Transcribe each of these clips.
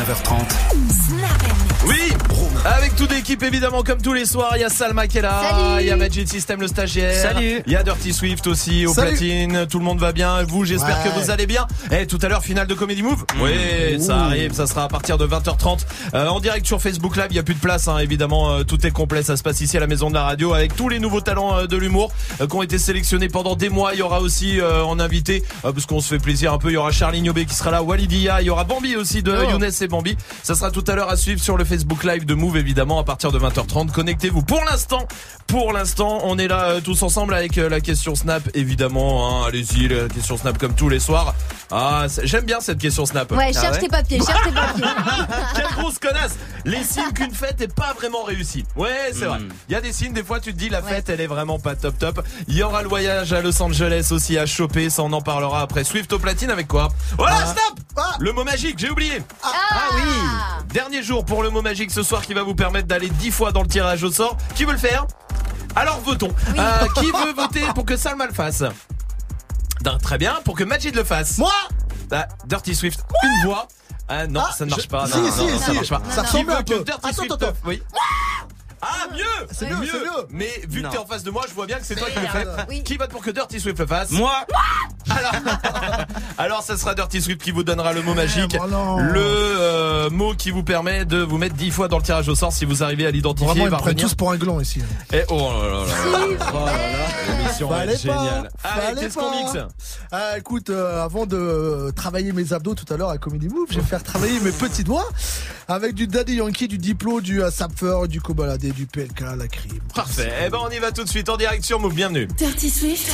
19h30. Oui, avec toute l'équipe évidemment comme tous les soirs, il y a Salma qui est là, il y a Magic System le stagiaire, Salut. il y a Dirty Swift aussi au Salut. platine, tout le monde va bien, vous j'espère Ouais. que vous allez bien. Et tout à l'heure finale de Comedy Move. Oui, ça arrive, ça sera à partir de 20h30 Euh, en direct sur Facebook Live, il y a plus de place hein, évidemment, euh, tout est complet, ça se passe ici à la maison de la radio avec tous les nouveaux talents euh, de l'humour euh, qui ont été sélectionnés pendant des mois, il y aura aussi euh, en invité euh, parce qu'on se fait plaisir un peu, il y aura Charlie Niobé qui sera là, Walidia, il y aura Bambi aussi de Oh. Younes et Bambi. Ça sera tout à l'heure à suivre sur le Facebook Live de Move évidemment à partir de 20h30. Connectez-vous. Pour l'instant, pour l'instant, on est là euh, tous ensemble avec euh, la question Snap évidemment. Hein, Allez-y, la question Snap comme tous les soirs. Ah, j'aime bien cette question Snap. Ouais, Ah cherche tes papiers, cherche tes papiers. Quelle grosse connasse Les signes qu'une fête est pas vraiment réussie. Ouais, c'est vrai. Mm. Il y a des signes, des fois tu te dis la Ouais. fête elle est vraiment pas top top. Il y aura le voyage à Los Angeles aussi à choper, ça on en parlera après. Swift au platine avec quoi? Voilà, Ah. stop Ah. Le mot magique, j'ai oublié. Ah oui Dernier jour pour le mot magique ce soir qui va vous permettre d'aller 10 fois dans le tirage au sort. Qui veut le faire? Alors votons. Euh, qui veut voter pour que Salma le fasse? Très bien, pour que Majid le fasse? Moi Ah, Dirty Swift, une voix. Ah non, Ah, ça ne marche je- pas. si, Non, non, si, non, ça marche pas. Ça ressemble un peu. Dirty Attends, Swift attends. Oui. Ah mieux C'est mieux, c'est mieux. Mais vu Non. que t'es en face de moi, je vois bien que c'est toi qui le fais. Oui. Qui vote pour que Dirty Swift le fasse Moi, Alors, alors ça sera Dirty Swift qui vous donnera le mot magique, oh non. le euh, mot qui vous permet de vous mettre 10 fois dans le tirage au sort si vous arrivez à l'identifier. Vraiment, il ils prennent tous pour un gland ici. Et oh là là là là. Oh là là, l'émission pas, géniale. Allez, qu'est-ce qu'on mixe Ah, écoute, euh, avant de travailler mes abdos tout à l'heure à Comedy Move, je vais faire travailler mes petits doigts avec du Daddy Yankee, du Diplo, du euh, Sapfer, du Kobalade, du PLK, la crime. Parfait. Eh ben on y va tout de suite en direct sur Move. Bienvenue. Dirty Swift,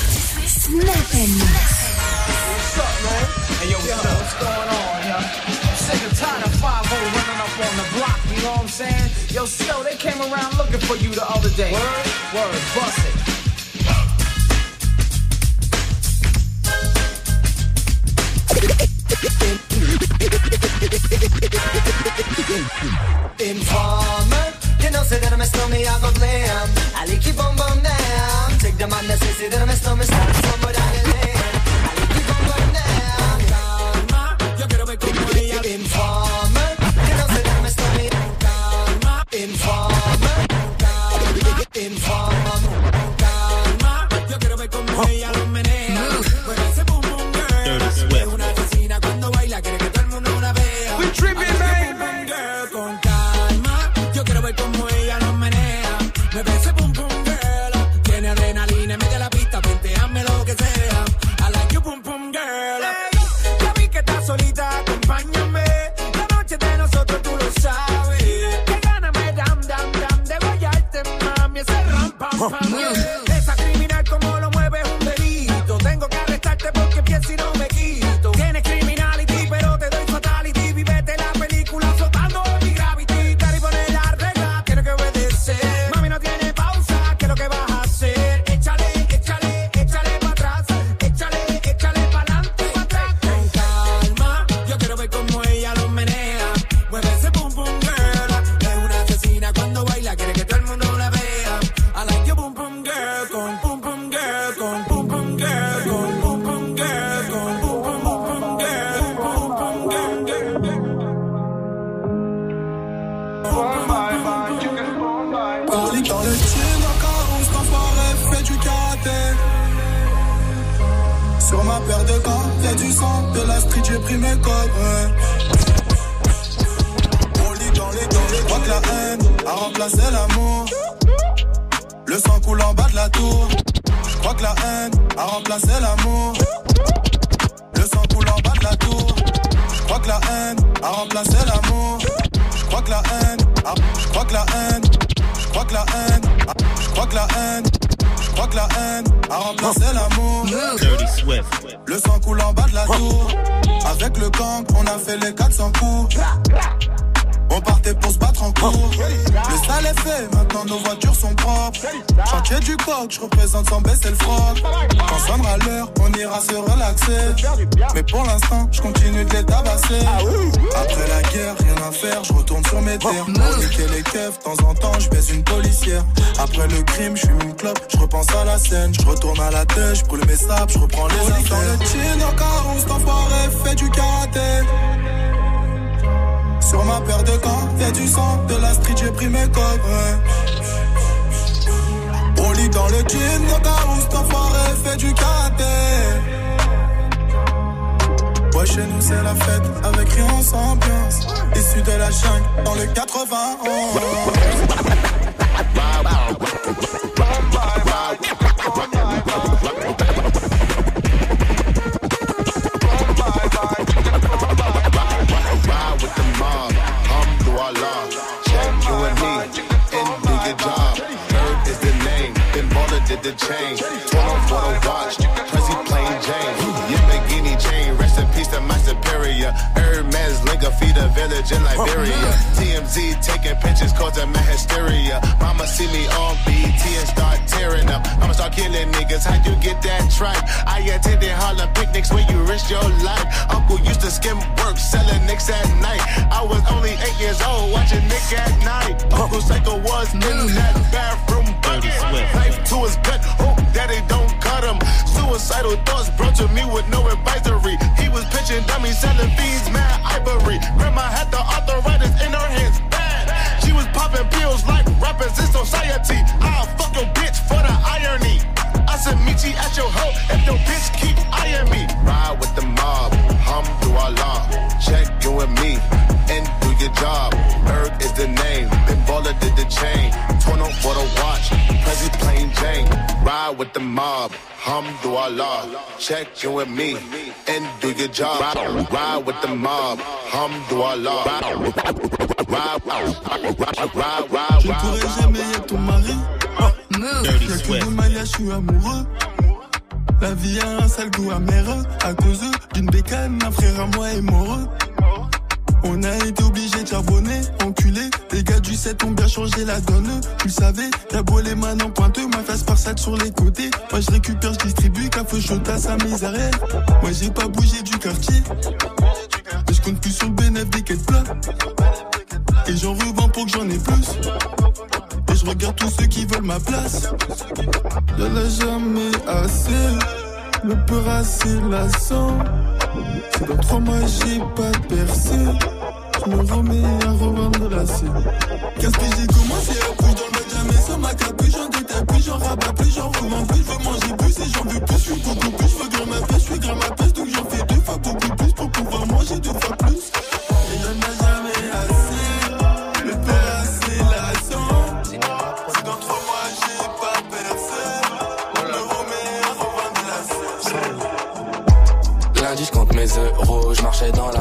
Snap and Hey yo, what's up? What's going on, yo? Sick and tired of 5 running up on the block, you know what I'm saying? Yo, still, they came around looking for you the other day. Word? Word, bust it. Informer, you know say that I'm a snowman, I go blam. I like keep on bum down. Take the man that say say that I'm a snowman, start somebody Oh. En cours. Le sale est fait, maintenant nos voitures sont propres. Chantier du coq, je représente sans baisser le froc. Quand sonnera l'heure, on ira se relaxer. Mais pour l'instant, je continue de les tabasser. Après la guerre, rien à faire, je retourne sur mes terres. Pour niquer les keufs, de temps en temps, je baise une policière. Après le crime, je suis une clope, je repense à la scène. Je retourne à la tête, je brûle mes sables, je reprends les affaires. Dans le chin, encore 11 t'enfoiré, fait du karaté. Sur ma paire de gants, y'a du sang, de la street, j'ai pris mes codes, ouais. On lit dans le jean, où cet enfoiré fait du karaté. Ouais, chez nous c'est la fête, avec rien sans ambiance. Issu de la jungle, dans le 91. Did the chain. Turn on for the watch, Prezi plain Jane. Yamborghini chain, rest in peace to my superior. Hermes Linga feed a village in Liberia. TMZ taking pictures causing my hysteria. Mama see me on BT and start tearing up. I'ma start killing niggas. How'd you get that tripe? I attended Harlem picnics where you risk your life. Uncle used to skim work, selling nicks at night. I was only eight years old, watching Nick at night. Uncle Psycho was in that bathroom bucket. Knife to his gut, hope daddy don't cut him. Suicidal thoughts brought to me with no advisory. He was pitching dummies, selling fiends, mad ivory. Grandma had the arthritis in her hands, bad. She was popping pills like rappers in society. I'll fuck your bitch for the irony. I said, meet you at your hoe if your bitch keep eyeing me. Ride with the mob, hum do Allah. Check you and me, and do your job. Berg is the name, Baller did the chain. Torn up for the watch, Prezi plain Jane. Ride with the mob, hum do Allah. Check you and me, and do your job. Ride, ride with the mob, hum do Allah. Ride, ride, ride, ride, ride, Je pourrais jamais être ton mari. Y'a que de Maya, je suis amoureux. La vie a un sale goût amer à cause d'une bécane, un frère à moi est mort. On a été obligé de charbonner, enculé. Les gars du 7 ont bien changé la donne. Tu le savais, y'a beau les mains en pointeux, ma face par sur les côtés. Moi je récupère, je distribue, café à sa misère. Moi j'ai pas bougé du quartier. Mais je compte plus sur le bénéfice des quêtes plats. Et j'en revends pour que j'en ai plus. Et je regarde tous ceux qui veulent ma place. Y'en a jamais assez. Le peur assez lassant. Si dans trois mois j'ai pas percé, je me remets à revendre la scène. Qu'est-ce que j'ai commencé à coucher dans le jamais sans ma capuche, j'en détaille plus, j'en rabats plus, j'en revends plus, je veux manger plus et j'en veux plus, je suis beaucoup plus, je veux grand ma pêche, je suis grand ma pêche, donc j'en fais deux fois beaucoup plus pour pouvoir manger deux fois plus. Et y'en mes euros, je marchais dans la.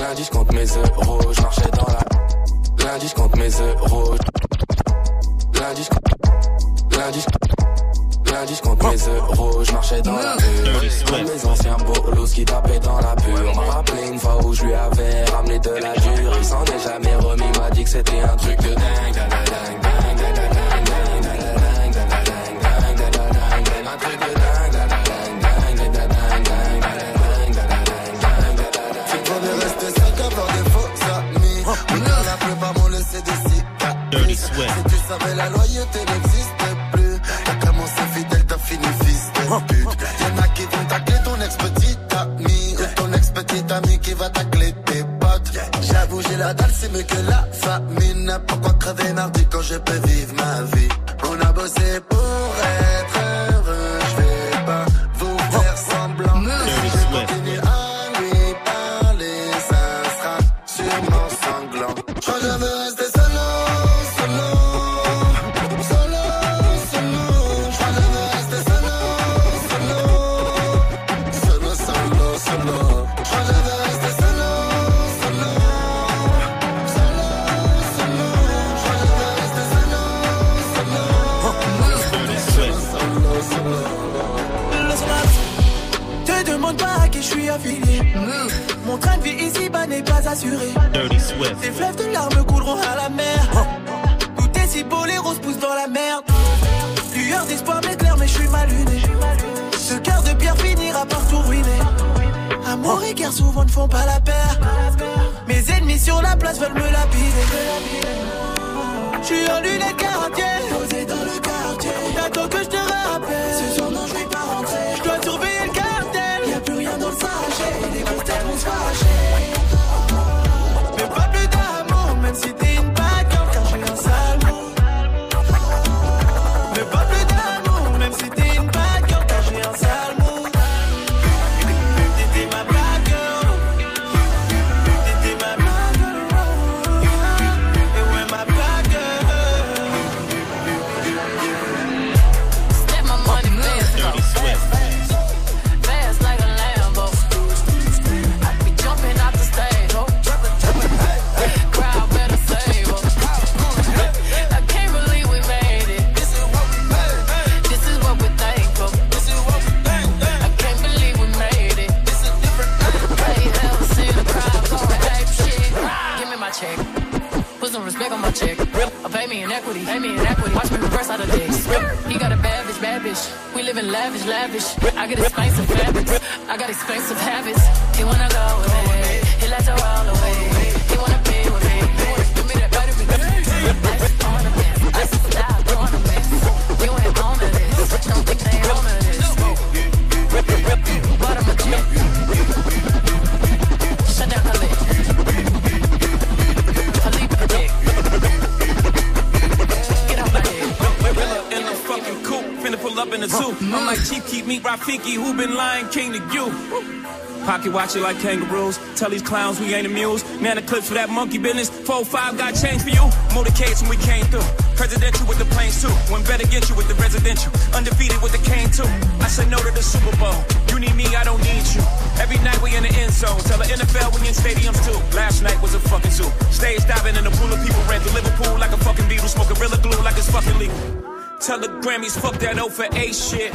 Lundi, mes euros, dans la. Lundi, mes euros. Lundi, mes euros, dans la. Comme mes anciens bolos qui tapaient dans la pure. M'a rappelé une fois où je lui avais ramené de la dure. Il s'en est jamais remis, m'a dit que c'était un truc de dingue. Un truc de dingue. Des cicatrices. Si tu savais la loyauté n'existe plus. T'as commencé fidèle, t'as fini fils de pute. Y'en a qui vont tacler ton ex-petite ami. Ou ton ex-petite ami qui va tacler tes potes. J'avoue, j'ai la dalle, c'est mieux que la famine. Pourquoi crever mardi quand je peux vivre ma vie? On a bossé pour Des fleuves de larmes couleront à la mer. Tout est si beau, les roses poussent dans la merde. Lueur d'espoir m'éclaire, mais je suis mal luné. Ce cœur de pierre finira par tout ruiner. Amour et guerre souvent ne font pas la paire. Mes ennemis sur la place veulent me lapider. Je suis en lunettes quartier, posé dans le quartier. T'attends que je te rappelle. Ce soir, non, je vais pas rentrer. Je dois surveiller le cartel. Y'a plus rien dans le sachet. Les têtes vont se fâcher. lavish. I got of fabrics. Pocket watch it like kangaroos. Tell these clowns we ain't amused. Man, the clips for that monkey business. 4-5 got change for you. Motorcades when we came through. Presidential with the planes too. One better get you with the residential. Undefeated with the cane too. I said no to the Super Bowl. You need me, I don't need you. Every night we in the end zone. Tell the NFL we in stadiums too. Last night was a fucking zoo. Stage diving in a pool of people ran through Liverpool like a fucking beetle. Smoke Gorilla glue like it's fucking legal. Tell the Grammys, fuck that O for A shit.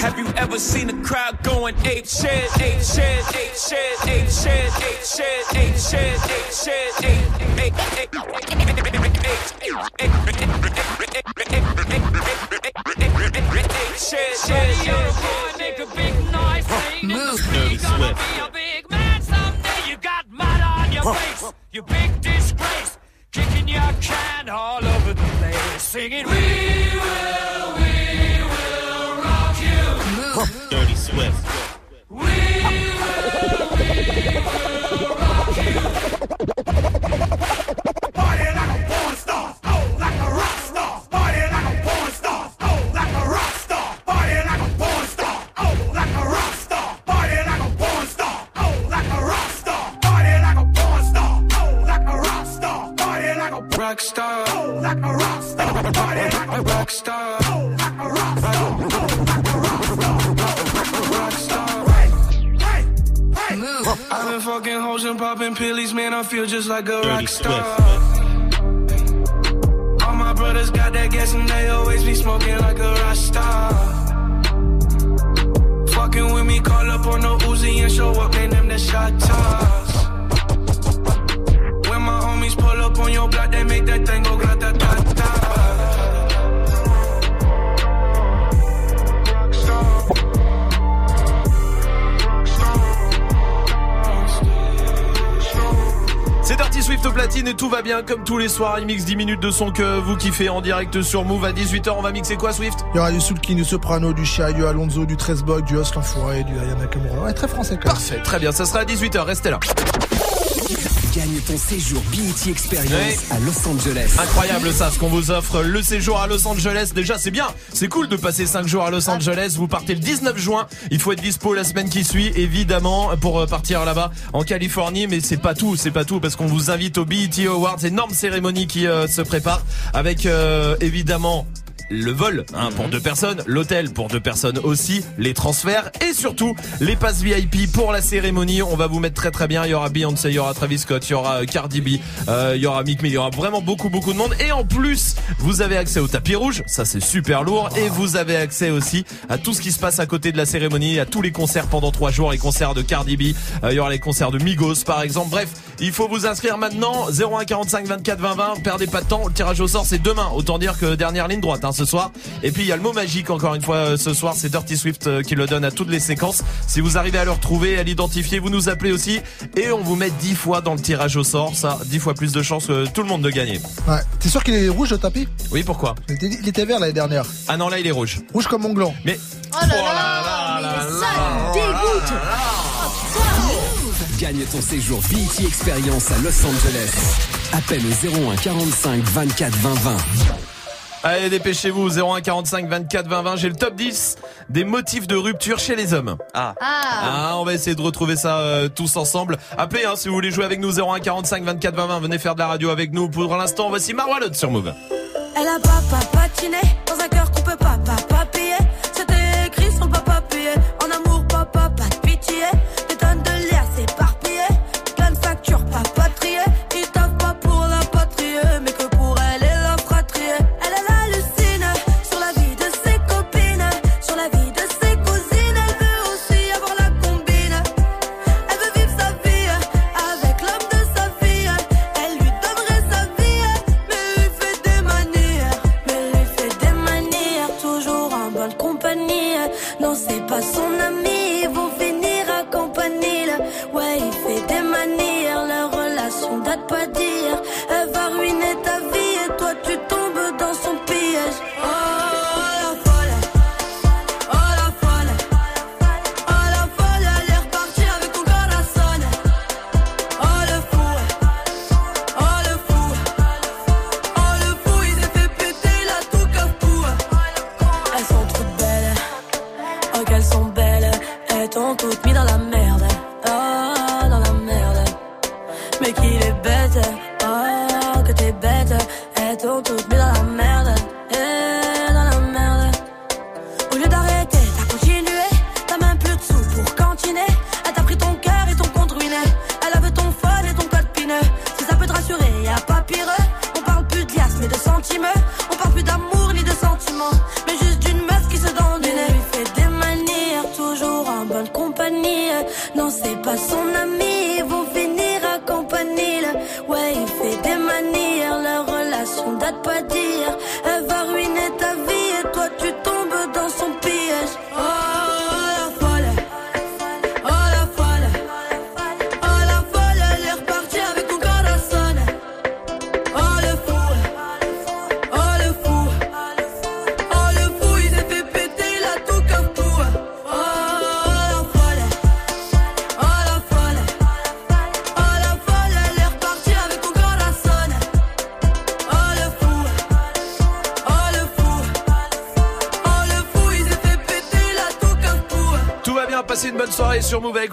Have you ever seen a crowd going ape shit, ape shit, ape shit, ape shit, ape shit, ape shit, ape shit, ape, ape, ape, Dirty Swift. You comme tous les soirs. Il mixe 10 minutes de son que vous kiffez en direct sur Move à 18h. On va mixer quoi Swift? Il y aura du Soulkin, du Soprano, du du Alonso, du Tresbog, du Hustle Enfoiré, du Ayana Nakamura. Ouais, très français quand même. Parfait, très bien. Ça sera à 18h. Restez là. Ton séjour BET Experience à Los Angeles. Incroyable ça, ce qu'on vous offre. Le séjour à Los Angeles. Déjà, c'est bien. C'est cool de passer 5 jours à Los Angeles. Vous partez le 19 juin. Il faut être dispo la semaine qui suit, évidemment, pour euh, partir là-bas en Californie. Mais c'est pas tout, c'est pas tout, parce qu'on vous invite au BET Awards. Énorme cérémonie qui euh, se prépare avec, euh, évidemment, le vol hein, pour deux personnes, l'hôtel pour deux personnes aussi, les transferts et surtout les passes VIP pour la cérémonie. On va vous mettre très très bien. Il y aura Beyoncé, il y aura Travis Scott, il y aura euh, Cardi B, euh, il y aura Mick Mill, il y aura vraiment beaucoup beaucoup de monde. Et en plus, vous avez accès au tapis rouge, ça c'est super lourd. Et vous avez accès aussi à tout ce qui se passe à côté de la cérémonie, à tous les concerts pendant trois jours, les concerts de Cardi B, euh, il y aura les concerts de Migos par exemple. Bref, il faut vous inscrire maintenant 01 45 24 20 20. Perdez pas de temps. Le tirage au sort c'est demain. Autant dire que dernière ligne droite hein, ce soir. Et puis il y a le mot magique encore une fois euh, ce soir. C'est Dirty Swift euh, qui le donne à toutes les séquences. Si vous arrivez à le retrouver, à l'identifier, vous nous appelez aussi et on vous met 10 fois dans le tirage au sort. Ça, 10 fois plus de chances que tout le monde de gagner. Ouais. T'es sûr qu'il est rouge le tapis? Oui, pourquoi? Il était, il était vert l'année dernière. Ah non, là il est rouge. Rouge comme mon gland. Mais Oh là là, mais ça me dégoûte. Gagne ton séjour BET Experience à Los Angeles. Appelle au 01 45 24 20 20. Allez, dépêchez-vous, 01 45 24 20 20. J'ai le top 10 des motifs de rupture chez les hommes. Ah. Ah. on va essayer de retrouver ça euh, tous ensemble. Appelez hein, si vous voulez jouer avec nous 01 45 24 20 20. Venez faire de la radio avec nous. Pour l'instant, voici Marwalot sur Move. Elle a papa patiné dans un cœur qu'on peut pas papa payer. C'était écrit son papa payé. En amour, papa, pas de pitié.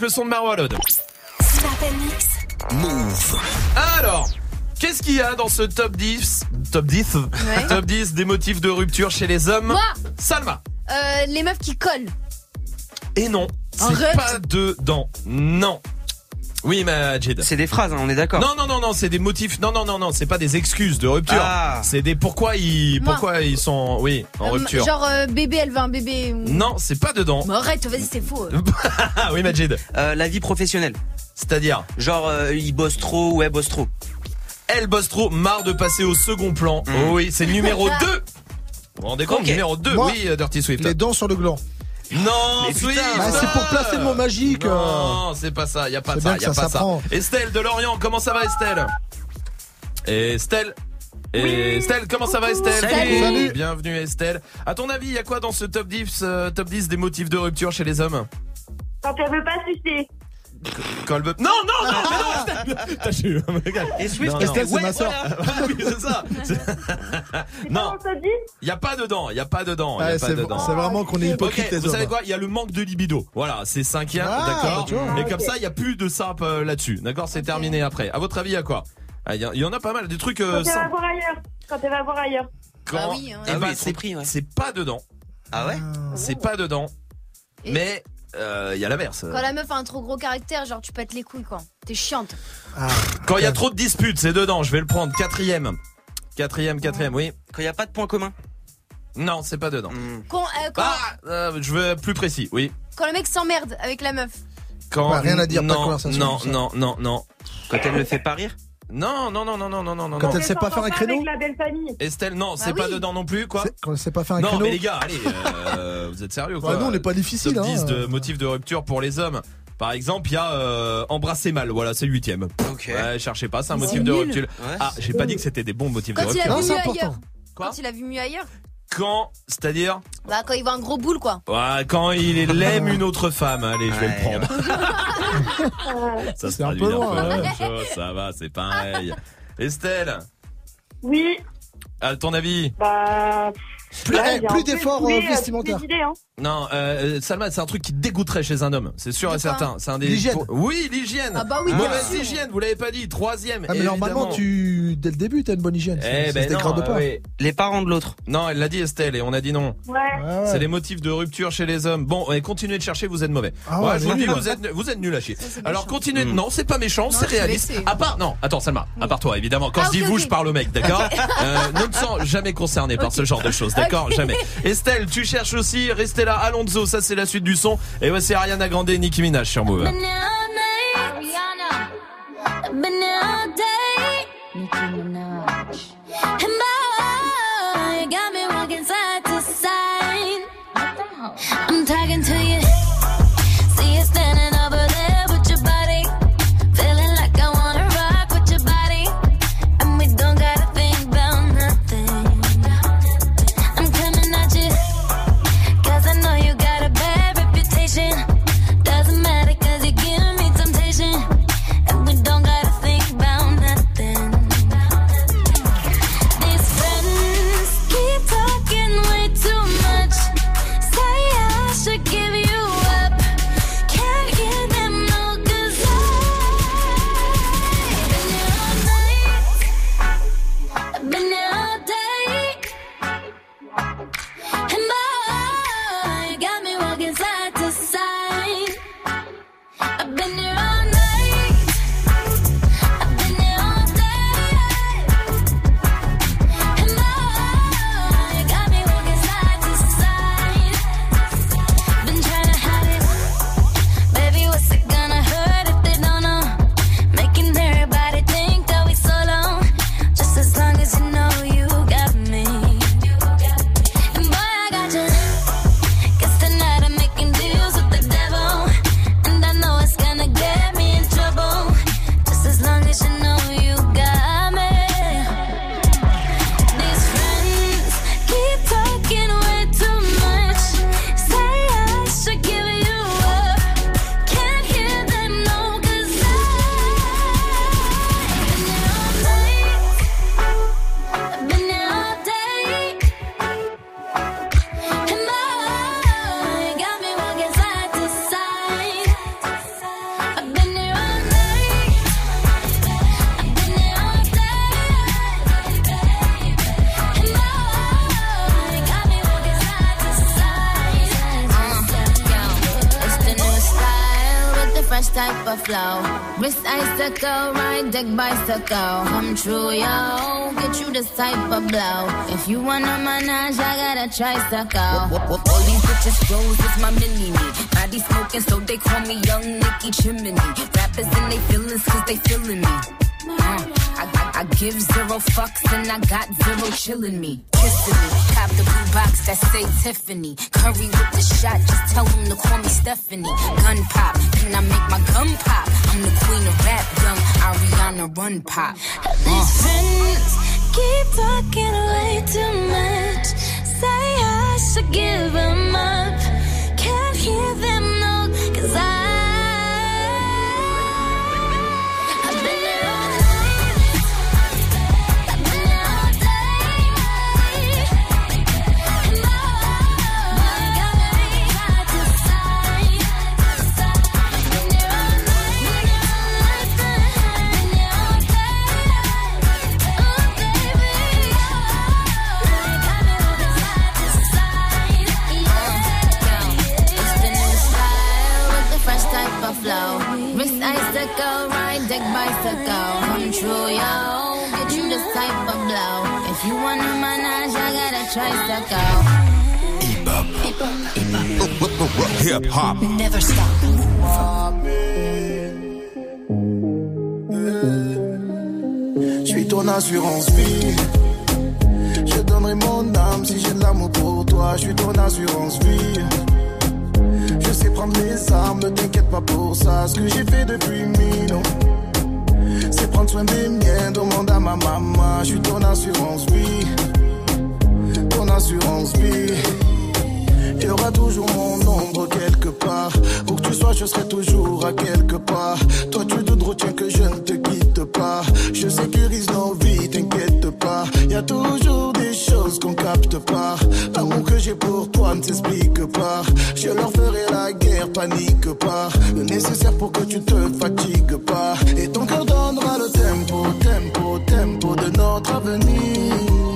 Avec le son de Marwalod. Move. Alors, qu'est-ce qu'il y a dans ce top 10 Top 10 Ouais. Top 10 des motifs de rupture chez les hommes? Moi Salma. Euh, les meufs qui collent. Et non, c'est pas dedans. Non. Oui, Majid. C'est des phrases, hein, on est d'accord. Non, non, non, non, c'est des motifs. Non, non, non, non, c'est pas des excuses de rupture. Ah. C'est des pourquoi ils, Moi. pourquoi ils sont, oui, en Euh, rupture. Genre euh, bébé, elle veut un bébé. Non, c'est pas dedans. Mais arrête, vas-y, c'est faux. euh. Ah oui, Majid. Euh, la vie professionnelle. C'est-à-dire Genre, euh, il bosse trop ou elle bosse trop. Elle bosse trop, marre de passer au second plan. Oh oui, c'est numéro 2. Vous vous rendez compte. Numéro 2, Moi, oui, Dirty Swift. Les dents sur le gland. Non, Mais Swift putain. Bah, c'est pour placer le mot magique. Non, c'est pas ça, y a pas de ça, y a ça pas ça. Estelle de Lorient, comment ça va Estelle? Estelle Et Estelle, comment ça va Estelle? Salut. Salut. Bienvenue Estelle. À ton avis, il y a quoi dans ce top 10, euh, top 10 des motifs de rupture chez les hommes? Quand elle veut pas sucer. Quand Non, non, non, mais non, Estelle T'as eu Et Swift. Estelle, c'est ma soeur. Ah oui, c'est ça. Non, il y a pas dedans, il y a pas dedans, il y a Ouais, pas c'est dedans. c'est vraiment qu'on est hypocrite vous savez quoi Il y a le manque de libido. Voilà, c'est cinquième, Ah, d'accord. Et comme ça, il y a plus de simple euh, là-dessus. D'accord, c'est terminé après. À votre avis, il y a quoi? Ah, Il y, en a pas mal, des trucs euh, Quand elle va voir ailleurs. Quand elle va voir ailleurs. Quand- Ah oui, hein. Ah c'est c'est pris, ouais. c'est pas dedans. Ah ouais? C'est pas dedans. Et- Mais euh, il y a l'inverse. Quand la meuf a un trop gros caractère, genre tu pètes les couilles quoi. T'es chiante. Ah, Quand il y a trop de disputes, c'est dedans. Je vais le prendre. Quatrième. Quatrième, quatrième, oui. Quand il n'y a pas de point commun. Non, c'est pas dedans. Hmm. Quand, euh, quand, Ah, euh, je veux être plus précis, oui. quand le mec s'emmerde avec la meuf. Quand Ouais, rien à dire, pas de non, conversation, non, non, non, non, Quand elle le fait pas rire. Non, non, non, non, non, non, non, non. Quand non. elle sait pas faire un créneau. Estelle, non, Bah c'est pas oui. dedans non plus, quoi. C'est- Quand elle sait pas faire un Non, créneau mais les gars, allez, euh, vous êtes sérieux, quoi Ouais, nous, on n'est pas difficile. Top Hein. 10 de motifs de rupture pour les hommes. Par exemple, il y a euh, embrasser mal, voilà, c'est le huitième. Ok. Ouais, cherchez pas, c'est un motif de nul. rupture. Ouais, Ah, j'ai pas dit que c'était des bons motifs de Quand il a rupture. Non, vu c'est mieux important. ailleurs. Quoi? Quand il a vu mieux ailleurs. Quand, c'est-à-dire, Bah quand il voit un gros boule quoi. ouais, quand il aime une autre femme, allez, je vais Ouais, le prendre. ça se C'est un traduit peu un loin, peu la ouais. même chose, ça va, c'est pareil. Estelle, Oui, à ton avis bah. Plus, ouais, d'efforts euh, euh, vestimentaires. hein. Non, euh, Salma, c'est un truc qui dégoûterait chez un homme, c'est sûr et certain. C'est un des. L'hygiène. Oui, l'hygiène. Ah bah oui, Mauvaise hygiène, vous l'avez pas dit. Troisième. Ah, mais normalement, tu, dès le début, t'as une bonne hygiène. Eh ben non, pas. oui. Les parents de l'autre. Non, elle l'a dit Estelle et on a dit non. Ouais. Ouais, ouais. C'est les motifs de rupture chez les hommes. Bon, et continuez de chercher, vous êtes mauvais. Ah ouais, ouais, je vous dis, nul. vous êtes, vous êtes nuls à chier. Alors méchant. continuez. Mm. Non, c'est pas méchant, c'est réaliste. À part, non, attends, Salma, à part toi, évidemment. Quand Ah, je dis vous, je parle au mec, d'accord euh, Ne me sens jamais concerné par ce genre de choses, d'accord Jamais. Estelle, tu cherches aussi. Restez là, Alonso, ça c'est la suite du son. Et voici Ariana Grande et Nicki Minaj sur Move. talking to deck bicycle. Come true, yo. Get you this type of blow. If you wanna manage, I gotta try a tricycle. All these bitches froze is my mini me. Body smoking, so they call me Young Nicky Chimney. Rappers and they feelings, cause they feeling me. Uh, I, I, I give zero fucks and I got zero chillin' me. Kissing me. Cop the blue box that say Tiffany. Curry with the shot, just tell them to call me Stephanie. Gun pop, can I make my gun pop? I'm the queen of rap, young Ariana Run Pop. These uh. friends keep talking way too much. Say I should give them up. Can't hear them Hip hop. Never stop. Je suis ton assurance vie. Je donnerai mon âme si j'ai de l'amour pour toi. Je suis ton assurance vie. Je sais prendre mes armes, ne t'inquiète pas pour ça. Ce que j'ai fait depuis mille ans, c'est prendre soin des miens. Demande à ma maman. Je suis ton assurance vie. Assurance vie. Il y aura toujours mon ombre quelque part. Où que tu sois, je serai toujours à quelque part. Toi, tu te retiens que je ne te quitte pas. Je sécurise nos vies, t'inquiète pas. Y a toujours des choses qu'on capte pas. L'amour que j'ai pour toi ne s'explique pas. Je leur ferai la guerre, panique pas. Le nécessaire pour que tu te fatigues pas. Et ton cœur donnera le tempo, tempo, tempo de notre avenir.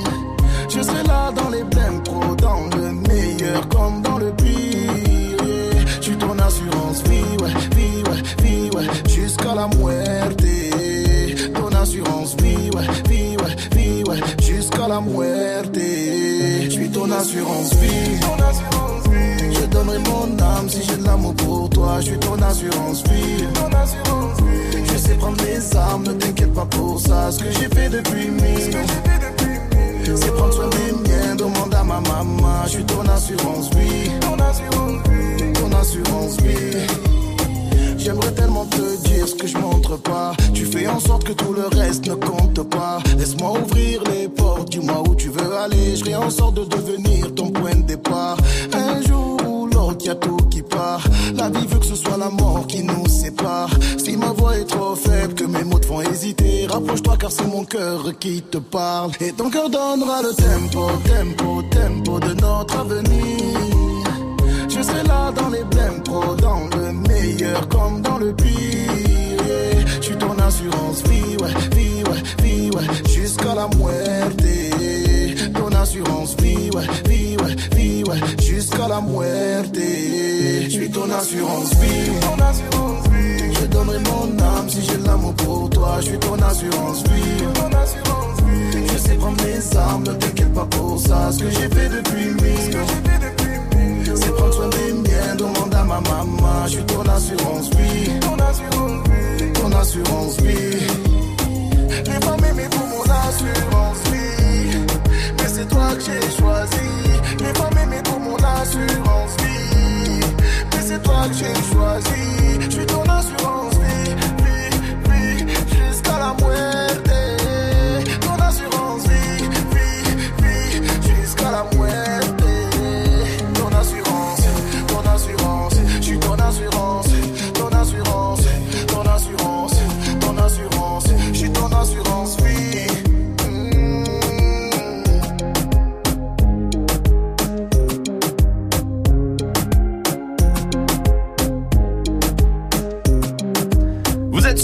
Je serai là dans les blèmes pro, dans le meilleur comme dans le pire. yeah. Je suis ton assurance vie, ouais, vie, ouais, vie, ouais, jusqu'à la muerte. Ton assurance vie, ouais, vie, ouais, vie, ouais, jusqu'à la muerte. Je suis ton assurance vie. Je donnerai mon âme si j'ai de l'amour pour toi. Je suis ton assurance vie. Je sais prendre mes armes, ne t'inquiète pas pour ça. Ce que j'ai fait depuis mille. C'est prendre soin des miens, demande à ma maman. Je suis ton assurance vie. Ton assurance vie. Ton assurance vie. J'aimerais tellement te dire ce que je montre pas. Tu fais en sorte que tout le reste ne compte pas. Laisse-moi ouvrir les portes, dis-moi où tu veux aller. Je en sorte de devenir ton point de départ. Un jour y a tout qui part. La vie veut que ce soit la mort qui nous sépare. Si ma voix est trop faible, que mes mots te font hésiter, rapproche-toi car c'est mon cœur qui te parle. Et ton cœur donnera le tempo, tempo, tempo de notre avenir. Je serai là dans les blèmes pro, dans le meilleur comme dans le pire. Je suis ton assurance vie, ouais, vie, ouais, vie, ouais, jusqu'à la muerte. Ton assurance vie, ouais, jusqu'à la muerte. Je suis ton assurance vie, ton assurance. Je donnerai mon âme si j'ai l'amour pour toi. Je suis ton assurance vie, assurance. Je sais prendre mes armes, ne t'inquiète pas pour ça. Ce que j'ai fait depuis mille. C'est prendre soin miens, demande à ma maman. Je suis ton assurance vie. Ton assurance vie. Ton assurance vie. Les pour mon assurance vie. C'est toi que j'ai choisi. Les femmes aimées pour mon assurance vie. Mais c'est toi que j'ai choisi. Je suis ton assurance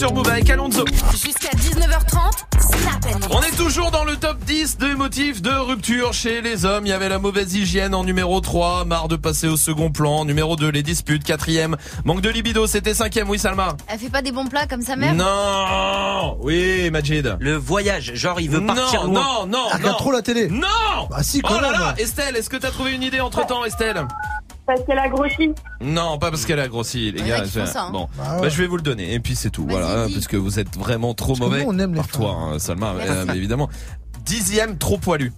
sur Move avec Alonso. Jusqu'à 19h30, Snap and On est toujours dans le top 10 des motifs de rupture chez les hommes. Il y avait la mauvaise hygiène en numéro 3, marre de passer au second plan. Numéro 2, les disputes. Quatrième, manque de libido. C'était cinquième, oui Salma. Elle fait pas des bons plats comme sa mère? Non Oui, Majid. Le voyage, genre il veut partir non, loin. non, non, Elle regarde non. trop la télé. Non Bah si, quand Oh là même. là Estelle, est-ce que t'as trouvé une idée entre temps, Estelle? Parce qu'elle a grossi. Non, pas parce qu'elle a grossi, les gars. je- ça, hein. Bon, Bah ouais. bah, je vais vous le donner. Et puis c'est tout, voilà, dis. parce que vous êtes vraiment trop Parce mauvais. nous, on aime les Par toi, hein, Salma, euh, mais évidemment. Dixième, trop poilu.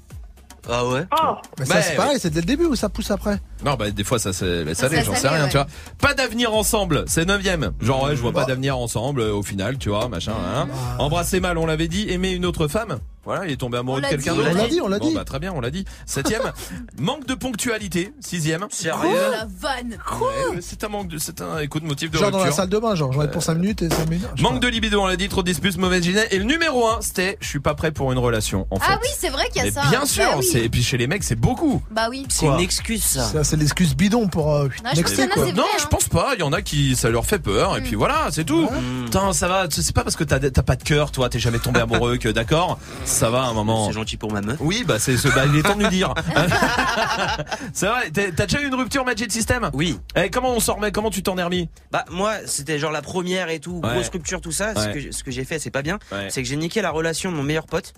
Ah ouais Oh, Mais ça, Bah, c'est pareil, c'est dès le début ou ça pousse après Non, bah des fois ça c'est laisse Ça, aller, ça j'en sais rien, ouais. tu vois. Pas d'avenir ensemble, c'est neuvième. Genre ouais, je vois pas Bah. d'avenir ensemble euh, au final, tu vois, machin. Hein. Embrasser mal, on l'avait dit. Aimer une autre femme. Voilà, il est tombé amoureux de quelqu'un d'autre. On l'a dit, on l'a Bon dit. bah très bien, on l'a dit. Septième, manque de ponctualité. Sixième. Oh Sérieux la vanne Ouais, c'est un manque de, c'est un écoute motif de Genre dans la rupture. salle de bain, genre j'en ai pour 5 minutes et 5 minutes. Manque de libido, on l'a dit, trop de disputes, mauvaise hygiène. Et le numéro un, c'était, je suis pas prêt pour une relation. En fait. Ah oui, c'est vrai qu'il y a Mais ça. bien sûr, Bah oui. c'est et puis chez les mecs c'est beaucoup. Bah oui. C'est Quoi une excuse ça. C'est l'excuse bidon pour euh, je pense quoi. Non, vrai, je pense pas. Il y en a qui ça leur fait peur et Mm. puis voilà, c'est tout. Putain, ça va. C'est pas parce que t'as pas de cœur, toi, t'es jamais tombé amoureux que d'accord. Ça va un moment. C'est gentil pour ma meuf. Oui, bah c'est ce, bah, il est temps de lui dire. c'est vrai. t'es- T'as déjà eu une rupture Magic System? Oui. Eh, comment on s'en remet Comment tu t'en es remis? Bah moi c'était genre la première et tout, Ouais. grosse rupture tout ça. Ce que, ce que j'ai fait c'est pas bien. Ouais. C'est que j'ai niqué la relation de mon meilleur pote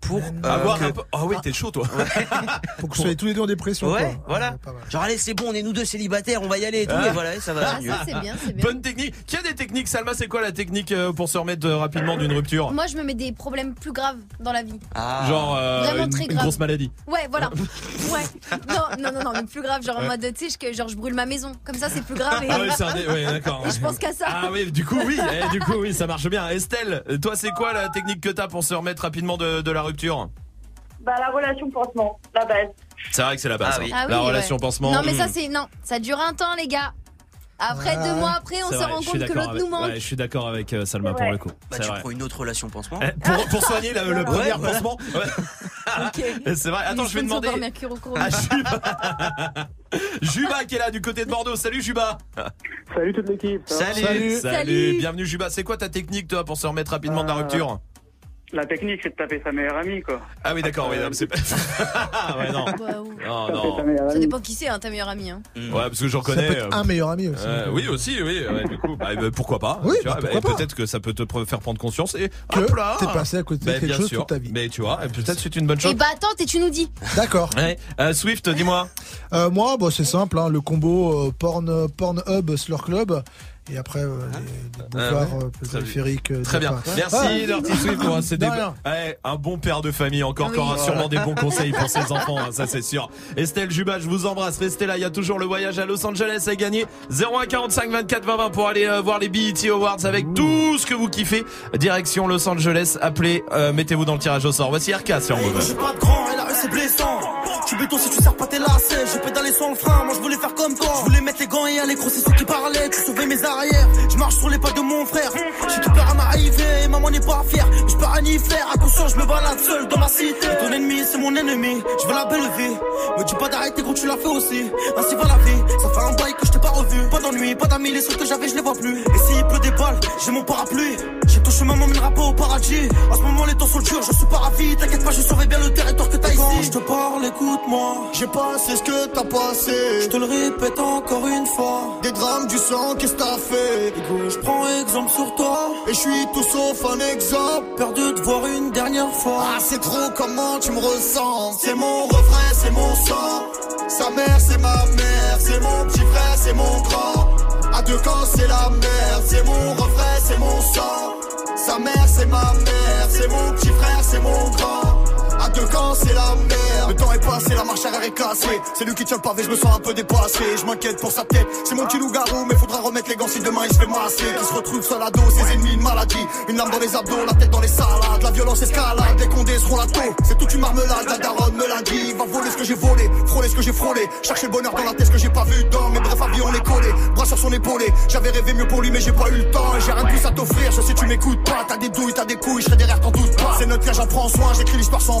pour euh, Avoir que- un peu. Ah oui, t'es chaud toi. Faut que vous soyez tous les deux en dépression. Ouais, quoi. voilà. mal. Genre allez c'est bon, on est nous deux célibataires, on va y aller et tout Ah. et voilà, ça va Ah, mieux. ça c'est bien, c'est bien. Bonne technique. Qui a des techniques Salma, c'est quoi la technique euh, pour se remettre euh, rapidement d'une rupture Moi, je me mets des problèmes plus graves dans la vie. Ah. Genre euh, Vraiment une, très une grave. grosse maladie. Ouais, voilà. Ouais. Non, non, non, non, mais plus grave, genre en mode, tu sais, genre je brûle ma maison. Comme ça, c'est plus grave. Et... Ah ouais, c'est un dé- ouais, d'accord. Je pense qu'à ça. Ah oui, du coup oui, eh, du coup oui, ça marche bien. Estelle, toi c'est quoi la technique que t'as pour se remettre rapidement de, de la rupture bah la relation pansement, la base. C'est vrai que c'est la base. Ah oui. hein. Ah oui, la ouais. relation pansement. Non, mais ça, hmm. c'est. Non, ça dure un temps, les gars. Après, Ouais. deux mois après, on se rend compte que l'autre nous manque. ouais, je suis d'accord avec euh, Salma pour le coup. Bah tu vrai. prends une autre relation pansement. Eh, pour, pour soigner le, le premier voilà. pansement. Ouais. C'est vrai. Attends, je vais demander à Juba. Juba qui est là du côté de Bordeaux. Salut Juba. Salut toute l'équipe. Salut. Salut. Salut. Bienvenue Juba. C'est quoi ta technique toi pour se remettre rapidement de la Euh, rupture La technique, c'est de taper sa meilleure amie, quoi. Ah oui, d'accord. oui, non, mais c'est pas. Ah ouais, non. Bah, ou- Non, non. Ça dépend qui c'est, hein, ta meilleure amie. Hein. Mm. Ouais, parce que j'en Ça connais. peut être euh, un meilleur ami aussi. Euh, oui aussi oui ouais, du coup bah, bah, pourquoi pas Oui, tu bah, et pas. peut-être que ça peut te pre- faire prendre conscience et Que hop là t'es passé à côté de Bah, quelque bien chose sûr toute ta vie. mais tu vois et peut-être c'est une bonne Et chose bah attends, et tu nous dis. D'accord. Ouais. Euh, Swift dis-moi Euh, moi, bah, c'est simple, hein, le combo euh, porn, Pornhub, Slur Club Et après, euh, les, les Ah boulevards ouais. euh, Très périphériques. euh, Très bien. Paris. Merci. Dirty Swift pour ces débats. Ouais, un bon père de famille, encore, Oui. encore sûrement des bons Voilà. conseils pour ses enfants, hein, ça c'est sûr. Estelle Juba, je vous embrasse. Restez là, il y a toujours le voyage à Los Angeles à gagner. 0145 24 20 20 pour aller euh, voir les BET Awards avec tout ce que vous kiffez. Direction Los Angeles, appelez, euh, mettez-vous dans le tirage au sort. Voici RK sur Move. J'ai blessant. Tu béton si tu sers pas tes lacets. J'ai pédalé sans le frein, moi je voulais faire comme toi. Je voulais mettre les gants et aller grossir ceux qui parlaient. Tu sauvais mes arrières. Je marche sur les pas de mon frère. J'ai tout peur à m'arriver, maman n'est pas fière. Je peux rien y faire. Attention, je me balade seul dans ma cité. Et ton ennemi, c'est mon ennemi. Je veux la belle vie. Me dis pas d'arrêter quand tu l'as fait aussi. Ainsi va la vie. Ça fait un bail que je t'ai pas revu. Pas d'ennui, pas d'amis. Les seuls que j'avais, je les vois plus. Et s'il pleut des balles, j'ai mon parapluie. Tout chemin m'emmènera pas au paradis. En ce moment, les temps sont durs, je suis pas ravi. T'inquiète pas, je surveille bien le territoire que t'as ici. Quand je te parle, écoute-moi. J'ai passé ce que t'as passé. Je te le répète encore une fois. Des drames, du sang, qu'est-ce que t'as fait? Je prends exemple sur toi. Et je suis tout sauf un exemple. Peur de te voir une dernière fois. Ah, c'est trop comment tu me ressens? C'est mon refrain, c'est mon sang. Sa mère, c'est ma mère. C'est mon petit frère, c'est mon grand. À deux camps, c'est la merde. C'est mon refrain, c'est mon sang. Sa mère, c'est ma mère. C'est mon petit frère, c'est mon grand. À deux camps, c'est la merde. Le temps est passé, la marche arrière est cassée. C'est lui qui tient le pavé, je me sens un peu dépassé. Je m'inquiète pour sa tête. C'est mon petit loup-garou, mais faudra remettre les gants si demain il se fait masser. Qui se retrouve seul à dos, ses ennemis, une maladie. Une lame dans les abdos, la tête dans les salades. La violence escalade, les condés seront la taux. C'est toute une marmelade, la daronne me l'a dit. Va voler ce que j'ai volé, frôler ce que j'ai frôlé. Chercher le bonheur dans la tête, ce que j'ai pas vu dans. Mais bref, avis, on est collé. Bras sur son épaulé. J'avais rêvé mieux pour lui, mais j'ai pas eu le temps. J'ai rien de plus à t'offrir, je sais, tu m'écoutes pas. T'as des douilles, t'as des couilles, je serai derrière, t'en doute. C'est notre cas, j'en prends soin, j'écris l'histoire sans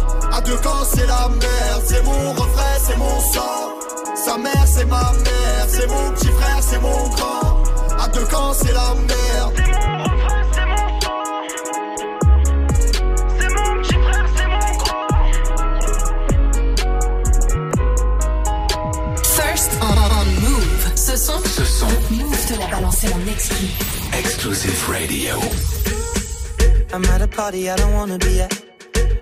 À deux camps, c'est la merde. C'est mon refrain, c'est mon sang. Sa mère, c'est ma mère. C'est mon petit frère, c'est mon grand. À deux camps, c'est la merde. C'est mon refrain, c'est mon sang. C'est mon petit frère, c'est mon grand. First on, on Move. Ce son, Ce son. Move te l'a balancé en exclu. Exclusive Radio. I'm at a party I don't wanna be at.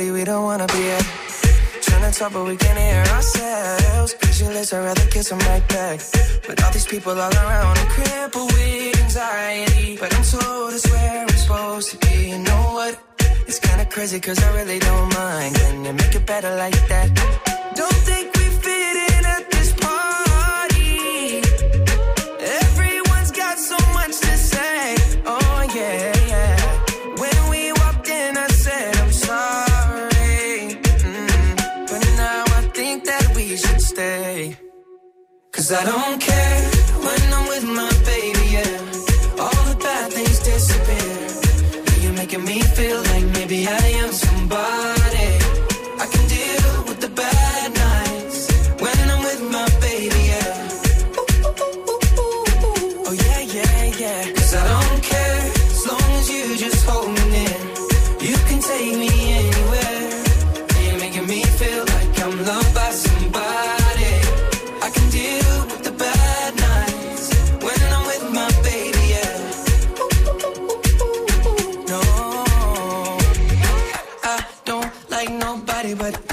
party we don't wanna be at. Trying to talk, but we can't hear ourselves. Pictureless, I'd rather kiss right back. But all these people all around, I'm crippled with anxiety. But I'm told it's where I'm supposed to be. You know what? It's kinda crazy, cause I really don't mind. Can you make it better like that? Don't think Cause I don't care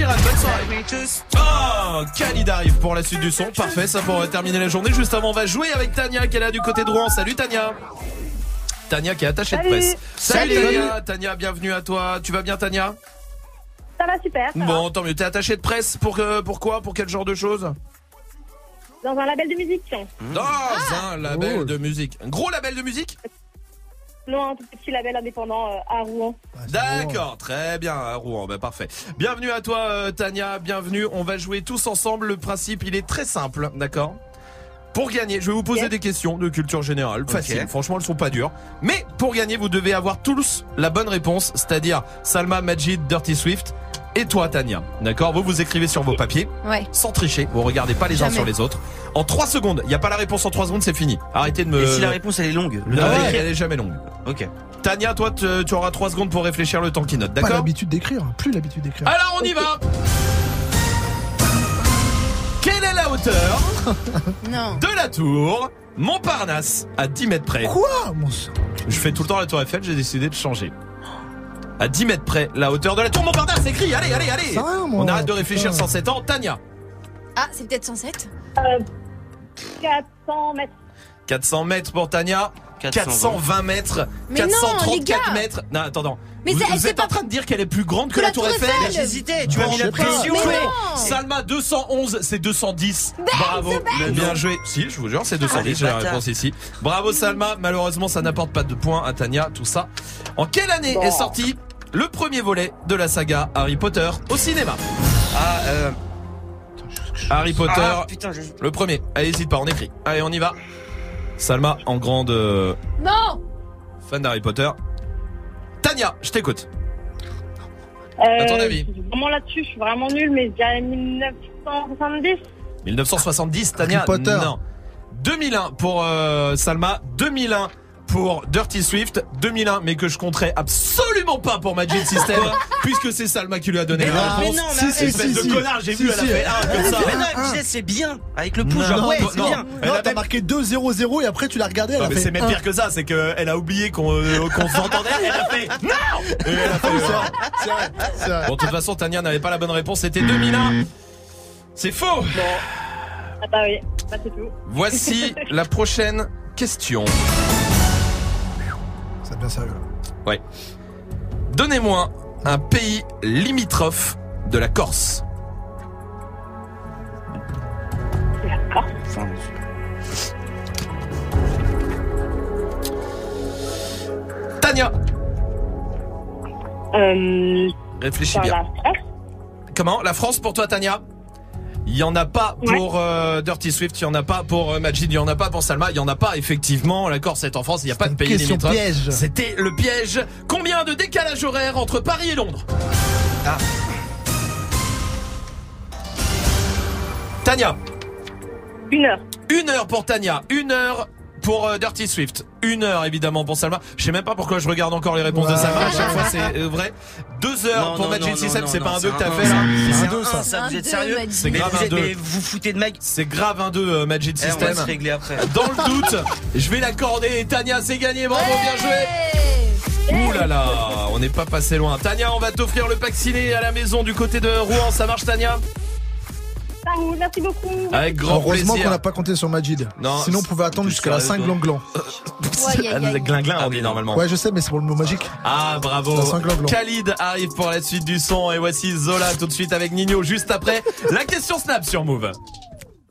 Sheeran. Bonne soirée. Oh, Khalid arrive pour la suite du son. Parfait, ça pour terminer la journée. Juste avant, on va jouer avec Tania qui est là du côté de Rouen. Salut Tania. Tania qui est attachée de presse. Salut. Tania. Tania, bienvenue à toi. Tu vas bien Tania? Ça va super. ça Bon, tant mieux. T'es attachée de presse pour que, pourquoi Pour quel genre de choses? Va. Dans un label de musique. Dans Ah. un label de musique. Un gros label de musique? Non, un tout petit label indépendant euh, à Rouen. D'accord, très bien, à Rouen, bah, parfait. Bienvenue à toi euh, Tania, bienvenue. On va jouer tous ensemble. Le principe, il est très simple, d'accord? Pour gagner, je vais vous poser des questions de culture générale, facile. Franchement, elles sont pas dures. Mais pour gagner, vous devez avoir tous la bonne réponse, c'est-à-dire Salma, Majid, Dirty Swift. Et toi, Tania, d'accord Vous vous écrivez sur vos papiers, Ouais. sans tricher. Vous regardez pas les uns sur les autres. En 3 secondes, il n'y a pas la réponse en 3 secondes, c'est fini. Arrêtez de me. Et si la réponse elle est longue, le Non, temps elle, est jamais longue. Ok. Tania, toi, tu tu auras 3 secondes pour réfléchir le temps qui note, Pas d'accord l'habitude d'écrire, plus l'habitude d'écrire. alors on y va Quelle est la hauteur Non. de la tour Montparnasse à 10 mètres près Quoi mon sang? Je fais tout le temps la tour Eiffel, j'ai décidé de changer. À 10 mètres près, la hauteur de la tour Montparnasse, écrit, allez, allez, allez Ça va, moi, On arrête de réfléchir putain. sans 7 ans. Tania, Ah, c'est peut-être 107 Euh, 400 mètres. 400 mètres pour Tania. 420 mètres, Mais non, les 434 gars. mètres. Non, attends, Mais vous, c'est- vous c'est êtes en pas- train de dire qu'elle est plus grande que, Que la, la Tour Eiffel Eiffel. J'hésitais, tu m'as mis la pression. Mais ouais. non. Salma 211, c'est 210. Bravo, bien joué. Si, je vous jure, c'est 210. les J'ai la réponse ici. Bravo Salma. Malheureusement, ça n'apporte pas de points à Tania, tout ça. En quelle année Bon. est sorti le premier volet de la saga Harry Potter au cinéma Ah, euh. Harry Potter, Ah, putain, je. le premier. Allez, hésite pas, on écrit. Allez, on y va. Salma, en grande euh, Non fan d'Harry Potter. Tania, je t'écoute. Euh, À ton avis je suis Vraiment là-dessus, je suis vraiment nulle, mais je dirais 1970. 1970, Tania Harry Potter. Non. 2001 pour euh, Salma, 2001 pour Dirty Swift, 2001 mais que je compterais absolument pas pour Magic System puisque c'est Salma qui lui a donné Mais la non, mais réponse. non, mais Si, espèce si, de si. connard, j'ai Si, vu, elle a si. fait un comme ça. Mais non, elle me disait c'est bien. Avec le pouce, Non, genre ouais, c'est bien. Elle Non, a t'as marqué 2-0-0 et après tu l'as regardé, elle Non, a mais fait c'est même pire que ça, c'est qu'elle a oublié qu'on euh, s'entendait, elle a fait non Et elle a fait, c'est vrai. Bon, de toute façon, Tania n'avait pas la bonne réponse, c'était 2001. C'est faux Ah bah oui, bah c'est tout. Voici la prochaine question. Devient sérieux là. Ouais. Donnez-moi un pays limitrophe de la Corse. Tania, Euh, réfléchis bien. la France. Comment? La France pour toi, Tania? Il y en a pas Ouais. pour euh, Dirty Swift, il y en a pas pour euh, Majid, il y en a pas pour Salma, il y en a pas effectivement. La Corse est en France, il n'y a pas de pays question limitrophe. piège. C'était le piège. Combien de décalage horaire entre Paris et Londres Ah. Tania, Une heure. une heure pour Tania, une heure pour euh, Dirty Swift. Une heure évidemment pour Salma. Je sais même pas pourquoi je regarde encore les réponses de. Salma. À chaque fois c'est euh, vrai. Deux heures Non, pour Magic System. C'est pas un c'est 2 que t'as fait un, là. c'est C'est un deux un, ça. ça, vous êtes sérieux C'est Mais grave vous un êtes- 2. Mais vous vous foutez de Mag C'est grave un 2 Magic on va System. se régler après. Dans le doute, je vais l'accorder. Tania, c'est gagné. Bravo, bien joué. Ouh là là, on n'est pas passé loin. Tania, on va t'offrir le pack ciné à la maison du côté de Rouen. Ça marche, Tania? Ça roule, merci beaucoup. Avec grand Heureusement plaisir. qu'on n'a pas compté sur Majid. Non, Sinon, on pouvait attendre jusqu'à la sérieux, 5 toi glanglans. Glinglin, on dit normalement. Ouais, je sais, mais c'est pour le mot magique. Ah bravo. Khalid arrive pour la suite du son et voici Zola tout de suite avec Nino juste après la question Snap sur Move.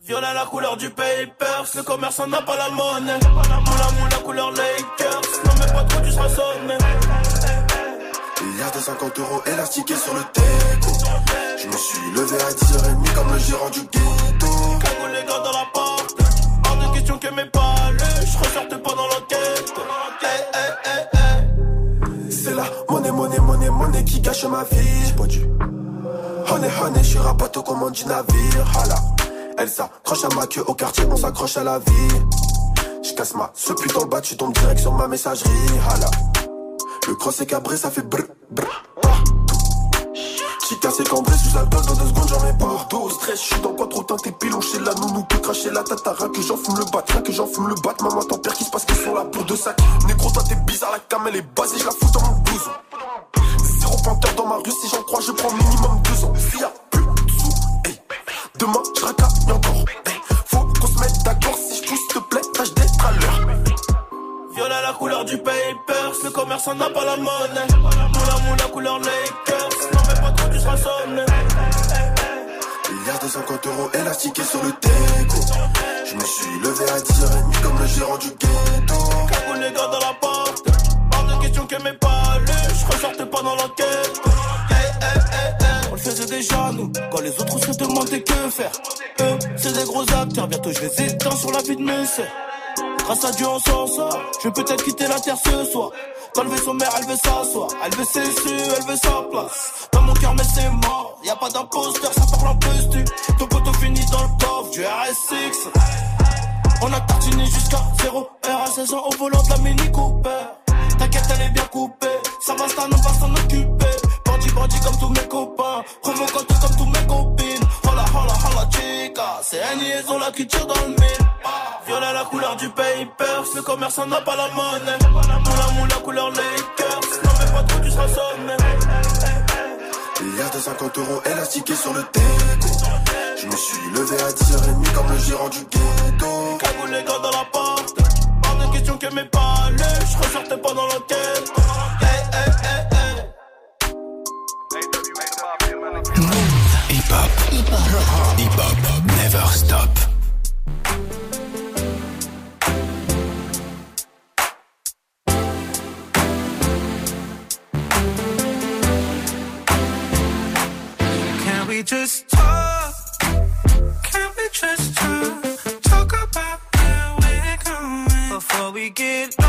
Violet la couleur du papers, le commerçant n'a pas la monnaie. Moula moula couleur Lakers, non mais pas trop tu seras sonné. Milliard de 50 euros élastiqués sur le teco. Je me suis levé à 10h30 comme le gérant du ghetto. Cagoule les gars dans la porte, hors de question que mes palais, je ressortais pas dans l'enquête. Hey, hey, hey, hey. C'est la monnaie, monnaie, monnaie, monnaie qui gâche ma vie. J'ai pas dû. Honey, honey, je suis rapatte aux commandes du navire. Hala. Elle s'accroche à ma queue au quartier, on s'accroche à la vie. Je casse ma ce putain le bas, tu tombes direct sur ma messagerie. Hala. Le cross est cabré, ça fait brr, brr. J'ai cassé cambré sous alcool dans deux secondes, j'en ai pas. Dos, stress, je suis dans quoi trop teinté, pilon la nounou, peut cracher la tata, rien que j'en fume le bat, rien que j'en fume le bat. Maman, ton père qui se passe qu'ils sont là pour deux sacs. Négro, toi t'es bizarre, la cam elle est basée, je la fous dans mon blouson. Zéro panthère dans ma rue, si j'en crois, je prends minimum deux ans. S'il y a plus de sous, hey. demain je racaille encore. Faut qu'on se mette d'accord, si je pousse, s'il te plaît, tâche d'être à l'heure. Violet la couleur du papers, le commerçant n'a pas la monnaie. Moula moula couleur Lakers, non mais pas trop tu seras sonné. Milliard de 50 euros élastiqués sur le teco. Je me suis levé à 10h30 comme le gérant du ghetto. Cagoule les gars dans la porte, hors de question que mes palais, je ressortais pas dans l'enquête. Hey, hey, hey, hey. On le faisait déjà nous, quand les autres se demandaient que faire. Eux, c'est des gros acteurs, bientôt je les éteins sur la vie de mes sœurs. Grâce à Dieu on s'en sort, je vais peut-être quitter la terre ce soir. Dans le vaisseau mère, elle veut s'asseoir, elle veut ses su, elle veut sa place. Dans mon cœur, mais c'est mort, y a pas d'imposteur, ça parle en postu. Ton poteau finit dans le coffre du RS6. On a tartiné jusqu'à 0 heure à 16 ans au volant de la Mini Cooper. T'inquiète, elle est bien coupée, ça va, ça ne va s'en occuper. Bandit, bandit comme tous mes copains, provocante comme tous mes copines. Hola, hola, hola, chica, c'est une liaison là qui tire dans le mille. Violet la couleur du papers, le commerçant n'a pas la monnaie. Moula moula couleur Lakers, non mais pas trop tu seras sonné. Milliard de 50 euros élastiqués sur le teco. Je me suis levé à 10h30 comme le gérant du ghetto. Cagoule les gars dans la porte, hors de question que mes palais, je ressortais pas dans l'enquête. Hey, hey, hey, hey. Hip hop. Hip hop. Hip hop. Never stop. Can we just talk? Can we just talk? Talk about where we're going before we get lost.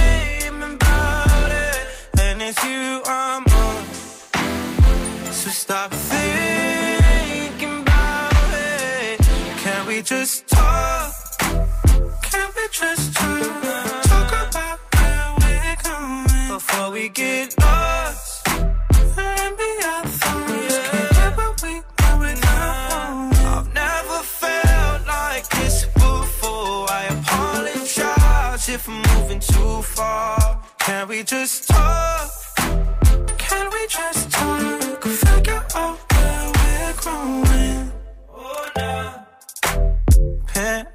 it's you I'm on. So stop thinking about it. Can we just talk? Can we just talk? Talk about where we're going before we get lost. Maybe our thoughts can't we I've never felt like this before. I apologize if I'm moving too far. Can we just talk?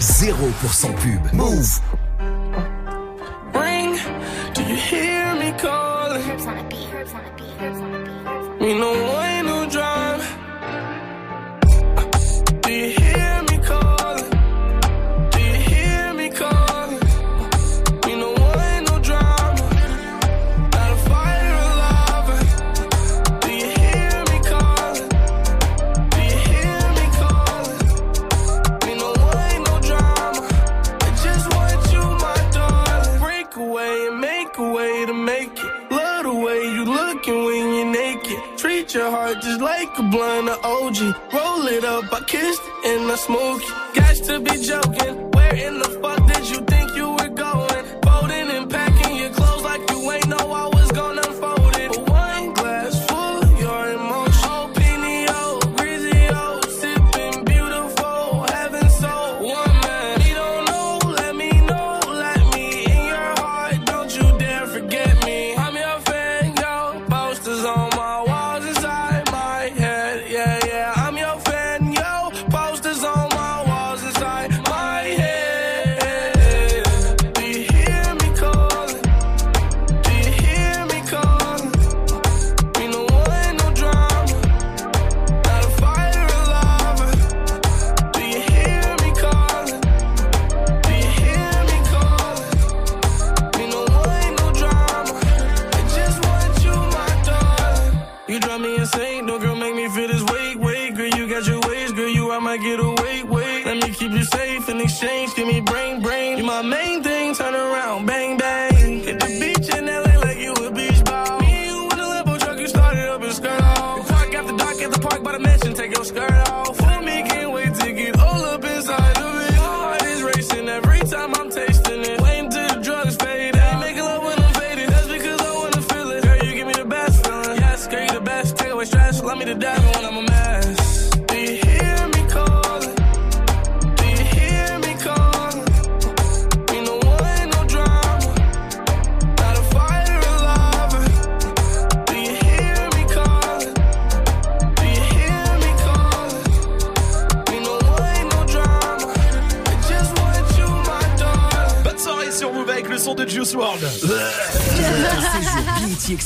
0% pub. Move. A blunt of OG. Roll it up, I kissed it and I smoke it. Got to be joking.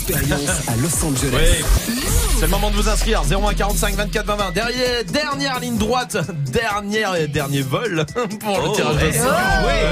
BET Experience à Los Angeles. Oui. C'est le moment de vous inscrire. 01 45 24 20 20 Derrière, dernière ligne droite. Dernière dernier vol Pour le Oh, tirage au sort. Oh. Ouais.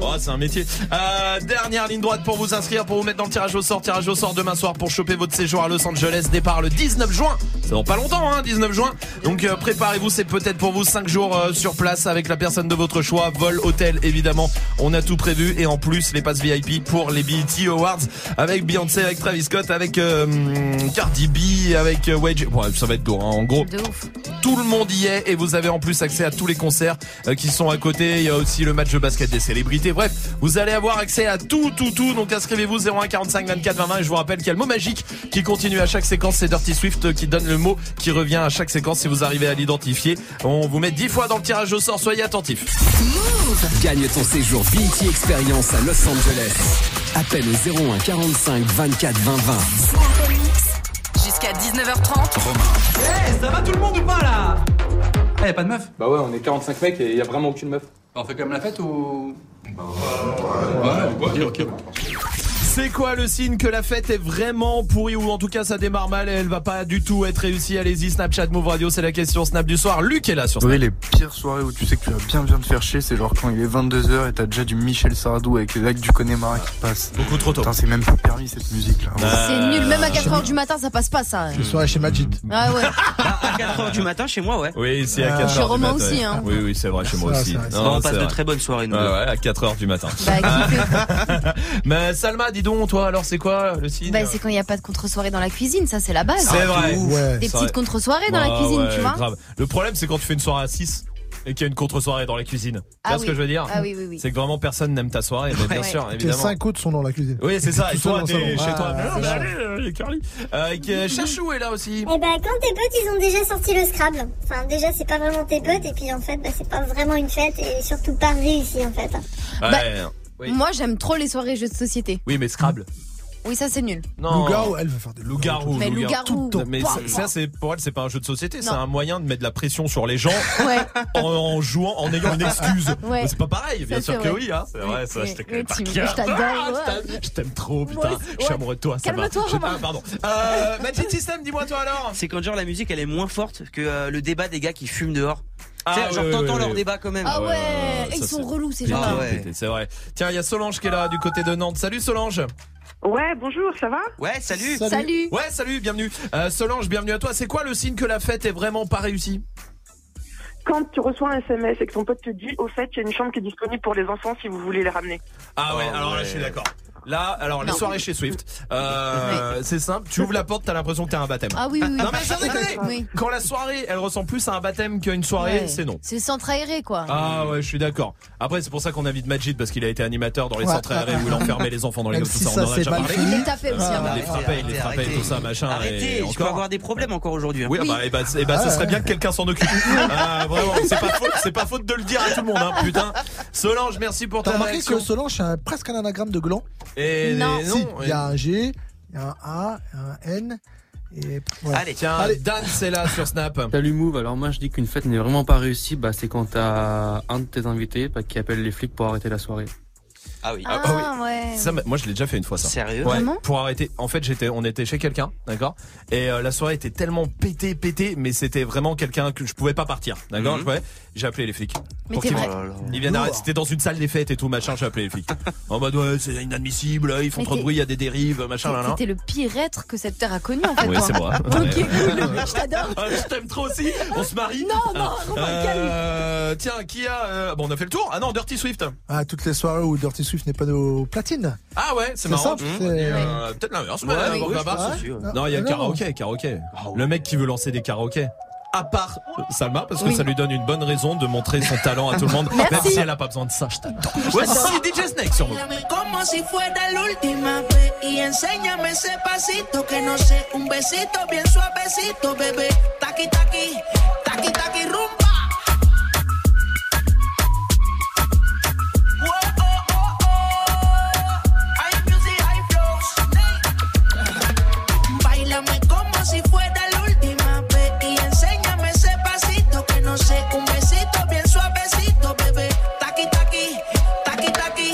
Oh, c'est un métier. Euh, Dernière ligne droite pour vous inscrire Pour vous mettre dans le tirage au sort. Tirage au sort demain soir pour choper votre séjour à Los Angeles. Départ le 19 juin C'est dans pas longtemps hein 19 juin Donc euh, préparez-vous c'est peut-être pour vous 5 jours euh, sur place Avec la personne de votre choix Vol, hôtel évidemment On a tout prévu Et en plus les passes VIP pour les BET Awards Avec Beyoncé, avec Travis Scott Avec euh, Cardi B Avec euh, Wedge Ouais ça va être lourd hein. En gros tout le monde y est et vous avez en plus accès à tous les concerts euh, qui sont à côté. Il y a aussi le match de basket des célébrités. Bref, vous allez avoir accès à tout, tout, tout. Donc inscrivez-vous 01 45 24 20 20 et je vous rappelle qu'il y a le mot magique qui continue à chaque séquence. C'est Dirty Swift qui donne le mot qui revient à chaque séquence si vous arrivez à l'identifier. On vous met 10 fois dans le tirage au sort. Soyez attentifs. Gagne ton séjour BET Experience à Los Angeles. Appelle au 01 45 24 20 20. Jusqu'à 19h30. Eh, ça va tout le monde ou pas là Eh, y'a pas de meuf Bah ouais, on est 45 mecs et y a vraiment aucune meuf. On fait quand même la fête ou. Bah ouais, ouais, ok, ok. C'est quoi le signe que la fête est vraiment pourrie ou en tout cas ça démarre mal et elle va pas du tout être réussie? Allez-y, Snapchat Move Radio, c'est la question Snap du soir. Luc est là sur Snap. Oui, les pires soirées où tu sais que tu vas bien bien te faire chier, c'est genre quand il est 22h et t'as déjà du Michel Sardou avec les lacs du Connemara qui passe. Beaucoup trop tôt. Putain, c'est même pas permis cette musique là. C'est nul, même à 4h du matin, ça passe pas ça. Je soirée chez Majid. Ah ouais. À 4h du matin chez moi, ouais. Oui, c'est à Ah. 4h Chez du Romain matin. aussi, hein. Oui, oui, c'est vrai, chez moi Ça, aussi. ça, ça. Non, on passe de très bonnes soirées, nous. Ouais, ouais, à 4h du matin. Bah, Salma, dis donc, toi, alors c'est quoi le signe Bah, c'est quand il n'y a pas de contre-soirée dans la cuisine, ça c'est la base. C'est vrai. Ouais. Des petites contre-soirées dans la Ouais, cuisine, ouais, tu vois. grave. Le problème, c'est quand tu fais une soirée à 6 et qu'il y a une contre-soirée dans la cuisine. Tu Ah vois ce que je veux dire Ah oui, oui, oui. C'est que vraiment personne n'aime ta soirée, mais bien Ouais. sûr, Les évidemment. cinq autres sont dans la cuisine. Oui, c'est ça. Et toi, t'es chez toi. Ah, allez, euh, Curly. Euh, Chachou est là aussi. Eh ben, quand tes potes, ils ont déjà sorti le Scrabble. Enfin, déjà, c'est pas vraiment tes potes, et puis en fait, bah, c'est pas vraiment une fête, et surtout pas réussi, en fait. Ouais. Bah, oui. Moi j'aime trop les soirées jeux de société. Oui, mais Scrabble. Oui, ça c'est nul. Non. Loup-garou, elle veut faire des Loup-garou. Mais loup-garou. Tout le temps. Mais ça, ça, c'est pour elle, c'est pas un jeu de société, c'est un moyen de mettre de la pression sur les gens Ouais. en, en jouant, en ayant une excuse. Ouais. Mais c'est pas pareil, bien sûr c'est que vrai. oui, hein. C'est vrai, ça, je te oui, connais par tu- cœur. je t'adore, Ah, ouais. je t'aime- Je t'aime trop, putain. Je suis ouais. amoureux de toi, ça va. Calme-toi, Je- Romain. Ah, pardon. Euh, Magic System, dis-moi toi alors. C'est quand genre la musique elle est moins forte que euh, le débat des gars qui fument dehors. Ah, genre ouais, t'entends ouais, leur ouais. débat quand même. Ah ouais, ouais, ils ça, sont relous ces gens-là. Ah C'est vrai. Tiens, il y a Solange qui est là du côté de Nantes. Salut Solange. Ouais, bonjour, ça va? Ouais, salut. Salut. Ouais, salut, bienvenue. Euh, Solange, bienvenue à toi. C'est quoi le signe que la fête est vraiment pas réussie? Quand tu reçois un SMS et que ton pote te dit, au fait, il y a une chambre qui est disponible pour les enfants si vous voulez les ramener. Ah ouais, Oh, alors là, je suis d'accord. Là, alors les Non. soirées chez Swift, euh, c'est simple. Tu ouvres la porte, t'as l'impression que t'es à un baptême. Ah oui, oui, oui. Non mais sans déconner. Oui. Quand la soirée, elle ressemble plus à un baptême qu'à une soirée, Ouais. c'est non. C'est le centre aéré quoi. Ah ouais, je suis d'accord. Après, c'est pour ça qu'on invite Majid parce qu'il a été animateur dans les Ouais. centres aérés où il enfermait les enfants dans les Même tout si ça. ça, On en a c'est déjà mal parlé. fini. Il les tapait aussi. Ah, hein. Il les frappait, il les frappait, arrêtez. tout ça, machin. Arrêtez, je peux encore. avoir des problèmes encore aujourd'hui. hein. Oui, bah, et bah, et bah, ce serait bien que quelqu'un s'en occupe. Ah, vraiment, c'est pas faute, c'est pas faute de le dire à tout le monde, hein, putain. Solange, merci pour T'as ta remarqué réaction. que Solange, c'est un- presque un anagramme de gland Et Non. Si, il y a un G, il y a un A, un N, et voilà. Allez, Tiens, Allez. Dan, c'est là sur Snap. Salut Move, alors moi je dis qu'une fête n'est vraiment pas réussie, bah, c'est quand t'as un de tes invités bah, qui appelle les flics pour arrêter la soirée. Ah oui. Ah, Ah ouais. Ça, moi, je l'ai déjà fait une fois, ça. Sérieux? Ouais, Vraiment? Pour arrêter. En fait, j'étais, on était chez quelqu'un, d'accord? Et euh, la soirée était tellement pétée, pétée, mais c'était vraiment quelqu'un que je pouvais pas partir, d'accord? Je pouvais- J'ai appelé les flics. Mais Pour t'es vrai. Oh. Ils viennent Lourd. arrêter. C'était dans une salle des fêtes et tout, machin. J'ai appelé les flics. en mode ouais, c'est inadmissible. Ils font Mais trop de t'es- bruit, il y a des dérives, machin, là, là. T'étais le pire être que cette terre a connu en fait. Oui, toi. c'est moi. Ok, cool. Je t'adore. Ah, je t'aime trop aussi. On se marie. Non, non, Romain, Euh, tiens, qui a euh, Bon, on a fait le tour. Ah non, Dirty Swift. Ah, toutes les soirées où Dirty Swift n'est pas aux platines. Ah ouais, c'est C'est marrant. ça, Mmh. c'est- Euh, Peut-être l'inverse. Ouais, bah, bah. Non, il y a le Ah, non. karaoké, karaoké. Le mec qui veut lancer des karaokés. À part Salma, parce que Oui. ça lui donne une bonne raison de montrer son talent à tout le monde, Merci. même si elle a pas besoin de ça. Je t'adore. Voici DJ Snake sur. Bailame como si fuera la última vez y enséñame ese pasito que no sé, un besito bien suavecito, bebé. Taqui taqui, taqui taqui rumba. Un besito bien suavecito, bebé. Taqui taqui, taqui taqui,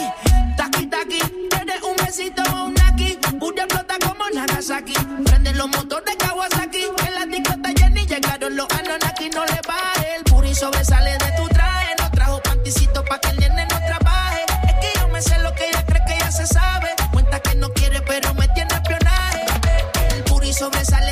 taqui taqui. Tienes un besito o un aquí, pura explota como Nagasaki. Prende los motores Kawasaki, en la disco está llena y llegaron los Anunnaki. No le baje, el puri sobresale de tu traje. No trajo panticito pa' que el nene no trabaje. Es que yo me sé lo que ella cree que ya se sabe. Cuenta que no quiere, pero me tiene espionaje. El puri sobresale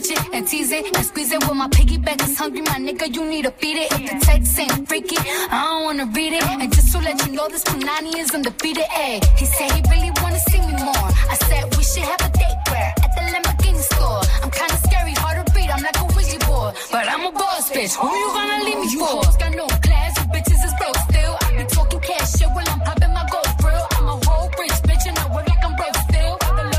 Touch it and tease it and squeeze it. When my piggyback is hungry, my nigga. You need to feed it. If the text ain't freaky, I don't wanna read it. And just to let you know, this Punani is undefeated. Ay, he said he really wanna see me more. I said we should have a date where at the Lamborghini store. I'm kinda scary, hard to read. I'm like a Ouija board, but I'm a boss bitch. Who you gonna leave me for? Got no class, you bitches is broke still. I be talking cash shit while I'm popping my gold grill. I'm a whole rich bitch and I work like I'm broke still. Got the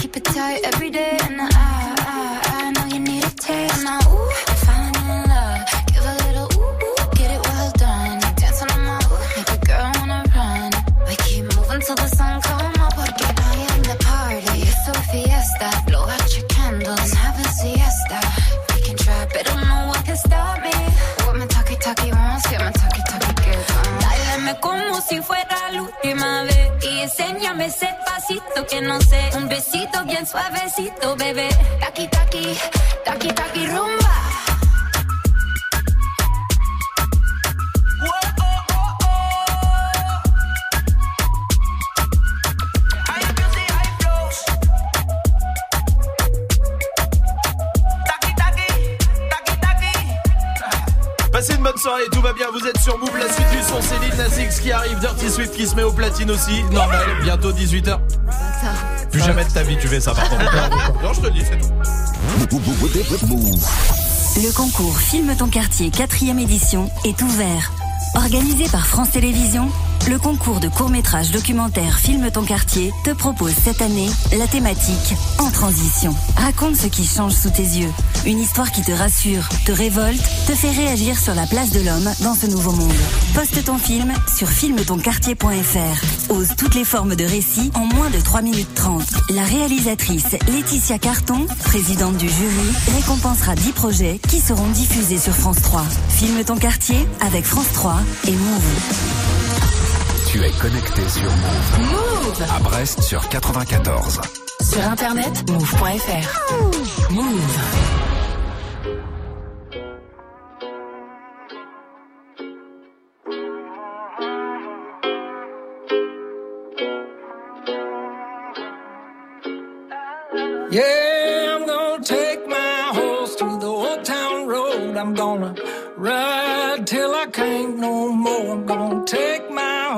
Keep it tight every day. And I, I, I know you need a taste. Now, ooh, I'm falling in love. Give a little ooh, ooh, get it well done. Dancing on my ooh, make a girl wanna run. We keep moving till the sun come up. Porque I am the party. It's a fiesta. Blow out your candles, have a siesta. We can try, but no one can stop me. What my talkie talkie wants, get my talkie talkie gives. Dáleme como si fuera la última vez y enséñame ese pasito que no sé, bien suavecito, bebé. Taki taki, taki taki rumba. Passez une bonne soirée, tout va bien, vous êtes sur Move, la suite du son, c'est Lil Nas X qui arrive, Dirty Swift qui se met au platine aussi, normal, bientôt 18h. Plus jamais de ta vie tu fais ça par contre. Non, je te le dis, c'est tout. Le concours Filme ton quartier 4 édition est ouvert. Organisé par France Télévisions, le concours de court-métrage documentaire Filme ton quartier te propose cette année la thématique En transition. Raconte ce qui change sous tes yeux. Une histoire qui te rassure, te révolte, te fait réagir sur la place de l'homme dans ce nouveau monde. Poste ton film sur filmetonquartier.fr. Ose toutes les formes de récit en moins de 3 minutes 30. La réalisatrice Laetitia Carton, présidente du jury, récompensera 10 projets qui seront diffusés sur France 3. Filme ton quartier avec France 3 et Move. Tu es connecté sur Move. Move À Brest sur 94. Sur internet, move.fr. Move. Yeah, I'm gonna take my horse to the old town road. I'm gonna ride till I can't no more. I'm gonna take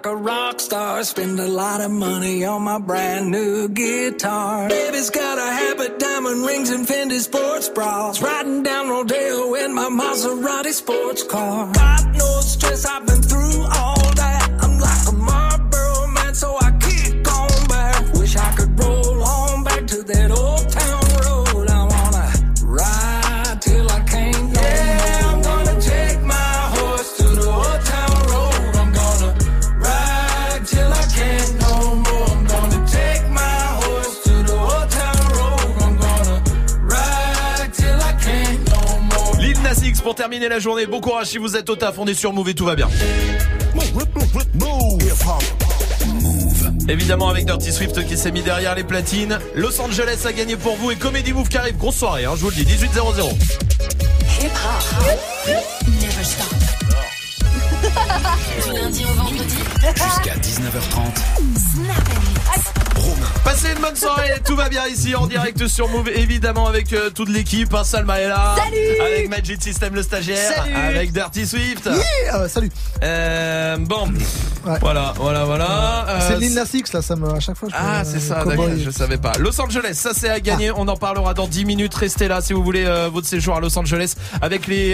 Like a rock star. Spend a lot of money on my brand new guitar. Baby's got a habit, diamond rings, and Fendi sports bras. Riding down Rodeo in my Maserati sports car. Got no stress, I've been through all pour terminer la journée. Bon courage si vous êtes au taf, on est sur Move et tout va bien. Évidemment avec Dirty Swift qui s'est mis derrière les platines. Los Angeles a gagné pour vous et Comedy Move qui arrive. Grosse soirée, hein, je vous le dis, 18-0-0. hip hop. Never stop. Du lundi au vendredi. Jusqu'à 19h30. Passez une bonne soirée, tout va bien ici en direct sur Move, évidemment avec euh, toute l'équipe. Hein, Salma est là, Salut avec Magic System le stagiaire, Salut avec Dirty Swift. Yeah, euh, salut. Euh, bon, voilà, voilà, voilà. Euh, c'est Lil Nas X là, ça me à chaque fois. Je Ah, c'est ça, d'accord, je savais pas. Los Angeles, ça c'est à gagner. On en parlera dans 10 minutes. Restez là si vous voulez votre séjour à Los Angeles avec les,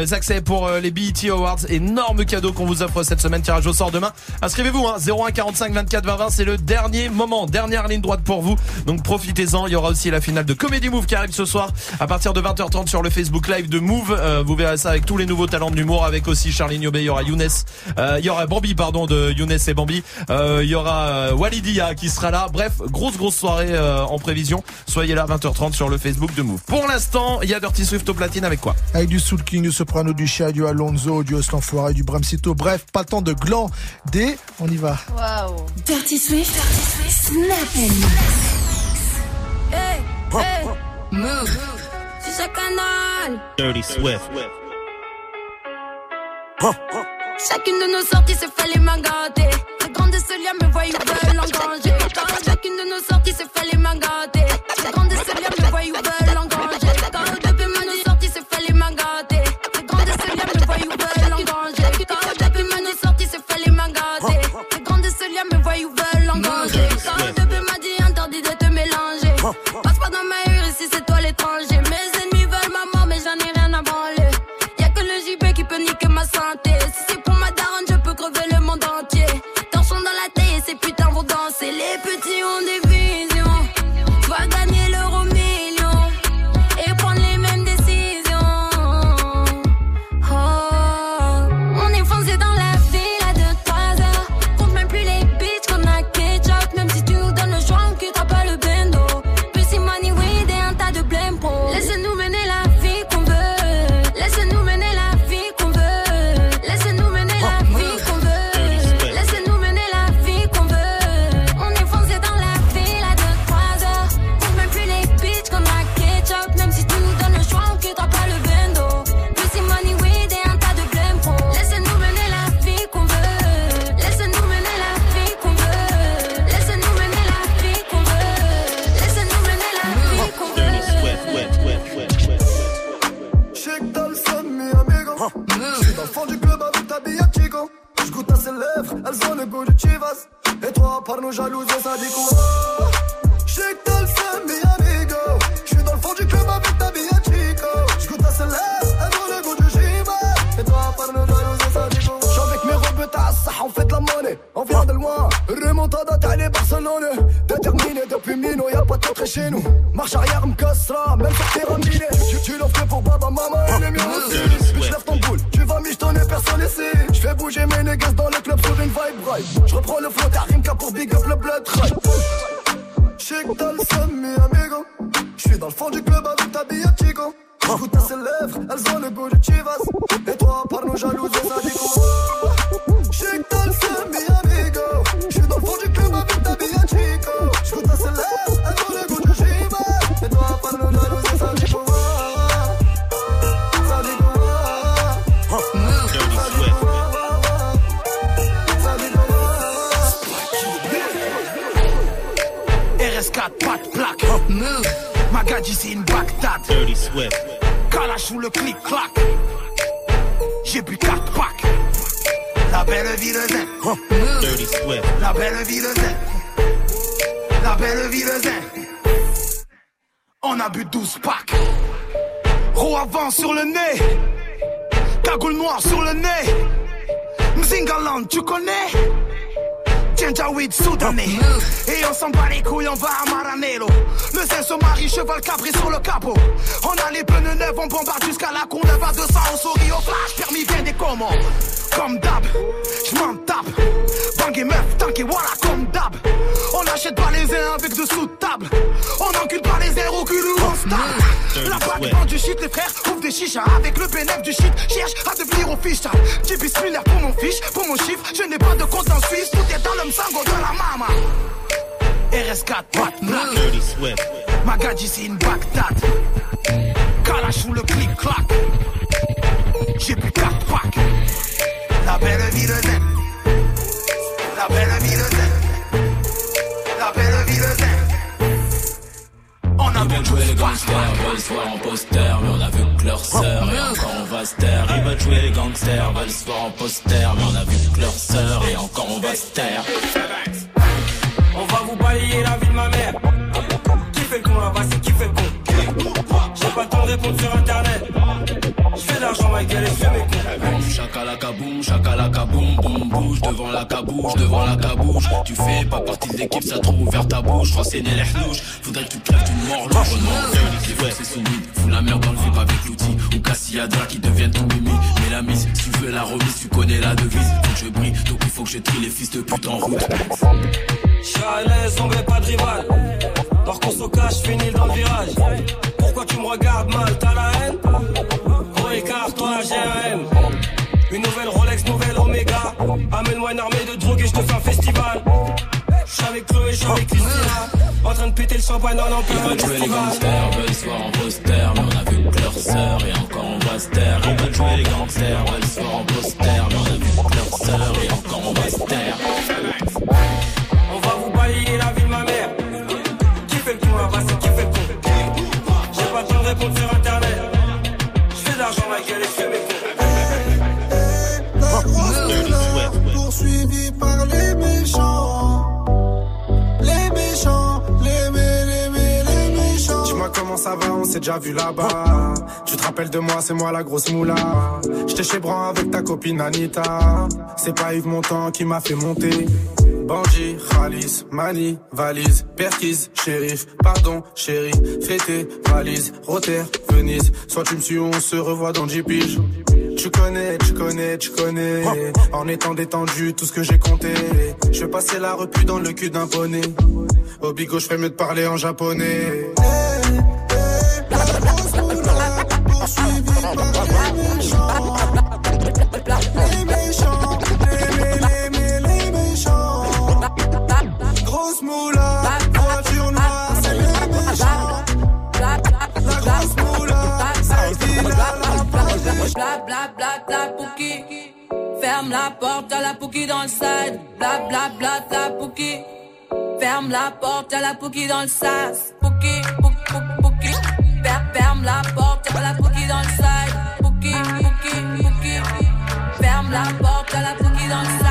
les accès pour les BET Awards. Énorme cadeau qu'on vous offre cette semaine. Tirage au sort demain. Inscrivez-vous, hein, 01 45 24 20 20. C'est le dernier moment, dernière ligne droite pour vous. Donc profitez-en. Il y aura aussi la finale de Comedy Move qui arrive ce soir à partir de 20h30 sur le Facebook Live de Move. Euh, vous verrez ça avec tous les nouveaux talents de l'humour, avec aussi Charline Niobé. Il y aura Younes, euh, il y aura Bambi, pardon, de Younes et Bambi. Euh, il y aura euh, Walidia qui sera là. Bref, grosse grosse soirée euh, en prévision. Soyez là 20h30 sur le Facebook de Move. Pour l'instant, il y a Dirty Swift au platine avec quoi? Avec du Soul King, du Soprano, du Chia, du Alonso, du Oslan Foiré, du Bramsito. Bref, pas tant de gland. Des, on y va. Waouh. Dirty Swift. Snap and Hey, hey, move. Sur ce canal. Dirty Swift. Chacune de nos sorties se fait les mains gâtées. Les grandes liens me voient veulent engranger. Chacune de nos sorties se fait les mains gâtées. Les grandes liens me voient veulent elles ont le goût de Chivas. Et toi, par nos jalouses, ça dit quoi? Shake dans le son, mi amigo. J'suis dans le fond du club avec ta bille chico. J'goûte ses lèvres, elles ont le goût de Chivas. Et toi, par nos jalouses, ça dit quoi? J'suis avec mes robes tasses, on fait de la monnaie. On vient de loin, remontada, t'as les Barcelone. Déterminé depuis Mino, y'a pas de trait chez nous. Marche arrière, m'cassera, même sur tes raminé. Tu, tu l'offres que pour baba, maman et les miens aussi. Bitch, lève ton boule, tu vas michetonner, personne ici. J'fais bouger mes niggas dans le club vibe right. J'reprends le flow d'Arimka pour big up le blood right. Shake dans le son, mi amigo. J'suis dans le fond du club avec ta bille chico. J'goûte à ses lèvres, elles ont le goût de Chivas. Et toi, par nos jalouses, ça dit Magadji, c'est une Bagdad. Dirty Swift. Kalash ou le clic-clac. J'ai bu 4 packs. La belle vie de zen. Dirty Swift. La belle vie de zen. La belle vie de zen. On a bu 12 packs. Roue avant sur le nez. Cagoule noire sur le nez. Mzingaland, tu connais? Soudanais Et on s'en bat les couilles, on va à Maranello. Le zin se marie, cheval cabré sur le capot. On a les pneus neufs, on bombarde jusqu'à la Courneuve à 200 On sourit au flash, permis vient des commandes Comme d'hab, j'm'en tape. Bang et meuf, tank et voilà comme d'hab. On achète pas les uns avec de table. On encule pas les airs au cul ou on se tape. La bague vend du shit, les frères ouvrent des chichas. Avec le bénéfice du shit, cherche à devenir official. J'ai bismillah pour mon fiche, pour mon chiffre. Je n'ai pas de compte msango la mama. RS4 Pat Black Magadji c'est une Bagdad Kalash le clic clac. J'ai plus 4 packs. La belle vie de zen. La belle vie de zen. La belle vie de zen. On a bien joué les gangsters, bonne en poster Mais on a vu que leur sœur et encore on va se taire. Ils veulent jouer les gangsters, veulent se voir en poster, mais on a vu que leur sœur et encore on va se taire. On va vous balayer la vie de ma mère. Qui fait le con là-bas, c'est qui fait le con? J'ai pas le temps de répondre sur internet. Et je fais mes cons. Chakalaka boum, chakalaka boum, boum, bouge devant la cabouche, devant la cabouche. Tu fais pas partie de l'équipe, ça trouve ouvert ta bouche. Renseigner les hnouches, faudrait que tu crèves louche. Oh non, ouais, c'est solide, fous la merde dans le vip avec l'outil. Ou Cassiadra qui deviennent tout mimi. Mais la mise, si tu veux la remise, tu connais la devise. Faut je brille, donc il faut que je trie les fils de pute en route. Je suis à l'aise, on met pas de rival. Dors qu'on se cache, finis dans le virage. Pourquoi tu me regardes mal, t'as la haine? Une nouvelle Rolex, nouvelle Omega. Amène-moi une armée de drogue et je te fais un festival. Je suis avec Chloé, je suis avec Christina. En train de péter le champagne dans Ils l'empire veulent jouer les gangsters, veulent se voir en poster, mais on a vu que leur sœur et encore on va se taire. Ils veulent jouer les gangsters, veulent se voir en poster, mais on a vu que leur sœur et encore on va se taire. Poursuivi par les méchants. Les méchants, les mé, les mé, les méchants. Dis-moi comment ça va, on s'est déjà vu là-bas. Tu te rappelles de moi, c'est moi la grosse moula. J'étais chez Bran avec ta copine Anita. C'est pas Yves Montand qui m'a fait monter. Bandit, Khalis, Mani, valise, Perquise, shérif, pardon, chérie, fêté, valise, Rotter, Venise. Soit tu me suis, on se revoit dans 10 piges. Tu connais, tu connais, tu connais. En étant détendu, tout ce que j'ai compté. Je vais passer la repu dans le cul d'un poney. Au bigot, je ferais mieux de parler en japonais. Bla bla bla bla pouki. Ferme la porte à la pouki dans le side. Bla bla bla bla pouki. Ferme la porte à la pouki dans le sas. Pouki, pouki, pouki, pouki. Fer- Ferme la porte à la pouki dans le side. Pouki, pouki, pouki. Ferme la porte à la pouki dans le sas.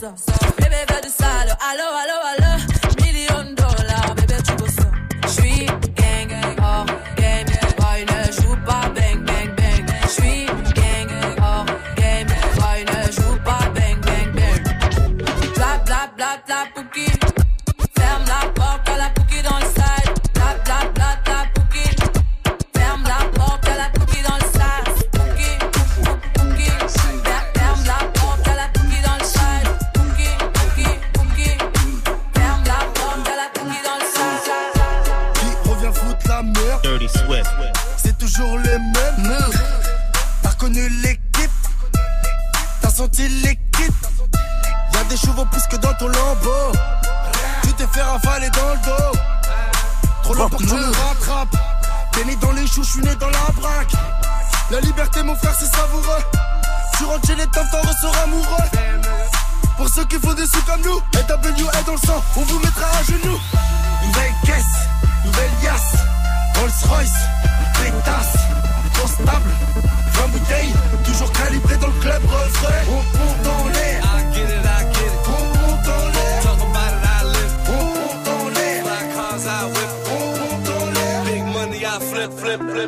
Bébé, bébé du sale. Allo, allo, allo. Plus que dans ton lambeau. Tu t'es fait ravaler dans le dos. Trop loin pour que tu me rattrapes T'es né dans les choux, je suis né dans la braque. La liberté mon frère c'est savoureux. Tu rentres chez les temps, t'en ressors amoureux. Pour ceux qui font des sous comme nous LWA dans le sang, on vous mettra à genoux. Nouvelle caisse, nouvelle yasse. Rolls Royce, pétasse, constable, 20 bouteilles, toujours calibré dans le club refrain. On monte en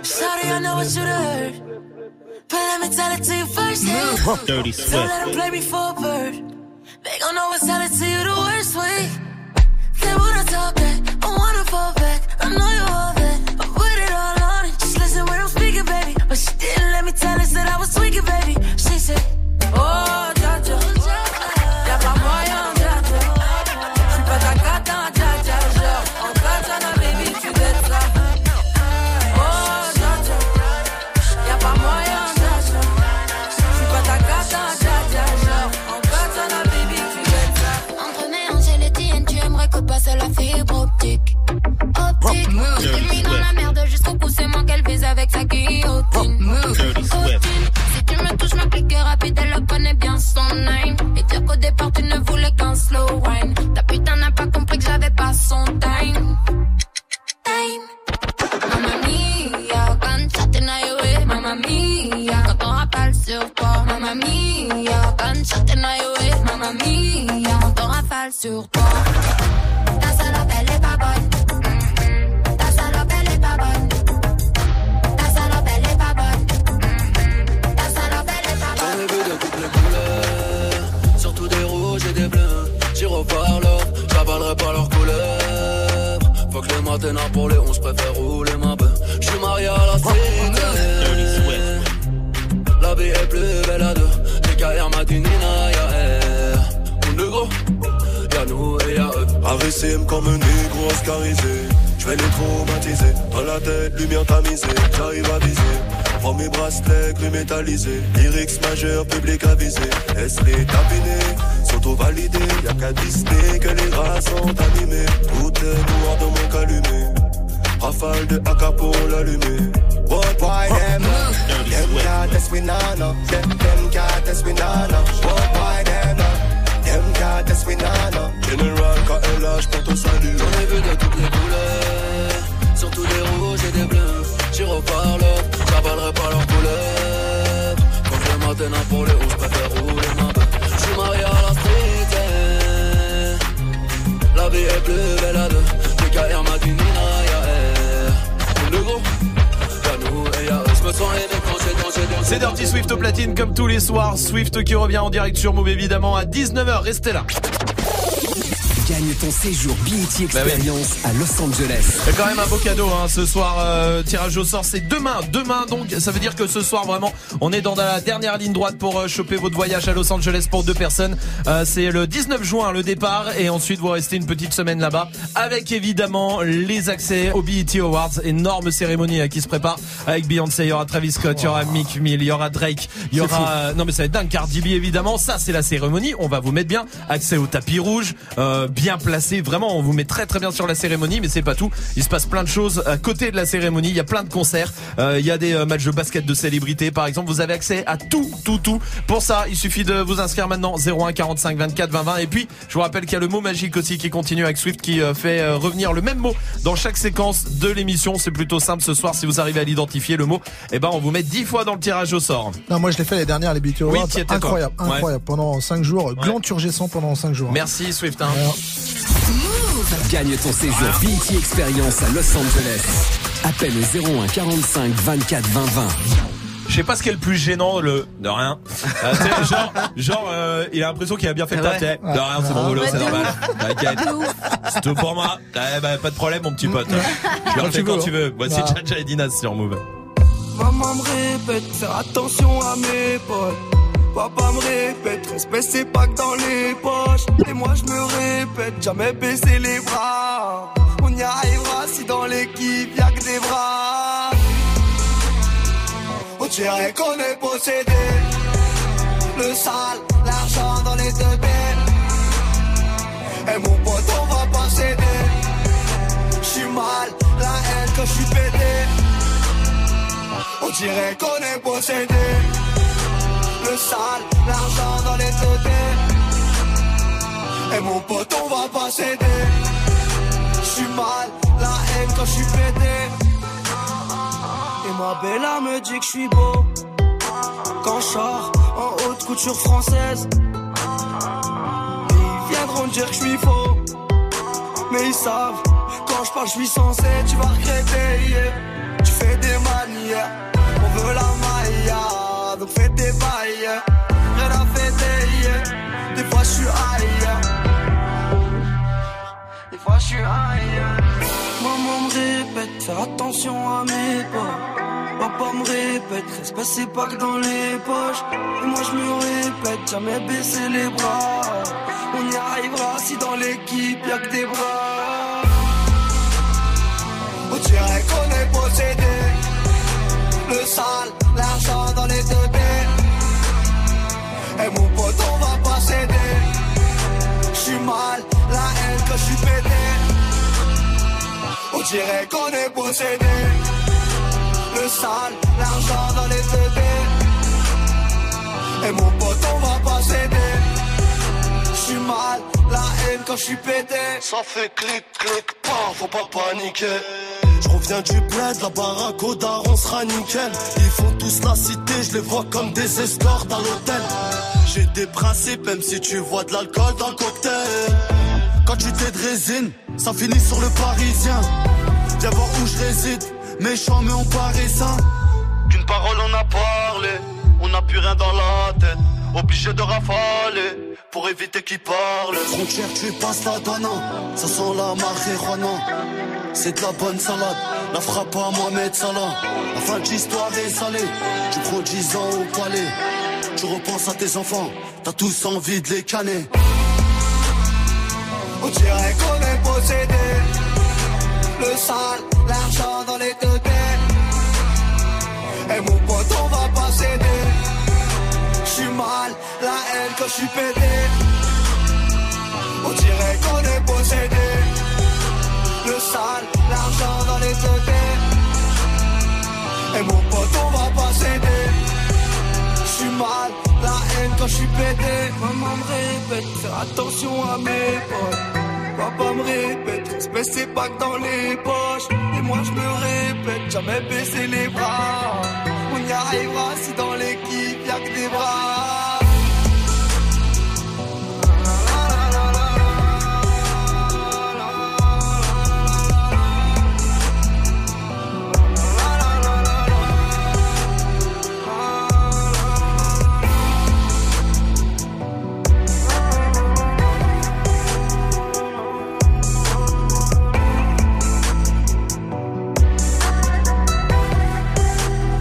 flip. I know what you heard. But let me tell it to you first. Dirty Don't Swift. let 'em play me for a bird. They gon' always tell it to you the worst way. They wanna talk back, I wanna fall back. I know you all that. I put it all on it. Just listen when I'm speaking, baby. But she didn't let me tell us that I was tweaking, baby. She said, sur toi. Ta salope, elle est pas bonne. Ta salope, elle est pas bonne. Ta salope, elle est pas bonne. Ta salope, elle est pas J'en bonne. ai vu de toutes les couleurs, surtout des rouges et des bleus. J'irai par l'or, j'avalerai pas leur couleur. Faut que les matins pour les 11 Arissime comme un négro oscarisé. Je vais les traumatiser. Dans la tête, lumière tamisée. J'arrive à viser. Prends mes bracelets gris métallisés. Lyrics majeur, public avisé. Esprit tapiné, s'auto-validé. Y'a qu'à Disney que les rats sont animés. Tout est noir dans mon calumet. Rafale de AK pour l'allumer. What? Why them? Them nah no. Them. What? Why them? Nah no. General KLH pour ton salut. J'en ai vu de toutes les couleurs, surtout des rouges et des bleus. J'irai par l'or, j'avalerai pas leur couleur. Quand je matin pour les 11, préfère rouler ma bœuf. J'suis marié à la street. La vie est plus belle à deux. Les carrières matinina, y'a elle. On est gros, y'a nous et y'a sens C'est Dirty Swift au platine comme tous les soirs. Swift qui revient en direct sur Move évidemment à 19h. Restez là. Gagne ton séjour BET Bah Experience à Los Angeles. C'est quand même un beau cadeau hein, ce soir. euh, tirage au sort, c'est demain. Demain donc, ça veut dire que ce soir vraiment, on est dans la dernière ligne droite pour euh, choper votre voyage à Los Angeles pour deux personnes. Euh, c'est le 19 juin le départ et ensuite vous restez une petite semaine là-bas avec évidemment les accès au BET Awards. Énorme cérémonie euh, qui se prépare avec Beyoncé, il y aura Travis Scott, il y aura Mick Mill, il y aura Drake, il y aura euh, non mais ça va être dingue. Cardi B évidemment. Ça c'est la cérémonie. On va vous mettre bien accès au tapis rouge, euh, bien placé. Vraiment, on vous met très très bien sur la cérémonie, mais c'est pas tout. Il se passe plein de choses à côté de la cérémonie. Il y a plein de concerts. Euh, il y a des euh, matchs de basket de célébrités, par exemple. Vous avez accès à tout, tout, tout. Pour ça, il suffit de vous inscrire maintenant 01 45 24 20 20. Et puis, je vous rappelle qu'il y a le mot magique aussi qui continue avec Swift, qui euh, fait revenir le même mot dans chaque séquence de l'émission. C'est plutôt simple ce soir. Si vous arrivez à l'identifier, le mot, eh ben, on vous met 10 fois dans le tirage au sort. Non, moi je l'ai fait les dernières, les BT Oui, Awards. incroyable, Ouais. incroyable. Pendant 5 jours, gland turgescent pendant 5 jours. Merci Swift. hein. Gagne ton séjour BET Experience à Los Angeles. Appelle au 01 45 24 20 20. Je sais pas ce qui est le plus gênant, le de rien. Euh, genre, genre, euh, il a l'impression qu'il a bien fait le Ouais. taf. De rien, c'est mon boulot, Ouais, c'est normal. ouf. T'inquiète. C'est tout pour moi. Eh ben, pas de problème, mon petit pote. Je le Quand refais tu quand veux, tu veux. Voici Ouais. Chacha et Dinas sur Move. Maman me répète, faire attention à mes potes. Papa me répète, respect c'est pas que dans les poches. Et moi je me répète, jamais baisser les bras. On y arrivera si dans l'équipe y'a que des bras. On dirait qu'on est possédé. Le sale, l'argent dans les deux belles. Et mon pote, on va pas céder. J'suis mal, la haine quand j'suis pété. On dirait qu'on est possédé. L'argent dans les tôtés. Et mon pote, on va pas céder. J'suis mal, la haine quand j'suis pété. Et ma bella me dit que j'suis beau. Quand j'sors en haute couture française. Ils viendront dire que j'suis faux. Mais ils savent, quand je parle, je suis censé, tu vas regretter. Tu fais des manières, on veut la maille, donc fais des bails. Rien à fêter, des fois je suis ailleurs. Des fois je suis ailleurs. Maman me répète, faire attention à mes pas. Papa me répète, respect c'est pas que dans les poches. Et moi je me répète, jamais baisser les bras. On y arrivera si dans l'équipe y'a que des bras. On dirait qu'on est possédé. Le sale, l'argent Et mon pote, on va pas céder. J'suis mal, la haine quand j'suis pété. On dirait qu'on est possédé. Le sale, l'argent dans les dés. Et mon pote, on va pas céder. J'suis mal, la haine quand j'suis pété. Ça fait clic, clic, pas, faut pas paniquer. Je reviens du bled, la baraque au daron sera nickel. Ils font tous la cité, je les vois comme des escortes à l'hôtel. J'ai des principes, même si tu vois de l'alcool dans le cocktail. Quand tu t'es de résine, ça finit sur le parisien. Viens voir où je réside, méchant mais on paraît sain. Qu'une parole on a parlé, on n'a plus rien dans la tête. Obligé de rafaler pour éviter qu'il parle. Frontière, tu passes la donne, ça sent la marijuana. C'est de la bonne salade, la frappe à Mohamed Salah. La fin de l'histoire est salée, tu prends 10 ans au palais. Tu repenses à tes enfants, t'as tous envie de les canner. On dirait qu'on est possédé. Le sale, l'argent dans les deux. Et mon pote, on va pas céder. J'suis mal, la haine quand j'suis pété. On dirait qu'on est possédé. Le sale, l'argent dans les têtes. Et mon pote, on va pas céder. J'suis mal, la haine quand j'suis pété. Maman me répète, faire attention à mes potes. Papa me répète, espèce c'est pas dans les poches. Et moi je me répète, jamais baisser les bras. On y arrivera si dans l'équipe y'a que des bras.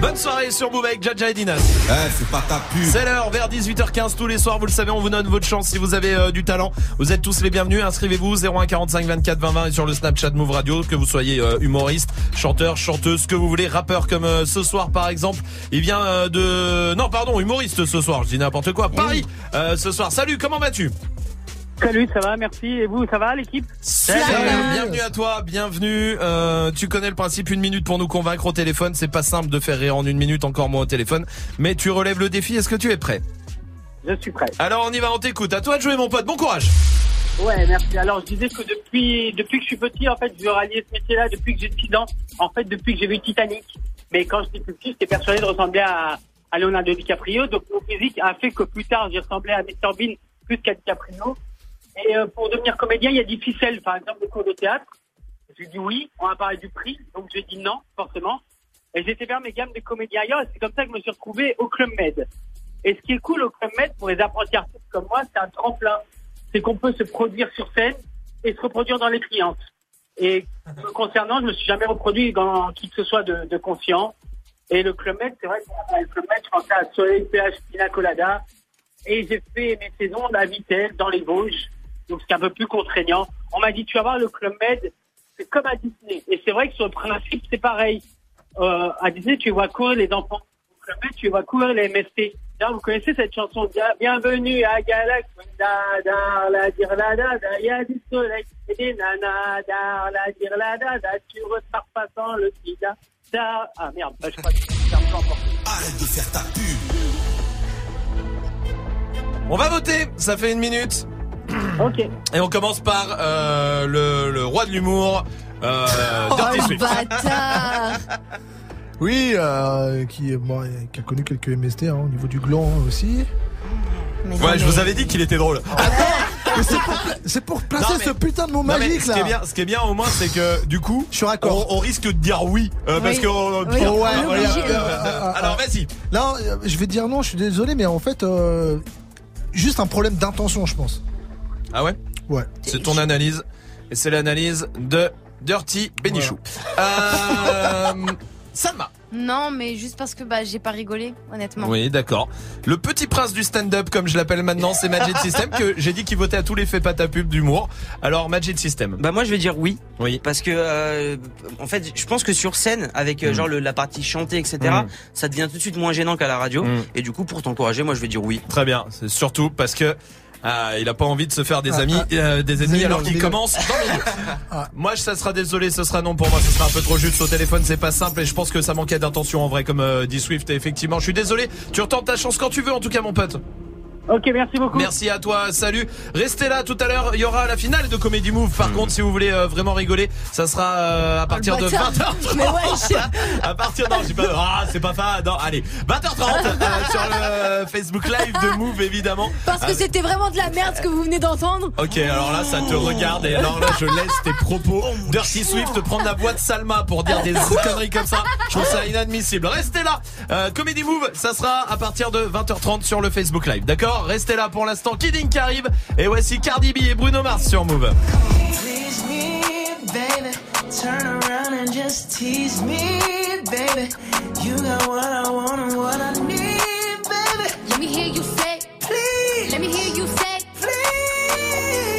Bonne soirée sur Move avec Jaja et Dinas. Eh, c'est pas ta pub. C'est l'heure, vers 18h15 tous les soirs, vous le savez, on vous donne votre chance si vous avez euh, du talent. Vous êtes tous les bienvenus, inscrivez-vous 0145 24 20 20 et sur le Snapchat Move Radio, que vous soyez euh, humoriste, chanteur, chanteuse, ce que vous voulez, rappeur comme euh, ce soir par exemple. Il vient de... Non, pardon, humoriste ce soir, je dis n'importe quoi. Paris, euh, ce soir. Salut, comment vas-tu? Salut, ça va, merci. Et vous, ça va l'équipe Salut, bienvenue à toi, bienvenue. Euh, tu connais le principe, une minute pour nous convaincre au téléphone. C'est pas simple de faire rire en une minute, encore moins au téléphone. Mais tu relèves le défi, est-ce que tu es prêt? Je suis prêt. Alors on y va, on t'écoute. À toi de jouer mon pote, bon courage. Ouais, merci. Alors, je disais que depuis, depuis que je suis petit, en fait, je veux rallier ce métier-là depuis que j'ai 6 ans. En fait, depuis que j'ai vu Titanic. Mais quand j'étais plus petit, j'étais persuadé de ressembler à, à Leonardo DiCaprio. Donc, mon physique a fait que plus tard, j'ai ressemblé à Mr Bean plus qu'à DiCaprio. Et euh, pour devenir comédien, il y a des ficelles. Par exemple, le cours de théâtre. J'ai dit oui. On a parlé du prix. Donc, j'ai dit non, forcément. Et j'ai fait faire mes gammes de comédien ailleurs. Et c'est comme ça que je me suis retrouvé au Club Med. Et ce qui est cool au Club Med, pour les apprentis artistes comme moi, c'est un tremplin. C'est qu'on peut se produire sur scène et se reproduire dans les clientes. Et concernant, je me suis jamais reproduit dans qui que ce soit de, de conscient. Et le Club Med, c'est vrai que le Club Med, je pensais à Soleil, PH, Pina Colada. Et j'ai fait mes saisons à Vittel, dans les Vosges. Donc c'est un peu plus contraignant. On m'a dit, tu vas voir, le Club Med, c'est comme à Disney. Et c'est vrai que sur le principe, c'est pareil. Euh, à Disney, tu vois courir les enfants. Au Club Med, tu vois courir les MST. D'ailleurs, vous connaissez cette chanson Bien- Bienvenue à Galax. Da, da, la dire la da, y a du soleil et des nanas. Da, la dire la da, tu repars pas sans le sida. Da. Ah merde, bah, je crois que c'est un peu. Arrête de faire ta pub. On va voter, ça fait une minute. Ok. Et on commence par euh, le, le roi de l'humour, euh, Oh Dirty le Swift. bâtard Oui, euh, qui, bon, qui a connu quelques MST hein, au niveau du gland hein, aussi. Ouais, je vous avais dit qu'il était drôle. Mais c'est pour, c'est pour placer Non, mais- ce putain de mot Non, magique ce là. qui est bien, ce qui est bien au moins, c'est que du coup, on, on risque de dire oui, euh, parce que Oui, on- ouais. Euh, Alors vas-y. Là, euh, je vais dire non, je suis désolé, mais en fait, euh, juste un problème d'intention, je pense. Ah ouais Ouais. C'est ton analyse et c'est l'analyse de Dirty Benichou. Euh, Salma. Non, mais juste parce que bah, j'ai pas rigolé, honnêtement. Oui, d'accord. Le petit prince du stand-up, comme je l'appelle maintenant, c'est Magic System, que j'ai dit qu'il votait à tous les faits pas ta pub d'humour. Alors, Magic System. Bah moi je vais dire oui. Oui. Parce que euh, en fait je pense que sur scène avec euh, Mm. genre le- la partie chantée etc Mm. ça devient tout de suite moins gênant qu'à la radio Mm. et du coup pour t'encourager moi je vais dire oui. Très bien. C'est surtout parce que ah, il a pas envie de se faire des Ah, amis, ah, euh, des ennemis alors qu'il commence dans. Ah. Moi, ça sera désolé, ce sera non pour moi, ce sera un peu trop juste au téléphone, c'est pas simple et je pense que ça manquait d'intention en vrai, comme euh, dit Swift. Et effectivement, je suis désolé. Tu retentes ta chance quand tu veux, en tout cas, mon pote. Ok, merci beaucoup. Merci à toi, salut. Restez là, tout à l'heure, il y aura la finale de Comedy Move. Par hmm. contre, si vous voulez euh, vraiment rigoler, ça sera euh, à ah, partir de 20h30. Mais ouais, à partir, non, pas, ah, c'est pas ça, non, allez, 20h30 euh, sur le Facebook Live de Move, évidemment. Parce que c'était vraiment de la merde ce que vous venez d'entendre. Ok, alors là, ça te regarde et alors là, je laisse tes propos. Dirty Swift oh prendre la voix de Salma pour dire des conneries comme ça. Je trouve ça inadmissible. Restez là. Comedy Move, ça sera à partir de 20h30 sur le Facebook Live, d'accord? War. Restez là pour l'instant. Kidding qui arrive. Et voici Cardi B et Bruno Mars sur Move. You know what I want and what I mean baby Let me hear you say, please. Let me hear you say, please.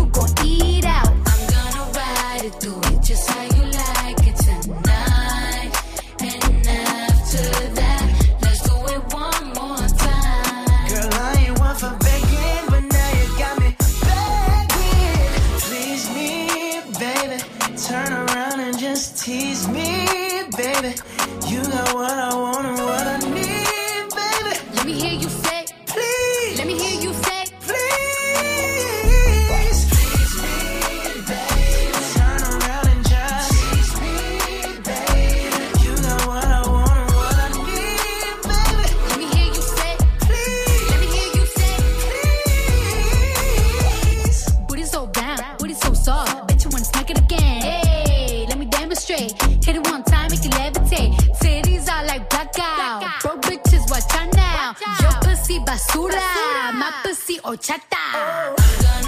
tease me, baby. You got what I want. pussy basura, basura. my pussy horchata. Oh.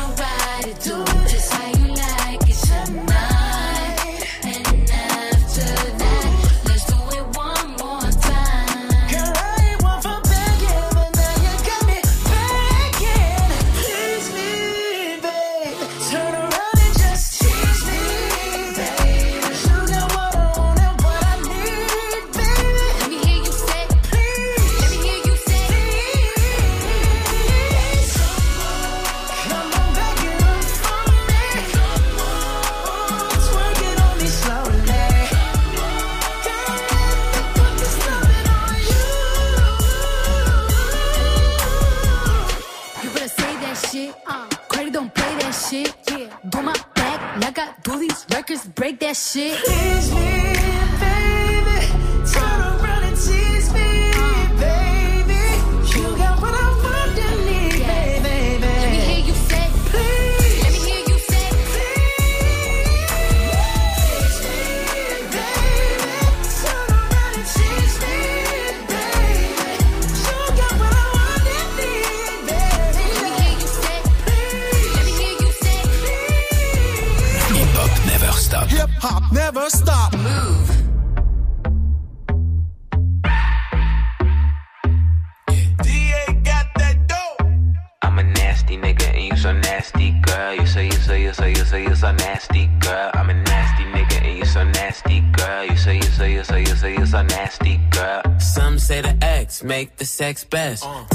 sex best. Uh.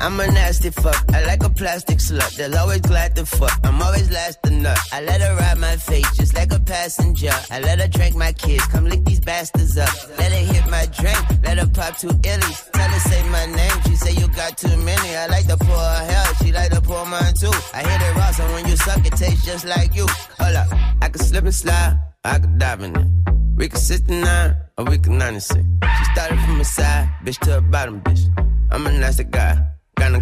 I'm a nasty fuck. I like a plastic slut. They'll always glad to fuck. I'm always last to nut. I let her ride my face just like a passenger. I let her drink my kids. Come lick these bastards up. Let her hit my drink. Let her pop two illies. Tell her say my name. She say you got too many. I like to pour her hell. She like to pour mine too. I hit it raw, so when you suck, it tastes just like you. Hold up. I can slip and slide. I can dive in it. We can 69 or we can 96. She started from the side, bitch to a bottom, bitch. I'm a nasty guy.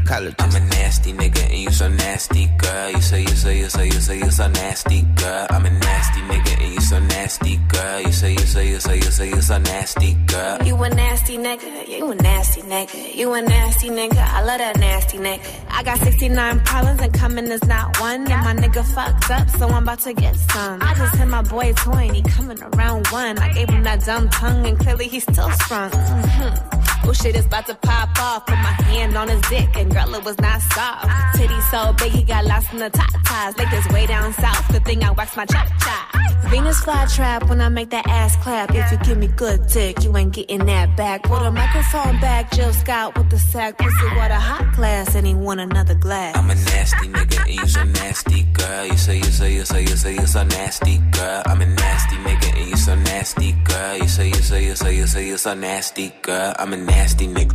Gynecologist. I'm a nasty nigga and you so nasty, girl. You say, you say, you say, you say, you so nasty, girl. I'm a nasty nigga and you so nasty, girl. You say, you say, you say, you say, you so nasty, girl. You a nasty nigga, you a nasty nigga. You a nasty nigga, I love that nasty nigga. I got 69 problems and coming is not one. And my nigga fucked up, so I'm about to get some. I just hit my boy toy and he coming around one. I gave him that dumb tongue and clearly he's still sprung. hmm Oh shit is about to pop off. Put my hand on his dick and girl it was not soft. Titty so big he got lost in the top ties. Like this way down south. Good thing I wax my chop chop. Venus fly trap when I make that ass clap. If you give me good dick, you ain't getting that back. Put a microphone back, Jill Scott with the sack. Pussy water hot glass and he want another glass. I'm a nasty nigga and you so nasty, girl. You say, you say, you say, you say, you so nasty, girl. I'm a nasty nigga and you so nasty, girl. You say, you say, you say, you say, you so nasty, girl. I'm a nasty nigga.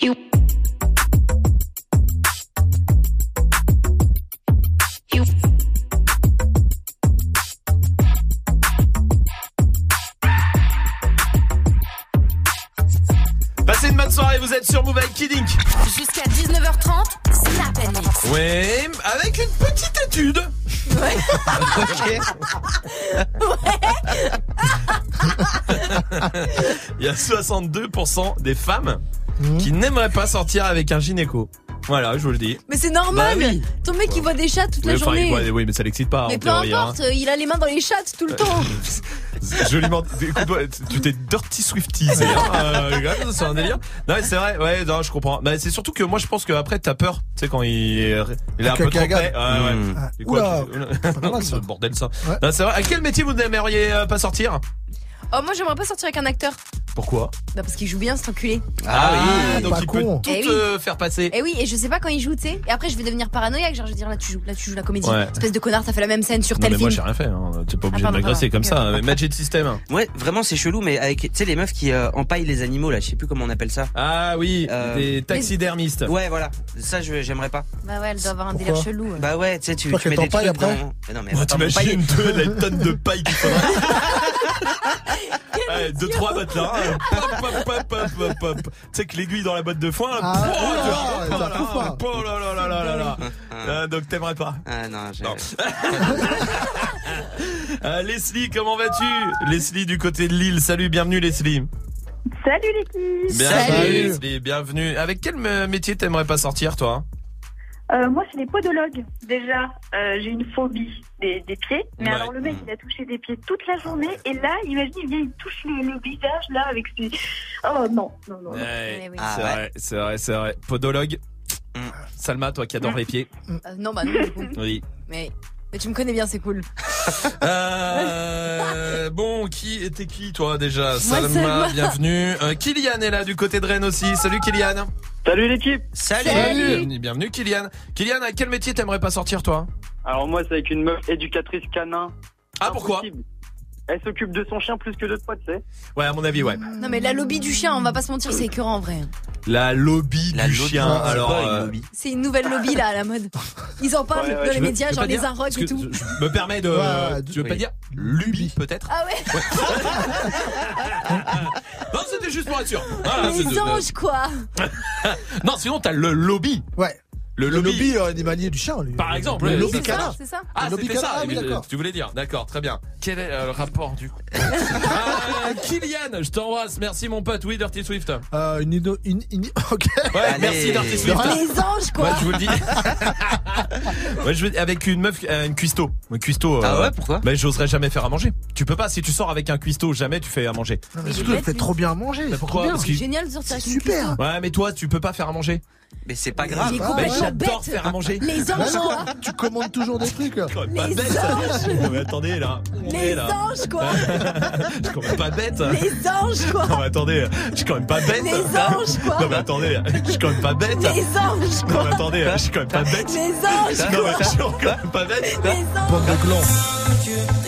You. You. Passez une bonne soirée, vous êtes sur Move avec Kid Ink. Jusqu'à 19h30, Snap and Mix. Ouais, avec une petite étude. Il y a 62% des femmes qui n'aimeraient pas sortir avec un gynéco. Voilà, je vous le dis. Mais c'est normal. Bah oui. Ton mec il voit des chats toute Oui, la enfin, journée. voit- oui, mais ça l'excite pas. mais en peu théorie, hein. importe, il a les mains dans les chattes tout le temps. Joliment. Écoute-moi, tu t'es dirty swiftisé. Hein, euh, c'est un délire. Non, mais c'est vrai. Ouais, non, je comprends. Mais c'est surtout que moi, je pense qu'après, t'as peur. Tu sais, quand il, il est un peu trop près. Ouais, ouais. Mm. Et quoi, Oula. tu- Ce bordel, ça. Non, c'est vrai. À quel métier vous n'aimeriez euh, pas sortir? Oh, moi j'aimerais pas sortir avec un acteur. Pourquoi Bah parce qu'il joue bien cet enculé. Ah, oui, donc pas il peut con. tout Eh oui. euh, faire passer. Et oui, et je sais pas quand il joue, tu sais. Et après je vais devenir paranoïaque, genre je vais dire là tu joues, là tu joues la comédie. Ouais. Espèce de connard, t'as fait la même scène sur Non, tel mais moi, film. j'ai rien fait. Hein. T'es pas obligé Ah, de pardon, m'agresser comme ça. Magic System. Ouais, vraiment c'est chelou, mais avec tu sais les meufs qui euh, empaillent les animaux là, je sais plus comment on appelle ça. Ah oui, Euh, des taxidermistes. Ouais, voilà. Ça, je j'aimerais pas. Bah ouais, elle doit avoir un Pourquoi délire chelou. ouais. Bah ouais, tu sais, tu, mets des trucs après non, mais. T'imagines deux, la tonne de paille qu'il faudra. Ouais, deux, trois bottes là. hein. Pop, pop, pop, pop, pop, pop. Tu sais que l'aiguille dans la botte de foin. là, Ah, oh, oh là là, oh là là là là là là. Euh, Donc t'aimerais pas. Ah non, j'ai. Euh, Leslie, comment vas-tu? Leslie du côté de Lille. Salut, bienvenue Leslie. Salut l'équipe Bienvenue Leslie, bienvenue. Avec quel euh, métier t'aimerais pas sortir toi? Euh, Moi, c'est les podologues. Déjà, euh, j'ai une phobie des, des pieds. Mais Ouais. alors, le mec, il a touché des pieds toute la journée. Et là, imagine, il vient, il touche le, le visage, là, avec ses... Oh non, non, non. non. Ouais, oui. C'est vrai, c'est vrai, c'est vrai. Podologue. Salma, toi qui adore les pieds. Euh, non, bah non, du coup. Oui. Mais, mais tu me connais bien, c'est cool. Euh, bon, qui était qui toi déjà Moi, Salma, Salma. bienvenue. Euh, Kylian est là du côté de Rennes aussi. Salut Kylian. Salut l'équipe Salut. Bienvenue, bienvenue Kylian. Kylian, à quel métier t'aimerais pas sortir toi Alors moi c'est avec une meuf éducatrice canin. Ah pourquoi. Elle s'occupe de son chien plus que de toi, tu sais. Ouais, à mon avis, ouais. Non, mais la lobby du chien, on va pas se mentir, c'est écœurant en vrai. La lobby La du lobby, chien. c'est Alors, euh, lobby C'est une nouvelle lobby là à la mode. Ils en parlent Ouais, ouais, dans les veux- médias, genre les parce et tout. Je me permets de. Ouais, tu veux pas oui. dire Lubie peut-être Ah ouais Non, c'était juste pour être sûr. C'est Les de- anges quoi Non, sinon t'as le lobby. Ouais. Le Le lobby. lobby euh, animalier du chien, lui. Par exemple, Le ouais, lobby canard. C'est ça Ah, Le lobby c'était ça, ah oui, d'accord. tu voulais dire. D'accord, très bien. Quel est euh, le rapport du coup? Ah, Kylian, je t'embrasse. Merci mon pote. Oui, Dirty Swift. Ouais, Euh, une, ido- une, une- ok. Allez. merci Dirty Swift. Les anges quoi Ouais, je vous le dis. ouais, je veux avec une meuf, euh, une cuistot. Une cuistot. euh, Ah ouais, pourquoi? Mais j'oserais jamais faire à manger. Tu peux pas. Si tu sors avec un cuistot, jamais tu fais à manger. Non, mais fait bête, trop bien manger. Mais pourquoi? C'est génial de sortir avec une super. Ouais, mais toi, tu peux pas faire à manger. Mais c'est pas grave. Ah, j'adore bête. faire à manger. Les anges, non, quoi. Tu commandes toujours des trucs. Je suis quand même pas Les bête. anges. Non, mais attendez là. Les là. anges, quoi. Je suis quand même pas bête. Les anges, quoi. Non mais attendez, je suis quand même pas bête. Les anges, quoi. Non mais attendez, je suis quand même pas bête. Les anges, Non quoi. mais attendez, je suis quand même pas bête. Les anges, Non mais quoi. je suis quand même pas bête. Les anges.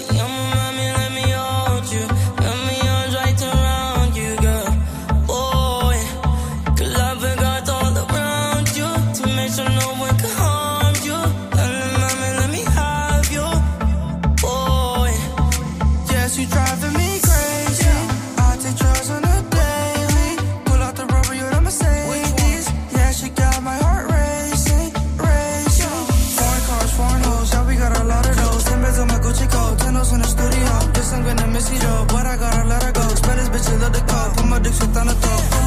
Put my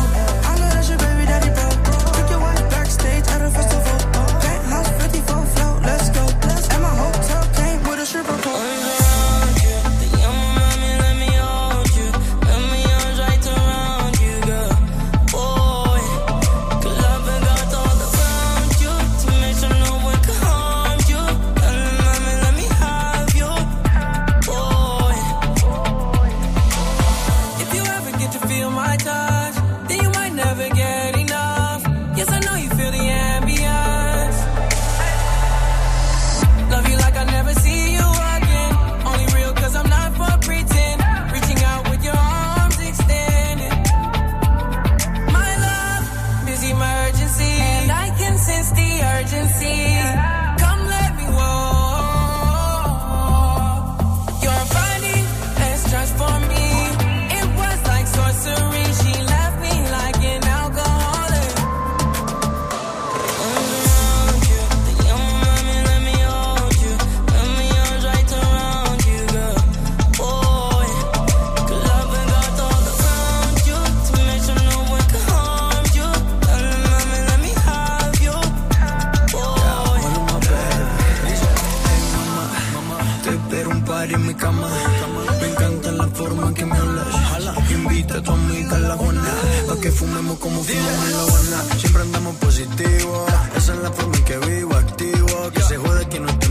en mi cama. Me encanta la forma que me hablas. Invita a tu amiga a la Juana. Pa' que fumemos como fumamos en la Habana. Siempre andamos positivo. Esa es la forma en que vivo, activo. Que se jode que no esté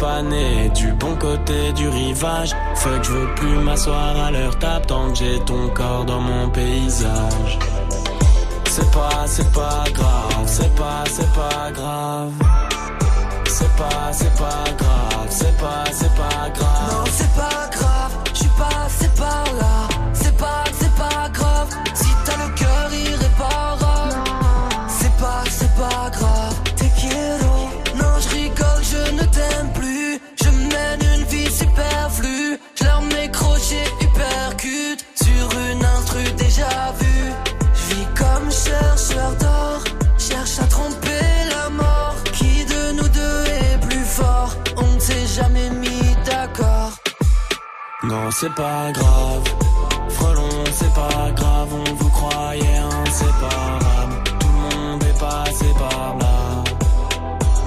pas né du bon côté du rivage, fuck, je veux plus m'asseoir à leur table tant que j'ai ton corps dans mon paysage. C'est pas, c'est pas grave, c'est pas, c'est pas grave. C'est pas, c'est pas grave, c'est pas, c'est pas grave. Non, c'est pas grave, je suis passé par là. C'est pas grave. Frelon, c'est pas grave, on vous croyait inséparables. Tout le monde est passé par là.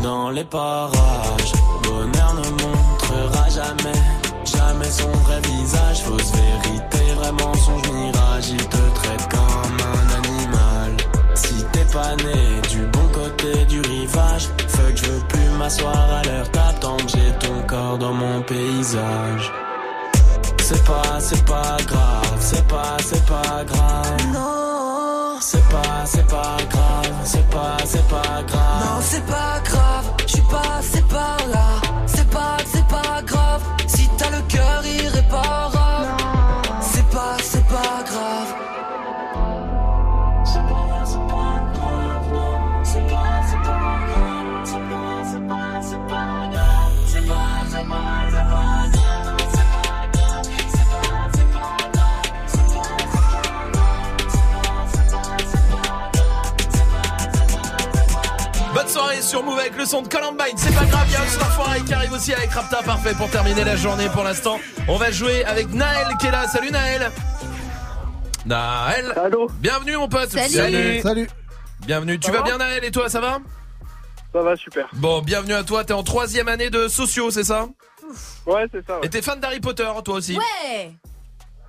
Dans les parages, bonheur ne montrera jamais. Jamais son vrai visage, fausse vérité, vrai mensonge, mirage. Il te traite comme un animal. Si t'es pas né du bon côté du rivage, fuck, je veux plus m'asseoir à leur table tant couleurs dans mon paysage. C'est pas, c'est pas grave, c'est pas, c'est pas grave. Non, C'est pas, c'est pas grave, c'est pas, c'est pas grave. non, c'est pas grave. Je suis passé par là. Sur Move avec le son de Columbine. C'est pas grave, il y a un Starfoiré qui arrive aussi avec Rapta. Parfait pour terminer la journée pour l'instant. On va jouer avec Naël qui est là. Salut Naël. Naël. Bienvenue mon pote. Salut. Salut. Bienvenue. Tu vas va bien Naël et toi, ça va Ça va super. Bon, bienvenue à toi. T'es en troisième année de sociaux, c'est ça Ouais, c'est ça. Et t'es fan d'Harry Potter, toi aussi Ouais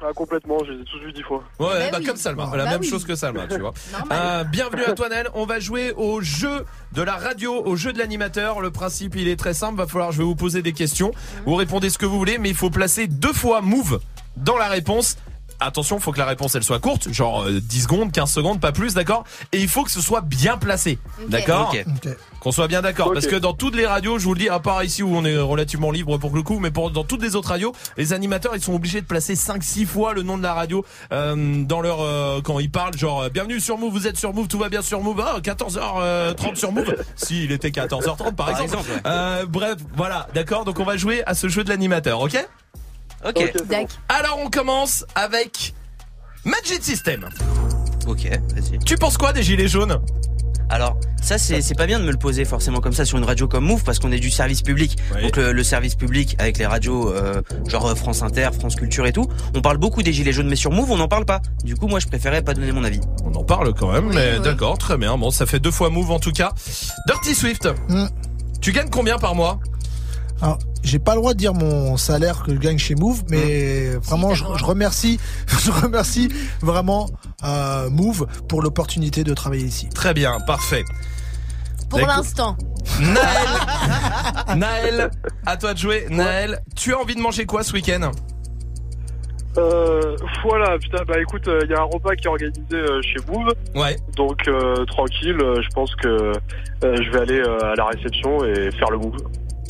Ah, complètement, je les ai tous vus dix fois. Ouais, Bah bah, oui. comme Salma, la Bah même oui. chose que Salma, tu vois. Euh, bienvenue à toi on va jouer au jeu de la radio, au jeu de l'animateur. Le principe, il est très simple, va falloir je vais vous poser des questions. Vous répondez ce que vous voulez, mais il faut placer deux fois move dans la réponse. Attention, faut que la réponse elle soit courte, genre euh, 10 secondes, 15 secondes, pas plus, d'accord? Et il faut que ce soit bien placé. D'accord? Ok. Qu'on soit bien d'accord, parce que dans toutes les radios, je vous le dis, à part ici où on est relativement libre pour le coup, mais pour, dans toutes les autres radios, les animateurs ils sont obligés de placer 5-6 fois le nom de la radio euh, dans leur euh, quand ils parlent, genre euh, bienvenue sur Move, vous êtes sur Move, tout va bien sur Move, ah 14h30 sur Move. si il était 14h30 par, Par exemple. exemple, ouais. Euh, bref, voilà, d'accord? Donc on va jouer à ce jeu de l'animateur, ok? Ok. Alors on commence avec Magic System. Ok, vas-y. Tu penses quoi des gilets jaunes? Alors, ça, c'est c'est pas bien de me le poser forcément comme ça sur une radio comme Move parce qu'on est du service public. Donc, le, le service public avec les radios euh, genre euh, France Inter, France Culture et tout, on parle beaucoup des gilets jaunes, mais sur Move, on n'en parle pas. Du coup, moi, je préférais pas donner mon avis. On en parle quand même, mais d'accord, très bien. Bon, ça fait deux fois Move en tout cas. Dirty Swift, tu gagnes combien par mois? Alors, j'ai pas le droit de dire mon salaire que je gagne chez Move, mais vraiment, je, je remercie, je remercie vraiment euh, Move pour l'opportunité de travailler ici. Très bien, parfait. Pour l'instant. Naël, Naël, à toi de jouer. Naël, tu as envie de manger quoi ce week-end? Euh, voilà, putain, bah écoute, il y a un repas qui est organisé euh, chez Move. Ouais. Donc, euh, tranquille, euh, je pense que euh, je vais aller euh, à la réception et faire le Move.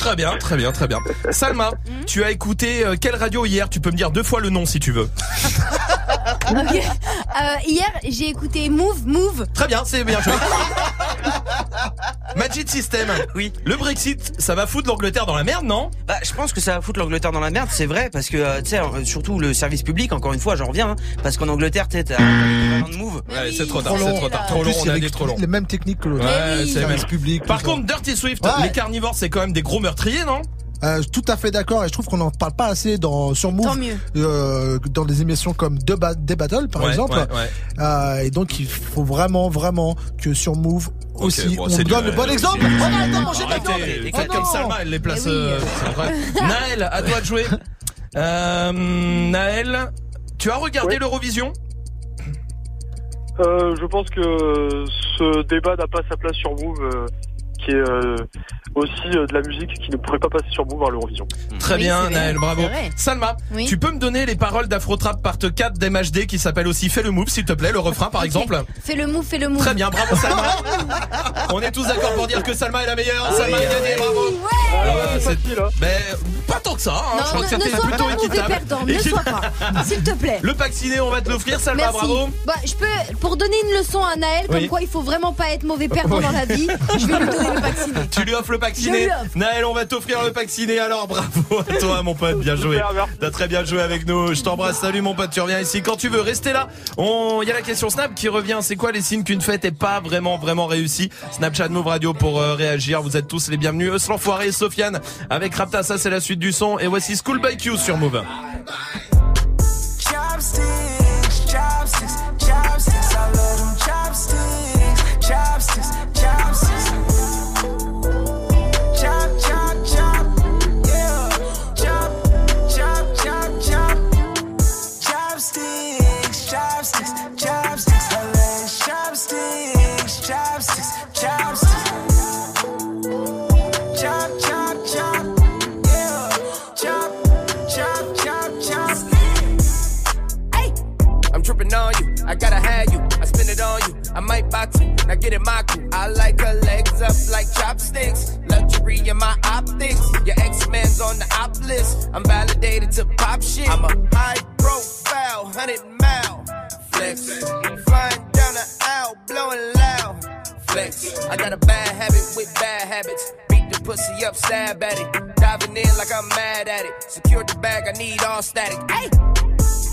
Très bien, très bien, très bien. Salma, tu as écouté euh, quelle radio hier? Tu peux me dire deux fois le nom si tu veux. Ok. Euh, hier, j'ai écouté Move, Move. Très bien, c'est bien joué. Magic System. Oui. Le Brexit, ça va foutre l'Angleterre dans la merde, non? Bah, je pense que ça va foutre l'Angleterre dans la merde, c'est vrai, parce que, euh, tu sais, euh, surtout le service public, encore une fois, j'en reviens, hein, parce qu'en Angleterre, tu sais, t'as un de Move. Ouais, c'est trop tard, c'est trop tard, trop long, on a trop long. Les mêmes techniques que l'autre. Ouais, c'est Service même. public. Par contre, Dirty Swift, Ouais. les carnivores, c'est quand même des gros meurtriers, non? Euh, tout à fait d'accord et je trouve qu'on n'en parle pas assez dans sur Move Tant mieux. euh, dans des émissions comme The, Ba- The Battle par Ouais, exemple ouais, ouais. Euh, et donc il faut vraiment vraiment que sur Move aussi bon, on c'est donne du- le bon exemple oh, la Arrêtez, viande. les Oh comme non. Salma, elle les place. Mais oui. euh. Naël, à toi de jouer. Euh, Naël, tu as regardé l'Eurovision? Euh, je pense que ce débat n'a pas sa place sur Move, euh, qui est euh, aussi euh, de la musique qui ne pourrait pas passer sur Move à l'Eurovision. Très Oui, bien, Naël, bravo. Salma, Oui. tu peux me donner les paroles d'Afrotrap Part 4 d'MHD qui s'appelle aussi Fais le move, s'il te plaît, le refrain par exemple Fais le move, fais le move. Très bien, bravo Salma. On est tous d'accord pour dire que Salma est la meilleure. Salma a gagné, bravo. Ah, Euh, facile, hein. Mais pas tant que ça. Hein. je crois que ne, ne c'était sois plutôt pas mauvais équitable. perdant, ne sois pas. S'il te plaît. Le pack ciné, on va te l'offrir, Salma, Merci. bravo. Bah, je peux, pour donner une leçon à Naël, comme Oui. quoi il faut vraiment pas être mauvais perdant Oui. dans la vie, je vais lui donner le vacciné. Tu lui offres le pack Je ciné. lui offre. Naël, on va t'offrir le pack ciné. Alors bravo à toi, mon pote. Bien joué. T'as très bien joué avec nous. Je t'embrasse. Salut, mon pote. Tu reviens ici quand tu veux. Restez là. On, il y a la question Snap qui revient. C'est quoi les signes qu'une fête est pas vraiment, vraiment réussie? Snapchat Move Radio pour euh, réagir. Vous êtes tous les bienvenus. Eus l'enfoiré et Sofiane avec Rapta. Ça, c'est la suite du son. Et voici School by Q sur Move. might buy two. Now get it, my. I like her legs up like chopsticks. Luxury in my optics. Your X Men's on the op list. I'm validated to pop shit. I'm a high profile, 100 mile flex. Flying down the aisle, blowing loud flex. I got a bad habit with bad habits. Beat the pussy up, stab at it. Diving in like I'm mad at it. Secured the bag, I need all static. Hey,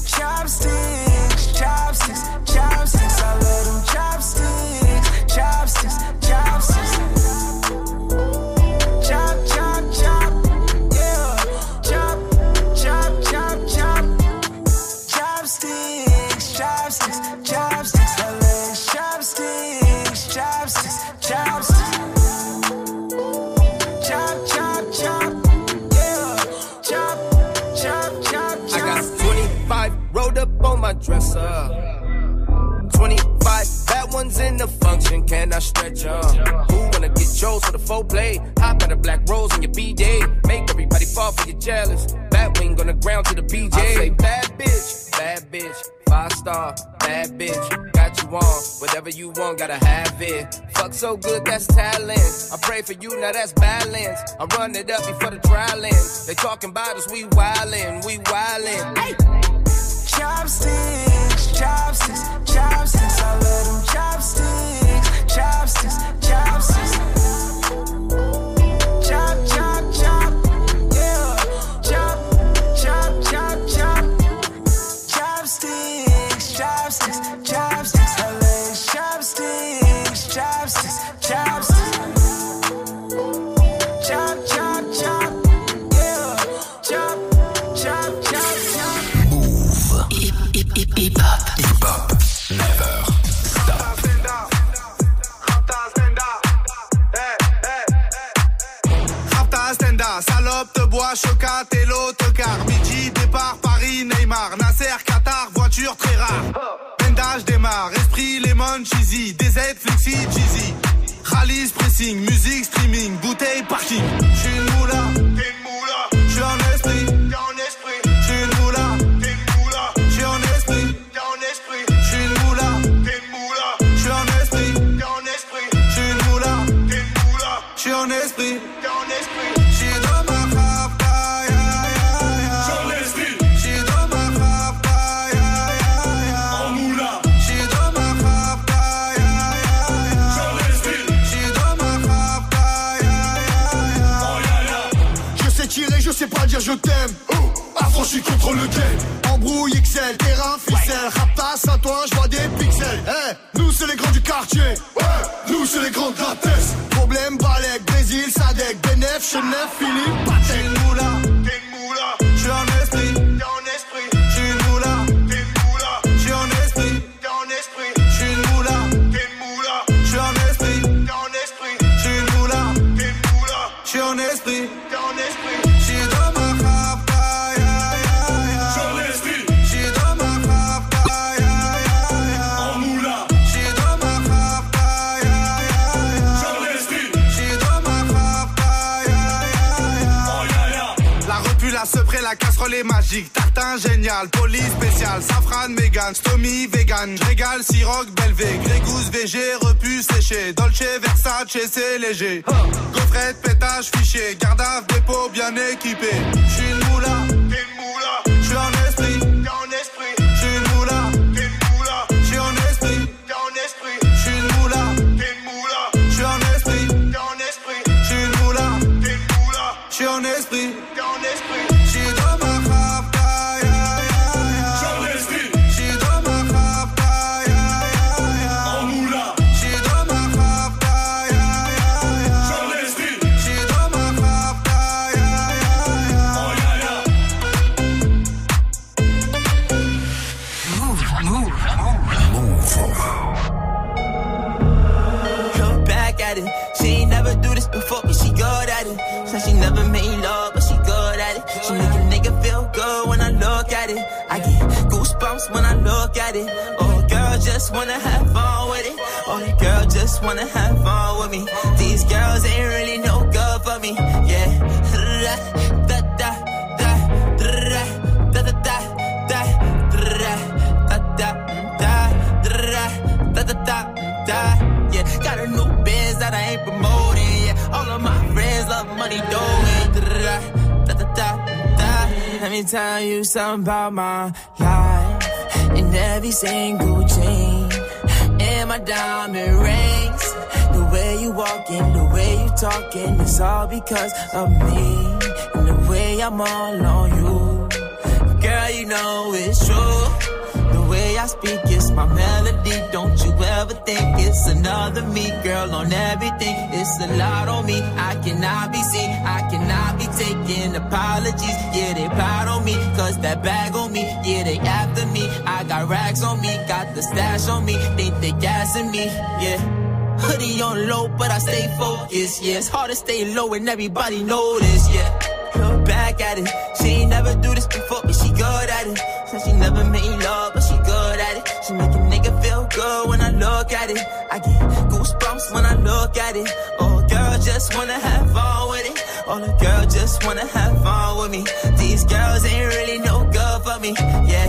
chopsticks chopsticks, chopsticks. I love them chopsticks, chopsticks, chopsticks. dress up. 25 bad ones in the function, can I stretch up? Who wanna get Joe's for the full play? Hop out a black rose in your B-Day. Make everybody fall for your jealous. Bad wing on the ground to the BJ. I say bad bitch, bad bitch. Five star, bad bitch. Got you on, whatever you want, gotta have it. Fuck so good, that's talent. I pray for you, now that's balance. I run it up before the trial ends. They talking about us, we wildin', we wildin'. Hey chopsticks, chopsticks, chopsticks. All because of me. And the way I'm all on you. Girl, you know it's true. The way I speak is my melody. Don't you ever think it's another me, girl, on everything. It's a lot on me. I cannot be seen. I cannot be taking apologies. Yeah, they proud on me. Cause that bag on me. Yeah, they after me. I got racks on me. Got the stash on me. Think they gassing me. Yeah. Hoodie on low, but I stay focused. Yeah, it's hard to stay low and everybody this. Yeah, look back at it. She ain't never do this before, but she good at it. Said she never made love, but she good at it. She make a nigga feel good when I look at it. I get goosebumps when I look at it. Oh, girl, just wanna have fun with it. Oh, the girl just wanna have fun with me. These girls ain't really no good for me. Yeah,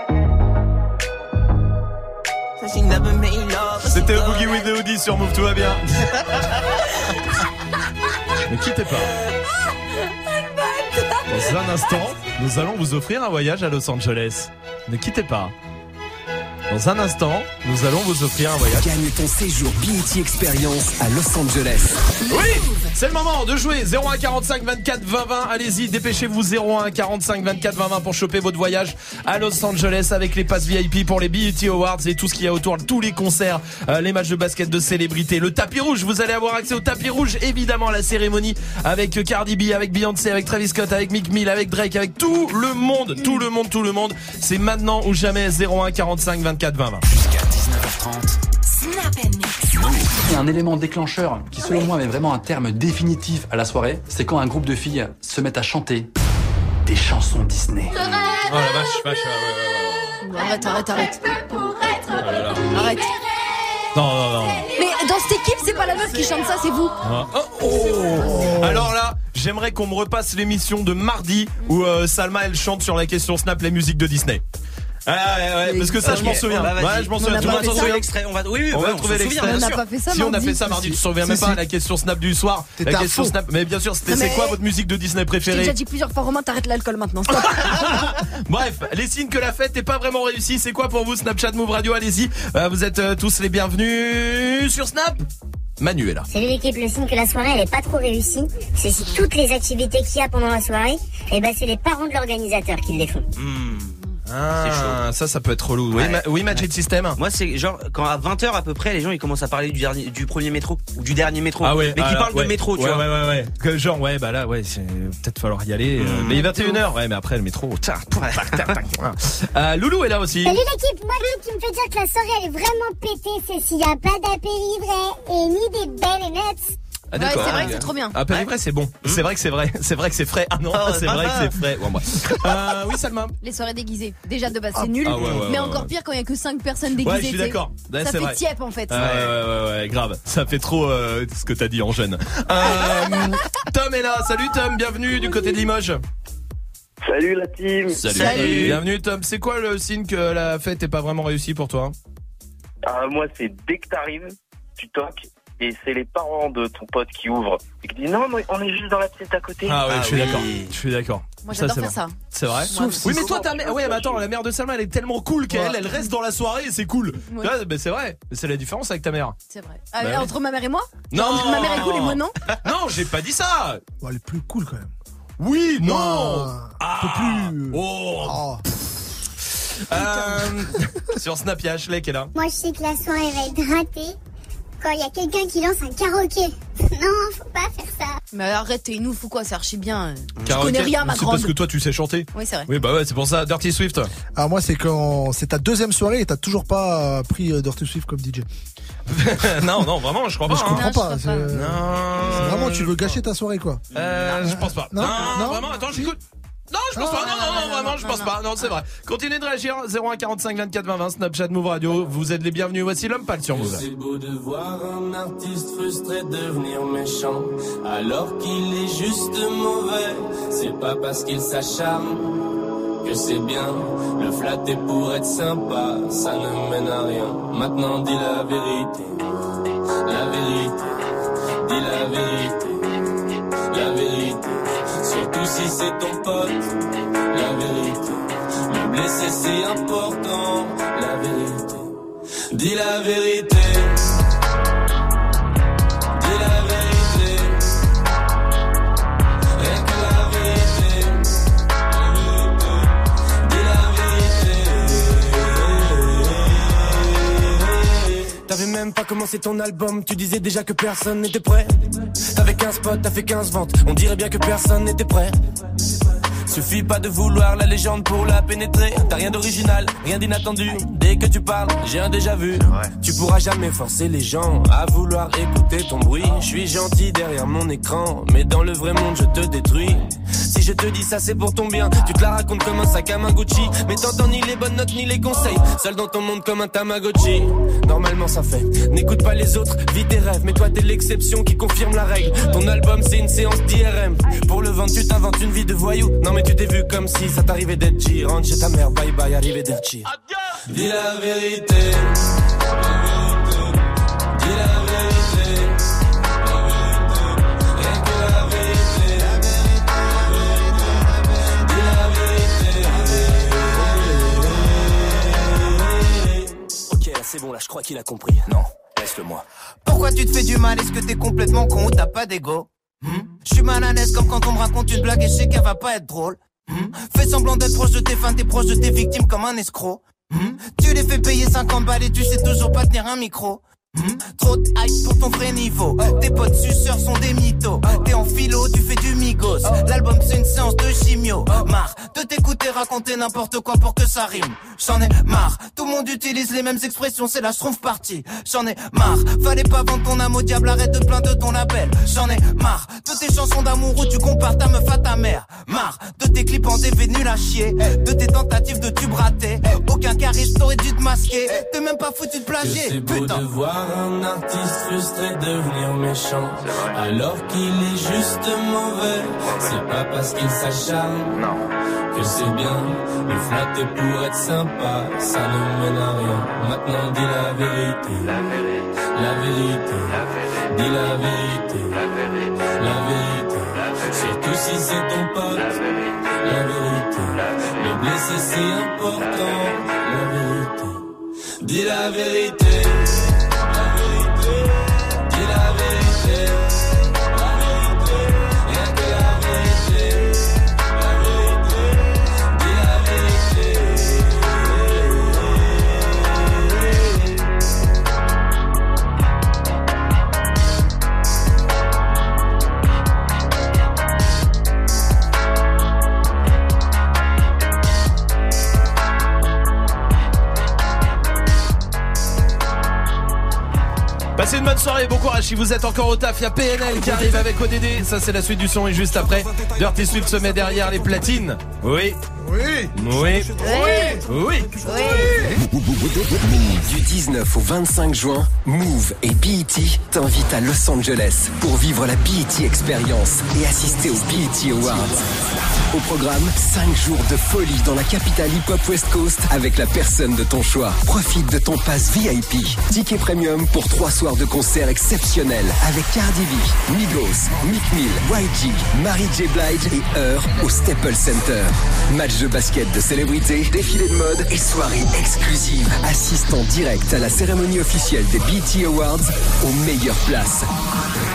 C'était Boogie with the Hoodie sur Move, tout va bien. ne quittez pas. Dans un instant, nous allons vous offrir un voyage à Los Angeles. Ne quittez pas. Dans un instant, nous allons vous offrir un voyage. Gagne ton séjour BT Experience à Los Angeles. Oui C'est le moment de jouer 01 45 24 20 20 Allez-y, dépêchez-vous 01 45 24 20 20 pour choper votre voyage à Los Angeles avec les passes VIP pour les BET Awards et tout ce qu'il y a autour, tous les concerts, euh, les matchs de basket de célébrités, le tapis rouge. Vous allez avoir accès au tapis rouge, évidemment à la cérémonie avec Cardi B, avec Beyoncé, avec Travis Scott, avec Mick Mill, avec Drake, avec tout le monde, tout le monde, tout le monde. C'est maintenant ou jamais 01 45 24 20 20. Jusqu'à 19h30. Snap and mix. Il y a un élément déclencheur qui, selon moi, met vraiment un terme définitif à la soirée. C'est quand un groupe de filles se met à chanter des chansons Disney. Oh la vache, vache, ouais, ouais, ouais. Arrête, arrête, arrête. Oh là là. Arrête. Non, non, non. Mais dans cette équipe, c'est pas la meuf qui chante ça, c'est vous. Ah. Oh, oh. Alors là, j'aimerais qu'on me repasse l'émission de mardi où euh, Salma elle chante sur la question Snap les musiques de Disney. Ah ouais, ouais, parce que ça je m'en souviens. bah, ouais, je m'en On souviens. a Tout pas le monde fait s'en ça. souvient. L'extrait, on va- oui, oui, on ouais, va on trouver l'extrait. bien On n'a sûr. pas fait ça Si on a fait ça mardi, tu te souviens même Si, pas la question Snap du soir. La question. Snap. Mais bien sûr, c'était c'est quoi votre musique de Disney Je t'ai déjà préférée dit plusieurs fois, Romain, t'arrêtes l'alcool maintenant. Bref, les signes que la fête n'est pas vraiment réussie, c'est quoi pour vous Snapchat Move Radio? Allez-y, Euh, vous êtes euh, tous les bienvenus sur Snap. Manu est là. Salut l'équipe, le signe que la soirée elle est pas trop réussie, c'est si toutes les activités qu'il y a pendant la soirée, et ben c'est les parents de l'organisateur qui les font. Ah, ça, ça peut être relou. Oui, ma- oui Magic System. Moi, c'est genre quand à 20h à peu près, les gens ils commencent à parler du dernier, du premier métro ou du dernier métro. Ah ouais, mais qui alors, parlent ouais. de métro, tu ouais, vois. Ouais, ouais, ouais. Que genre, ouais, bah là, ouais, c'est peut-être falloir y aller. euh, Mmh. mais il est 21h, ouais, mais après le métro. tac, tac, tac, tac. Euh, Loulou est là aussi. Salut l'équipe, moi le truc qui me fait dire que la soirée elle est vraiment pétée, c'est s'il y a pas d'apéritif et ni des belles nuts. Ah, Ouais, c'est vrai que c'est trop bien. Ah, pas vrai, c'est bon. C'est vrai que c'est vrai. C'est vrai que c'est frais. Ah non, Oh, c'est vrai que c'est frais. Ouais, bref. Euh, oui, Salma. Les soirées déguisées. Déjà de base, c'est nul. Ah ouais, ouais, mais encore pire quand il y a que 5 personnes déguisées. Ouais, je suis d'accord. Ouais, ça c'est fait vrai. tiep en fait. Ouais, ouais, ouais, ouais, grave. Ça fait trop euh, ce que t'as dit en jeune. Euh, Tom est là. Salut Tom, bienvenue du côté de Limoges. Salut la team. Salut. Bienvenue Tom. C'est quoi le signe que la fête est pas vraiment réussie pour toi? Ah, moi, c'est dès que t'arrives, tu toques et c'est les parents de ton pote qui ouvrent et qui disent non, mais on est juste dans la pièce à côté. Ah ouais, Ah je suis oui. d'accord. Je suis d'accord. Moi, j'adore c'est faire ça. C'est vrai. Sauf oui, mais toi, ta mère, ouais, mais attends, la mère de Salma, elle est tellement cool qu'elle, Ouais. elle reste dans la soirée et c'est cool. Ouais. Ben, c'est vrai. C'est la différence avec ta mère. C'est vrai. Ah, Bah. Entre ma mère et moi Non. Genre, Ma mère est cool et moi non Non, j'ai pas dit ça. Bon, elle est plus cool quand même. Oui, non. Un peu plus. Oh. Oh. Euh, sur Snap, il y a Ashley qui est là. Moi je sais que la soirée va être ratée quand il y a quelqu'un qui lance un karaoké. Non, faut pas faire ça. Mais arrête, t'es nous, faut quoi, c'est archi bien. Je connais rien, ma C'est grande. parce que toi tu sais chanter. Oui, c'est vrai. Oui, bah ouais, c'est pour ça. Dirty Swift. Alors moi, c'est quand c'est ta deuxième soirée et t'as toujours pas euh, pris euh, Dirty Swift comme DJ. non, non, vraiment, je crois Mais pas. je hein. comprends pas. c'est- Non. c'est Vraiment, tu veux gâcher ta soirée, quoi. Euh, je pense pas. Non, Non, non. vraiment, attends, j'écoute. Non, je pense pas. Non, non, non, vraiment, je pense pas. Non, c'est vrai. Continuez de réagir. 01 45 24 20 20, Snapchat Move Radio. Vous êtes les bienvenus. Voici l'homme pâle sur Move. C'est beau de voir un artiste frustré devenir méchant, alors qu'il est juste mauvais. C'est pas parce qu'il s'acharne que c'est bien. Le flatter pour être sympa, ça ne mène à rien. Maintenant dis la vérité, la vérité, dis la vérité, la vérité. Si c'est ton pote, la vérité. Le blesser c'est important, la vérité. Dis la vérité. Même pas commencé ton album, tu disais déjà que personne n'était prêt. T'avais 15 potes, t'as fait 15 ventes, on dirait bien que personne n'était prêt. Suffit pas de vouloir la légende pour la pénétrer. T'as rien d'original, rien d'inattendu. Dès que tu parles, j'ai un déjà vu. Tu pourras jamais forcer les gens à vouloir écouter ton bruit. Je suis gentil derrière mon écran, mais dans le vrai monde, je te détruis. Si je te dis ça, c'est pour ton bien. Tu te la racontes comme un sac à main Gucci, mais t'entends ni les bonnes notes ni les conseils. Seul dans ton monde comme un Tamagotchi. Normalement, ça fait. N'écoute pas les autres, vis tes rêves. Mais toi, t'es l'exception qui confirme la règle. Ton album, c'est une séance d'IRM. Pour le vendre, tu t'inventes une vie de voyou. Non, mais tu t'es vu comme si ça t'arrivait d'être G. Rentre chez ta mère, bye bye, arrivé d'être Dis la vérité. C'est bon, là je crois qu'il a compris. Non, laisse-le moi. Pourquoi tu te fais du mal? Est-ce que t'es complètement con ou t'as pas d'ego? Hmm? Je suis mal à l'aise comme quand on me raconte une blague et je sais qu'elle va pas être drôle. Hmm? Fais semblant d'être proche de tes fans, t'es proche de tes victimes comme un escroc. Hmm? Tu les fais payer 50 balles et tu sais toujours pas tenir un micro. Hmm? Trop de hype pour ton vrai niveau. Tes potes suceurs sont des mythos. T'es en philo, tu fais du migos. L'album c'est une séance de chimio. Marre de t'écouter raconter n'importe quoi pour que ça rime. J'en ai marre. Tout le monde utilise les mêmes expressions, c'est la schtroumpf partie. J'en ai marre. Fallait pas vendre ton âme au diable, arrête de plaindre de ton label. J'en ai marre de tes chansons d'amour où tu compares ta meuf à ta mère. Marre de tes clips en DV nul à chier. De tes tentatives de tube raté. Aucun charisme t'aurait dû te masquer. T'es même pas foutu de plagier. Putain. de voir un artiste frustré devenir méchant alors qu'il est juste mauvais. C'est pas parce qu'il s'acharne que c'est bien. Le flatter pour être sympa, ça ne mène à rien. Maintenant dis la vérité, la vérité, dis la vérité, la vérité. Surtout si c'est ton pote, la vérité. Le blesser c'est important, la vérité. Dis la vérité. Passez une bonne soirée, bon courage. Si vous êtes encore au taf, il y a PNL qui arrive avec ODD. Ça, c'est la suite du son. Et juste après, Dirty Swift se met derrière les platines. Oui. Oui. Oui. Oui. Du 19 au 25 juin, Move et BET t'invitent à Los Angeles pour vivre la BET Experience et assister aux BET Awards. Au programme, 5 jours de folie dans la capitale hip-hop West Coast avec la personne de ton choix. Profite de ton pass VIP. Ticket premium pour 3 soirs de concert exceptionnels avec Cardi B, Migos, Mick Mill, YG, Mary J. Blige et Heur au Staples Center. Match jeux basket de célébrités, défilés de mode et soirées exclusives. Assiste en direct à la cérémonie officielle des BT Awards aux meilleures places.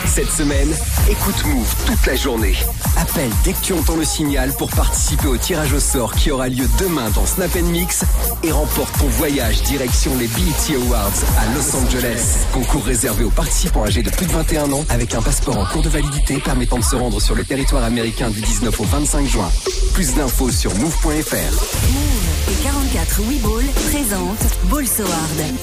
Cette semaine, écoute Move toute la journée. Appelle dès que tu entends le signal pour participer au tirage au sort qui aura lieu demain dans Snap Mix et remporte ton voyage direction les BET Awards à Los Angeles. Concours réservé aux participants âgés de plus de 21 ans avec un passeport en cours de validité permettant de se rendre sur le territoire américain du 19 au 25 juin. Plus d'infos sur move.fr. et 44 Weeball présentent Ball Sword,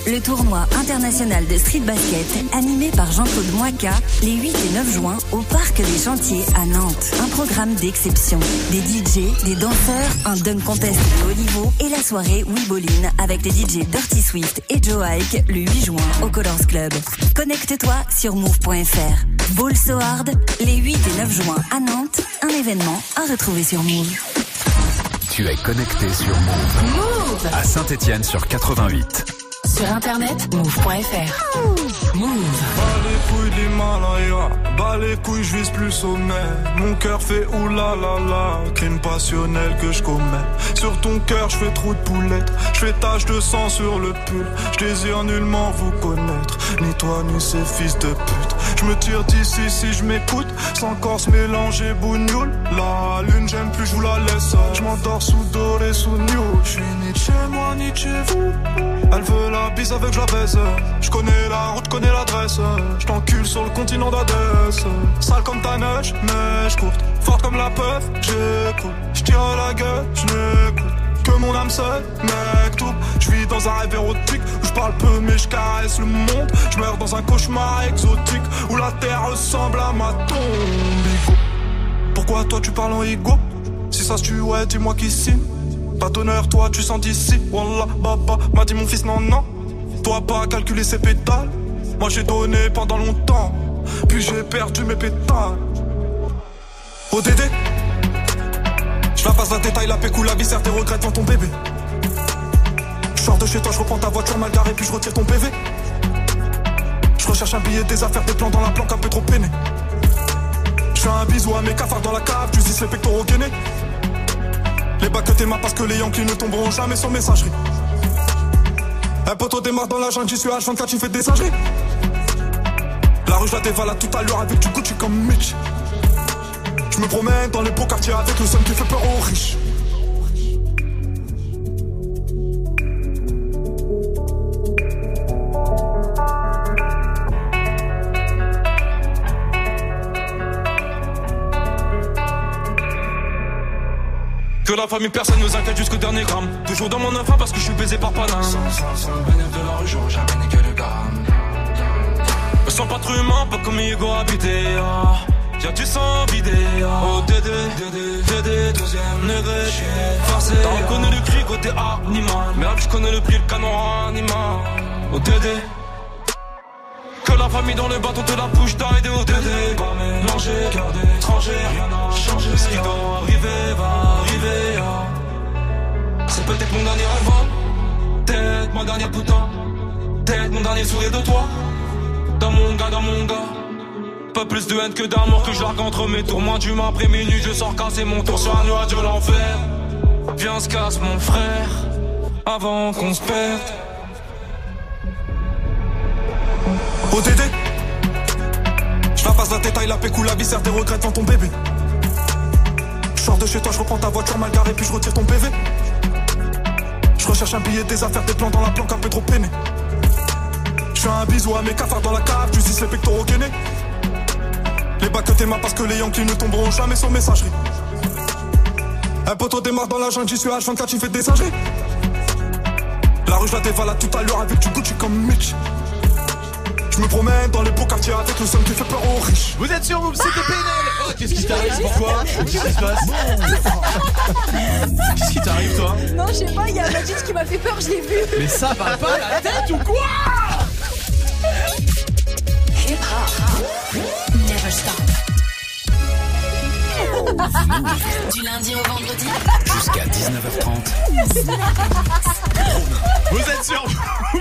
le tournoi international de street basket animé par Jean-Claude Moika les 8 et 9 juin au Parc des Chantiers à Nantes. Un programme d'exception. Des DJ, des danseurs, un dunk contest de haut niveau et la soirée Weeballine avec les DJ Dirty Swift et Joe Ike le 8 juin au Colors Club. Connecte-toi sur move.fr. Ball Sword, les 8 et 9 juin à Nantes, un événement à retrouver sur Move. Tu es connecté sur Move. Move À Saint-Etienne sur 88. Sur internet, move.fr. Move. Bas les couilles de l'Himalaya, bas les couilles, je vise plus sommet. Mon cœur fait oulala, crime passionnel que je commets. Sur ton cœur, je fais trop de poulettes, je fais tache de sang sur le pull. Je désire nullement vous connaître, ni toi ni ces fils de pute. Je me tire d'ici si je m'écoute, sans corps mélanger bougnoule. La lune, j'aime plus, je vous la laisse. Je m'endors sous doré, sous new. Je suis ni de chez moi, ni de chez vous. Elle veut la bise avec la baise. Je connais la route, connais l'adresse. Je t'encule sur le continent d'Adès. Sale comme ta neige, mais je courte. Forte comme la peuf, j'écoute. Je tire la gueule, je n'écoute. Que mon âme seule, mec, tout. Je vis dans un rêve érotique où je parle peu mais je caresse le monde. Je meurs dans un cauchemar exotique où la terre ressemble à ma tombe. Pourquoi toi tu parles en ego? Si ça se tue, ouais, dis-moi qui signe. Pas d'honneur, toi tu sens d'ici. Wallah, baba, m'a dit mon fils, non, non. Toi pas calculer ses pétales. Moi j'ai donné pendant longtemps. Puis j'ai perdu mes pétales. ODD Je la passe la détail, la pécou, la viscère, tes regrets devant ton bébé. Je sors de chez toi, je reprends ta voiture mal garée, puis je retire ton PV. Je recherche un billet, des affaires, des plans dans la planque, un peu trop peiné. Je fais un bisou à mes cafards dans la cave, tu dis les pectoraux gainés. Les bacs que tes parce que les Yankees ne tomberont jamais sur messagerie. Un poteau démarre dans la jungle, j'y suis H24, tu fais des singeries. La rue, je la dévalade tout à l'heure avec du Gucci comme Mitch. Je me promène dans les beaux quartiers avec le seul qui fait peur aux riches. Que la famille, personne nous inquiète jusqu'au dernier gramme. Toujours dans mon enfant parce que je suis baisé par Paname. Sans, sans, bénéfice de la rue, j'aurais jamais niqué le gramme. Me sens pas trop humain, pas comme Hugo habité. Ah. Y'a du sang vidé. Oh Dédé, Dédé, Dédé, deuxième degré. Forcé? T'as reconnu le cri côté animal. Merde, je connais le prix, le canon animal. Oh Dédé. Que la famille dans le bateau te la bouche t'as aidé au Dédé. Pas mélanger, cœur d'étranger, rien n'a changé. Ce qui doit arriver va arriver. ah. C'est peut-être mon dernier rêve. hein. Peut-être mon dernier putain. Peut-être mon dernier sourire de toi. Dans mon gars, dans mon gars. Pas plus de haine que d'amour que je entre mes tours. Moins d'humain après minuit, je sors casser mon tour sur un nuage de l'enfer. Viens, se casse mon frère. Avant qu'on se perde. ODD Je la passe la détail, la pécou, la viscère, des regrets devant ton bébé. Je sors de chez toi, je reprends ta voiture mal garée, puis je retire ton PV. Je recherche un billet, des affaires, des plans dans la planque, un peu trop peiné. Je fais un bisou à mes cafards dans la cave, tu dis les pectoraux gainés. Les bacs que tes parce que les Yankees ne tomberont jamais sur messagerie. Un poteau démarre dans la jungle, j'y suis H24, tu fais des singeries. La rue, je la dévalade tout à l'heure avec du Gucci comme Mitch. Je me promène dans les beaux quartiers avec le seul qui fait peur aux riches. Vous êtes sur Move, c'était PNL Oh, qu'est-ce qui t'arrive Pourquoi Qu'est-ce qui se passe Qu'est-ce qui t'arrive toi Non, je sais pas, il y a Magic qui m'a fait peur, je l'ai vu. Mais ça va pas la tête ou quoi Hip hop. Never stop. Du lundi au vendredi. Jusqu'à 19h30. Vous êtes sûr?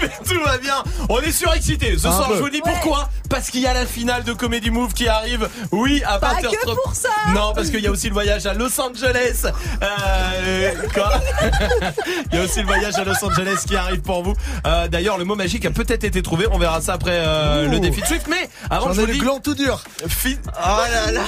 Mais tout va bien. On est surexcité. Ce Un soir, peu. je vous dis pourquoi. Parce qu'il y a la finale de Comedy Move qui arrive. Oui, à 20h30. Pas que pour ça. Non, parce qu'il y a aussi le voyage à Los Angeles. Euh, quoi? Il y a aussi le voyage à Los Angeles qui arrive pour vous. Euh, D'ailleurs, le mot magique a peut-être été trouvé. On verra ça après euh, le défi de Swift. Mais avant, J'en je ai vous le dis. gland tout dur. Fi- Oh là là.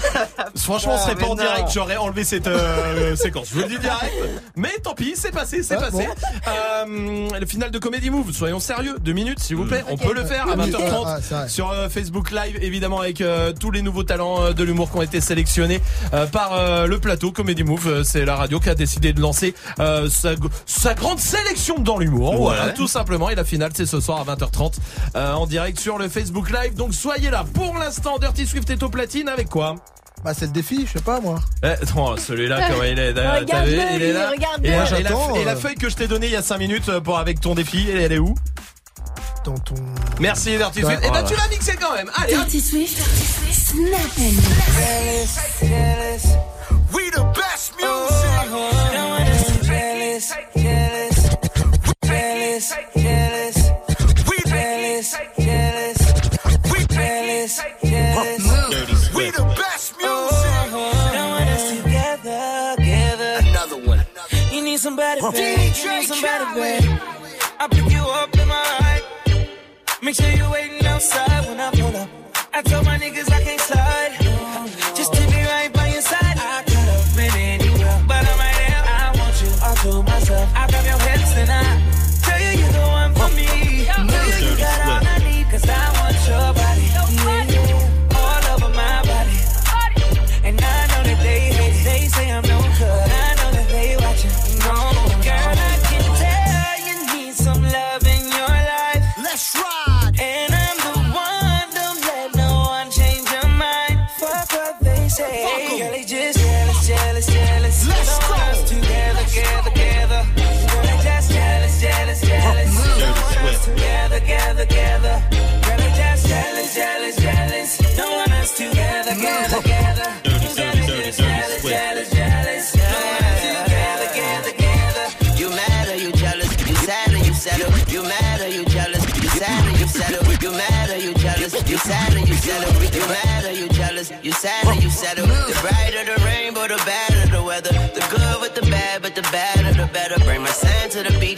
Franchement, on Ah, serait pas mais en. Direct, j'aurais enlevé cette euh, séquence. Je vous le dis direct. Mais tant pis, c'est passé, c'est Ah, passé. Euh, le final de Comedy Move, soyons sérieux, deux minutes s'il vous plaît. On peut le faire à Oui, 20h30 ah, sur euh, Facebook Live, évidemment avec euh, tous les nouveaux talents euh, de l'humour qui ont été sélectionnés par le plateau Comedy Move. C'est la radio qui a décidé de lancer sa, sa grande sélection dans l'humour. Voilà, tout simplement. Et la finale, c'est ce soir à 20h30 euh, en direct sur le Facebook Live. Donc soyez là. Pour l'instant, Dirty Swift est au platine avec quoi? Bah, c'est le défi, je sais pas moi. eh, attends, celui-là, comment il est vu, Regarde-le, il est là. Et, la- Moi, et la, j'attends, et la euh. feuille que je t'ai donnée il y a 5 minutes euh, pour avec ton défi, elle, elle est où Dans ton. Merci Dirty Ouais, Swift. Et bah voilà. tu l'as mixé quand même. Allez. Dirty Swift. Snap and We the best music. DJ Khaled. I pick you up in my ride. Make sure you're waiting outside when I pull up. I told my niggas I can't slide.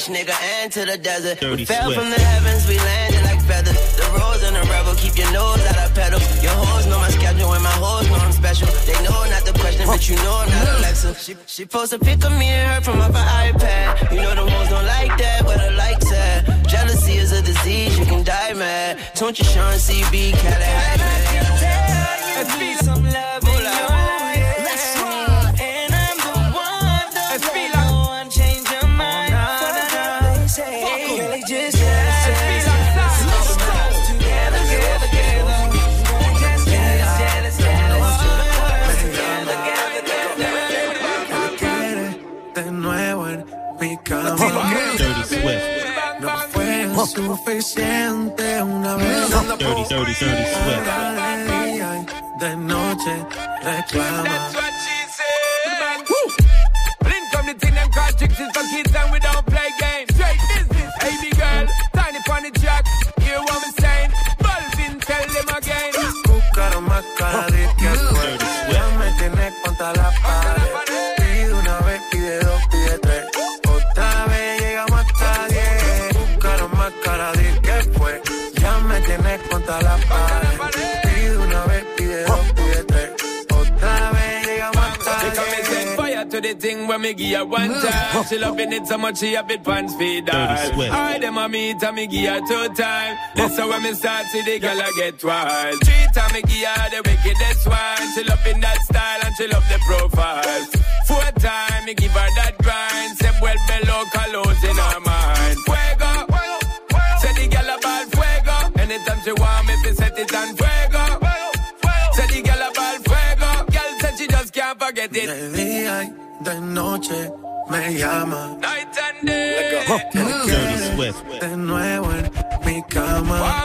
To the nigga, and to the desert. We fell from the heavens, we landed like feathers. The rose and the rebel, keep your nose out of pedal. Your hoes know my schedule and my hoes know I'm special. They know not the question, but you know I'm not Alexa. She, she post a pic of me and her from up her iPad. You know the hoes don't like that, but I like that. Jealousy is a disease, you can die mad. Don't you Sean CB, Cali hype man. Let's feel some love fue suficiente una vez. Ahora de día y de noche reclama. Link come the thing them call tricks is for kids and when me give her one time? She loving it so much she have it pants feed all. I them a meet and me give her two time. That's how when me start see the girl I get wild. Three time me give her the wickedest one. She loving that style and she love the profile. Four time me give her that grind. Say well below colors in her mind. Fuego. Say the girl a ball fuego. Anytime she want me, fi set it on fuego. Say the girl a ball fuego. Girl said she just can't forget it. de noche me llama. Night and day. Dirty Swift. De nuevo en mi cama.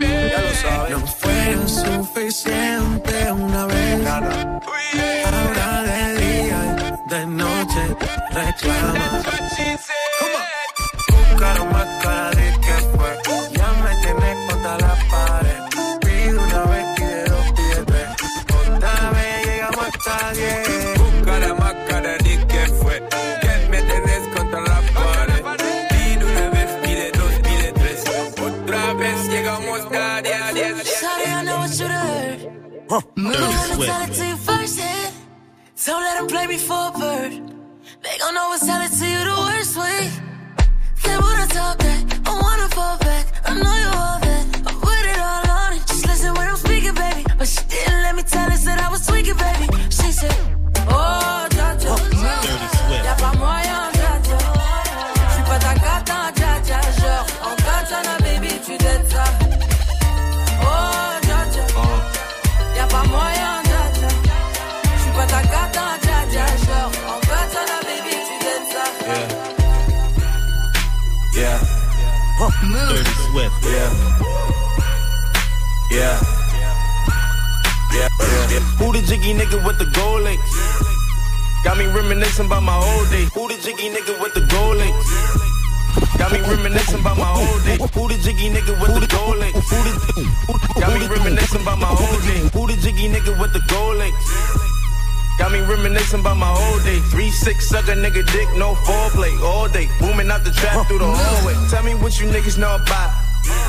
Ya lo sabes. No fue suficiente una vez. Ahora de día de noche reclama. Move on tell it to you first. Don't let them play me for a bird. They gon' always tell it to you the worst way. They wanna talk back, I wanna fall back. I know you all that. I put it all on it. Just listen when I'm speaking, baby. But she didn't let me tell us that I was tweaking, baby. She said, Oh, Dirty Swift. Yeah. Yeah. Yeah. yeah. Who the jiggy nigga with the gold links? Got me reminiscing about my old days. Who the jiggy nigga with the gold links? Got me reminiscing about my old days. Who the jiggy nigga with the gold links? Who the Got me reminiscing about my old days. Who the jiggy nigga with the gold links? Got me reminiscing about my old days. Three six sucker nigga dick, no foreplay all day. Booming out the trap through the hallway. Tell me what you niggas know about.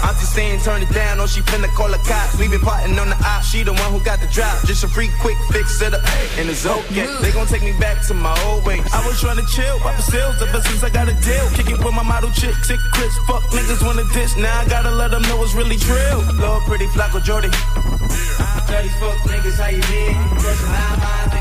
I'm just saying, turn it down, or she finna call the cops. We been plotting on the op, she the one who got the drop. Just a free quick fix it up, and it's okay. They gon' take me back to my old ways. I was trying to chill, pop the sales ever since I got a deal. Kickin' with my model chick, sick Chris. Fuck niggas wanna dish, now I gotta let them know it's really trill. Lord, pretty Flacco Jordy. Dirty fuck niggas, how you been? Brush my mind, niggas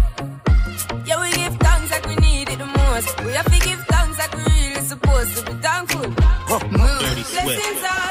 split.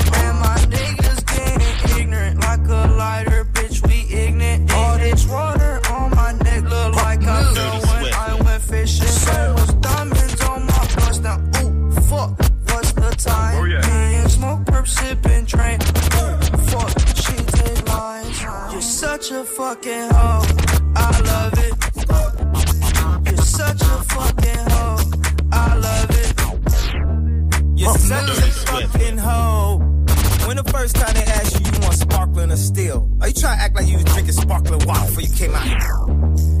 What's the time? Me and smoke, perp, sipping, train. Ooh, fuck. She lines. You're such a fucking hoe. I love it. You're such a fucking hoe. I love it. You're such a fucking hoe. When the first time they asked you, you want sparkling or still? Are you trying to act like you was drinking sparkling water before you came out here?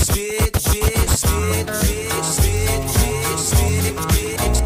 shit, shit, shit, shit, shit, shit, shit, shit, compagnie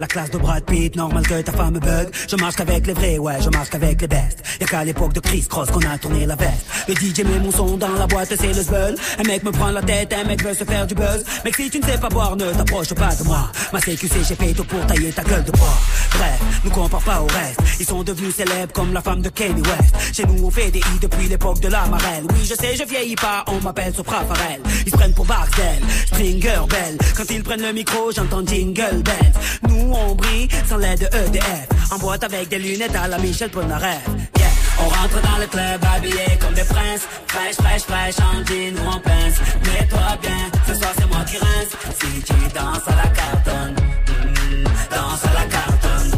La classe de Brad Pitt, normal que ta femme bug. Je marche qu'avec les vrais, ouais, je marche qu'avec les bestes. Y'a qu'à l'époque de Chris Cross qu'on a tourné la veste. Le DJ met mon son dans la boîte, c'est le zbeul. Un mec me prend la tête, un mec veut se faire du buzz. Mec, si tu ne sais pas boire, ne t'approche pas de moi. Ma CQC, j'ai fait tout pour tailler ta gueule de bois. Bref, nous compare pas au reste. Ils sont devenus célèbres comme la femme de Kanye West. Chez nous, on fait des i depuis l'époque de la marelle. Oui, je sais, je vieillis pas, on m'appelle Sopra Farel. Ils se prennent pour Barcel, Stringer Bell. Quand ils prennent le micro, j'entends Jingle Bells. Nous, on brille sans l'aide de EDF. En boîte avec des lunettes à la Michel Polnareff. Yeah. On rentre dans le club habillé comme des princes. Fraîche, fraîche, fraîche, en jean ou en pince. Mets-toi bien, ce soir c'est moi qui rince. Si tu danses à la cartonne, mm, danse à la cartonne,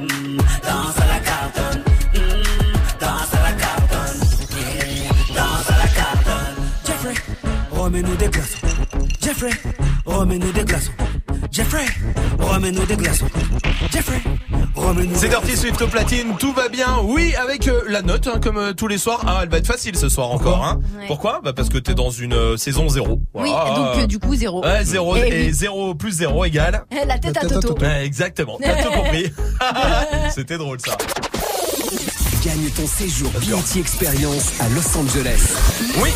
mm, danse à la cartonne, remets-nous des glaçons. Jeffrey, remets-nous des glaçons. Jeffrey, remets-nous des glaçons. Jeffrey, remets-nous C'est Dirty Swift au platine, tout va bien. Oui, avec euh, la note, hein, comme euh, tous les soirs. Ah, elle va être facile ce soir encore. Hein. Ouais. Pourquoi? Bah parce que t'es dans une euh, saison zéro. Oui, donc euh, du coup, zéro. Ouais, zéro Eh et oui. zéro plus zéro égale. La tête à Toto. Ouais, exactement, t'as tout compris. C'était drôle ça. Gagne ton séjour BET Experience à Los Angeles. Oui,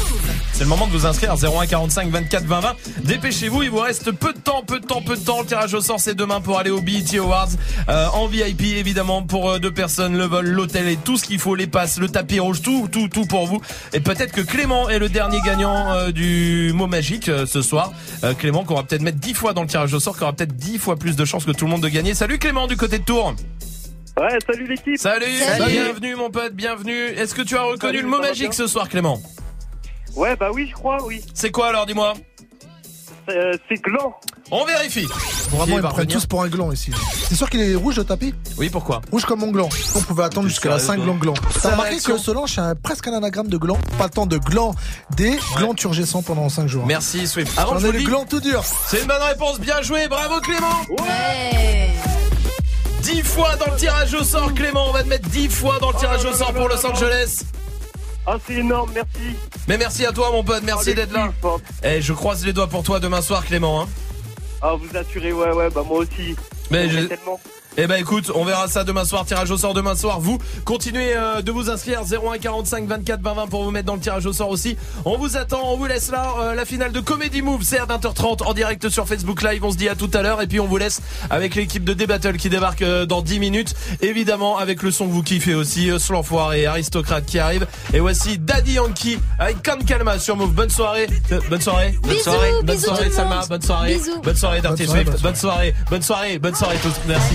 c'est le moment de vous inscrire 01 45 24 20 20. Dépêchez-vous, il vous reste peu de temps, peu de temps, peu de temps. Le tirage au sort c'est demain pour aller au BET Awards euh, en VIP évidemment pour euh, deux personnes, le vol, l'hôtel et tout ce qu'il faut, les passes, le tapis rouge, tout, tout, tout pour vous. Et peut-être que Clément est le dernier gagnant euh, du mot magique euh, ce soir. Euh, Clément qu'on va peut-être mettre 10 fois dans le tirage au sort, qui aura peut-être 10 fois plus de chances que tout le monde de gagner. Salut Clément du côté de Tours. Ouais, salut l'équipe. Salut, Salut. bienvenue mon pote, bienvenue. Est-ce que tu as reconnu Salut, le mot magique ce soir Clément? Ouais, bah oui, je crois, oui. C'est quoi alors, dis-moi Euh, c'est gland. On vérifie. Vraiment, ils me va prennent tous pour un gland ici. C'est sûr qu'il est rouge le tapis Oui, pourquoi Rouge comme mon gland. On pouvait attendre jusqu'à la 5 gland gland. T'as remarqué réaction que Solange, un- presque un anagramme de gland. Pas le temps de gland, des glands turgescents pendant 5 jours. Merci Swift. Avant J'en je ai vous le dis, gland tout dur. c'est une bonne réponse, bien joué, bravo Clément Ouais. 10 fois dans le tirage au sort Clément, on va te mettre 10 fois dans le tirage au sort pour Los Angeles. Ah, c'est énorme, merci. Mais merci à toi mon pote, merci Ah, d'être là. l'équipe, hein. Eh, je croise les doigts pour toi demain soir Clément. Hein. Ah, vous assurez, ouais, ouais, bah moi aussi. Mais je- tellement. Eh ben écoute, on verra ça demain soir, tirage au sort demain soir. Vous continuez euh, de vous inscrire 01 45 24 20 20 pour vous mettre dans le tirage au sort aussi. On vous attend, on vous laisse là. Euh, la finale de Comedy Move, c'est à 20h30 en direct sur Facebook Live. On se dit à tout à l'heure et puis on vous laisse avec l'équipe de D-Battle qui débarque euh, dans 10 minutes. Évidemment avec le son que vous kiffez aussi, euh, Slanfoire et Aristocrate qui arrive. Et voici Daddy Yankee avec Comme Calma sur Move. Bonne soirée. Euh, bonne soirée. Bonne Bisous, soirée. Bonne bisous soirée. Bonne soirée. Bisous. Bonne soirée Dirty Bonne soirée, Swift. bonne Bonne soirée. Bonne soirée. Bonne soirée tous. Merci.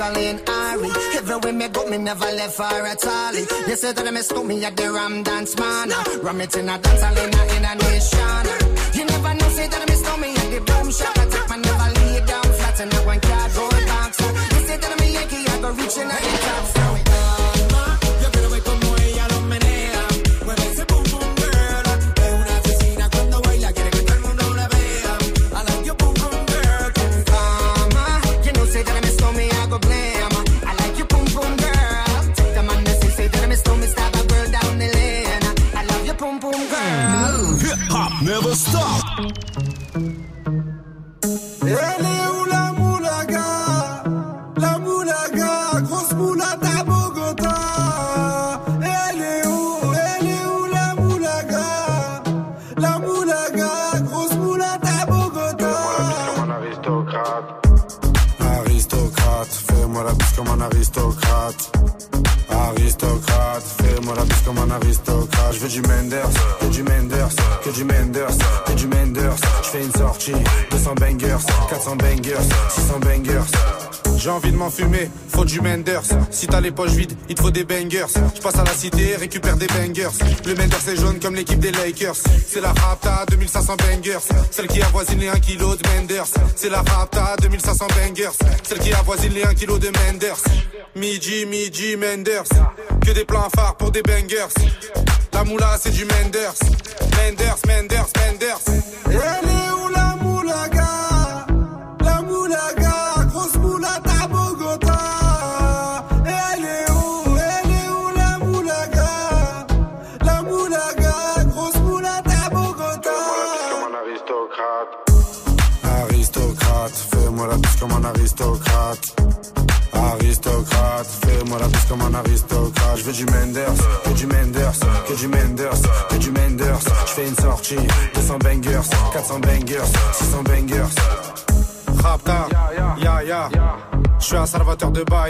Colleen Ari. Everywhere me go, me never left for a tally. They say that I mistook me at the Ram Dance Man. Ram it in a dance, in a, in a nation. Je passe à la cité, récupère des bangers. Le Menders est jaune comme l'équipe des Lakers. C'est la Rapta 2500 bangers. Celle qui avoisine les 1 kg de Menders. C'est la Rapta 2500 bangers. Celle qui avoisine les 1 kg de Menders. Midi, midi, Menders. Que des plans phares pour des bangers. La moula c'est du Menders. Menders, Menders, Menders.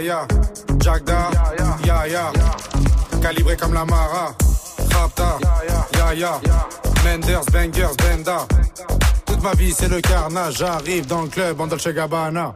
ya, Jagda, ya, calibré comme la Mara, Rapta, ya, ya, Menders, Bangers, Benda. Toute ma vie c'est le carnage, j'arrive dans le club en Dolce Gabbana.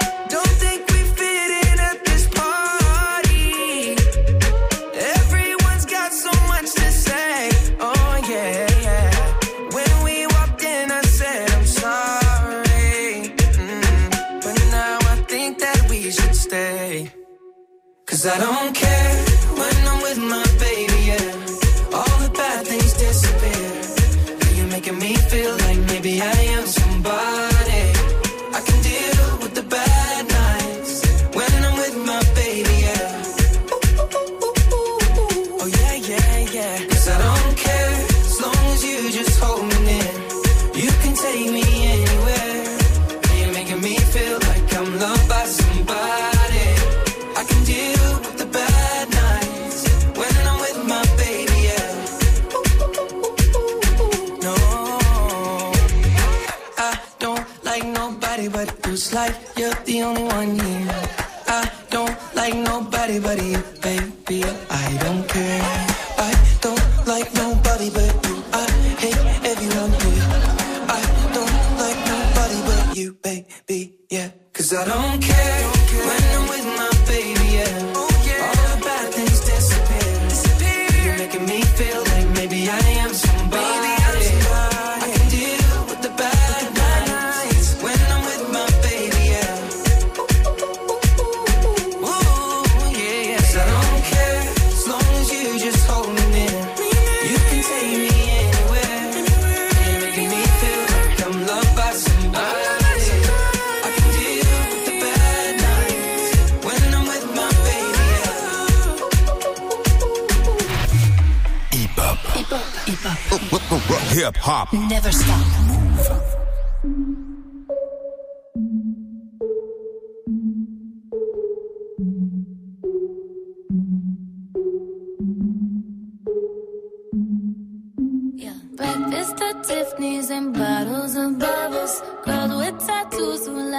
Cause I don't care.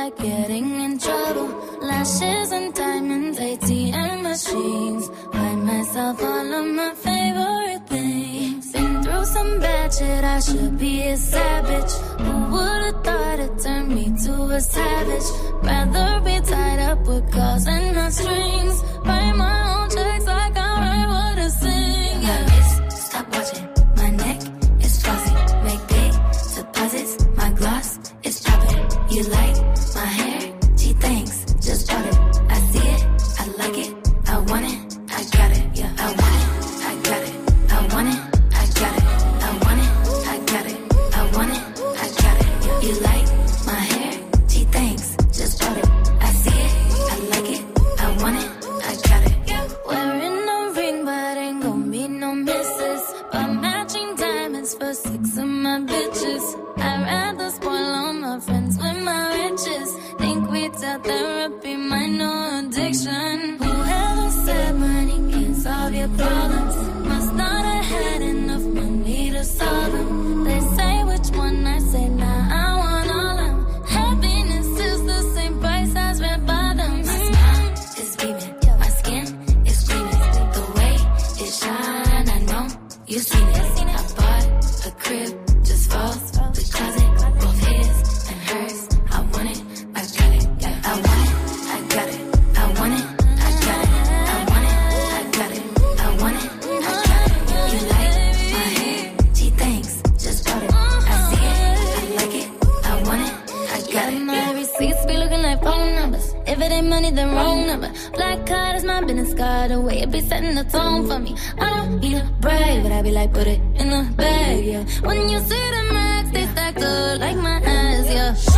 like getting in trouble. Lashes and diamonds, ATM machines. Buy myself all of my favorite things. Been through some bad shit, I should be a savage. Who would've thought it turned me to a savage? Rather be tied up with calls and not strings. got therapy, my no addiction. Whoever said money can solve your problems. got a way it be setting the tone for me. I don't need a brave, but I be like, put it in the bag, yeah. When you see the max, they stack up like my ass, yeah.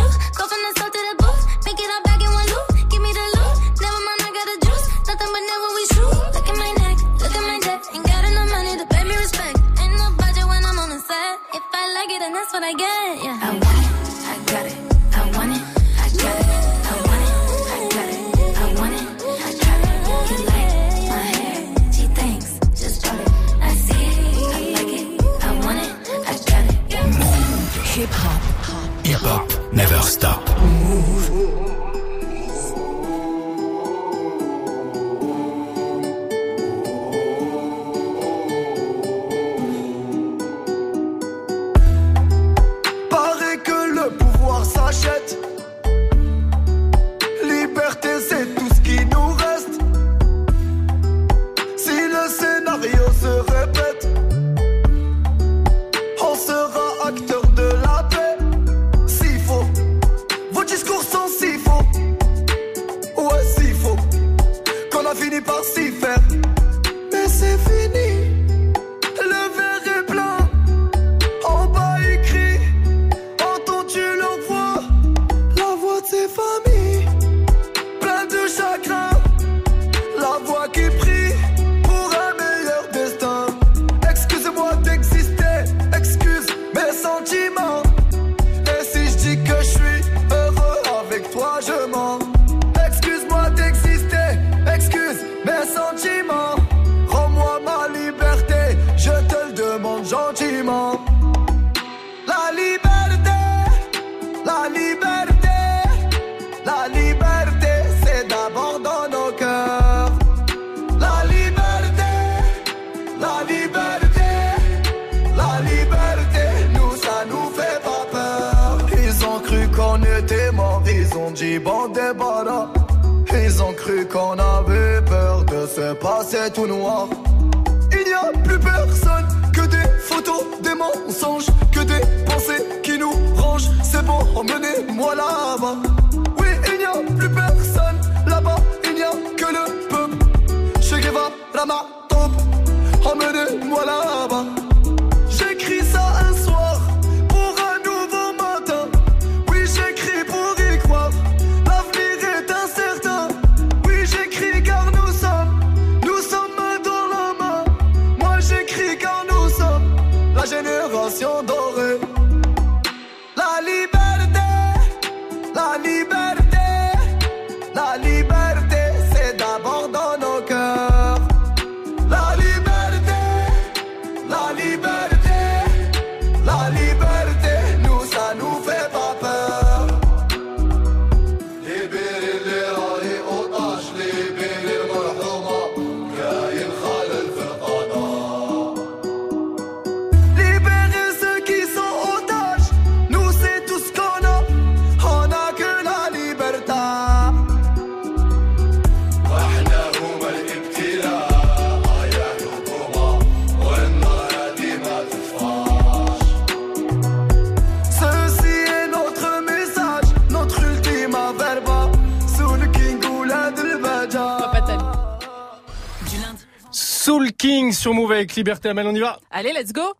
sur Move avec Liberté Amel, on y va. Allez, let's go.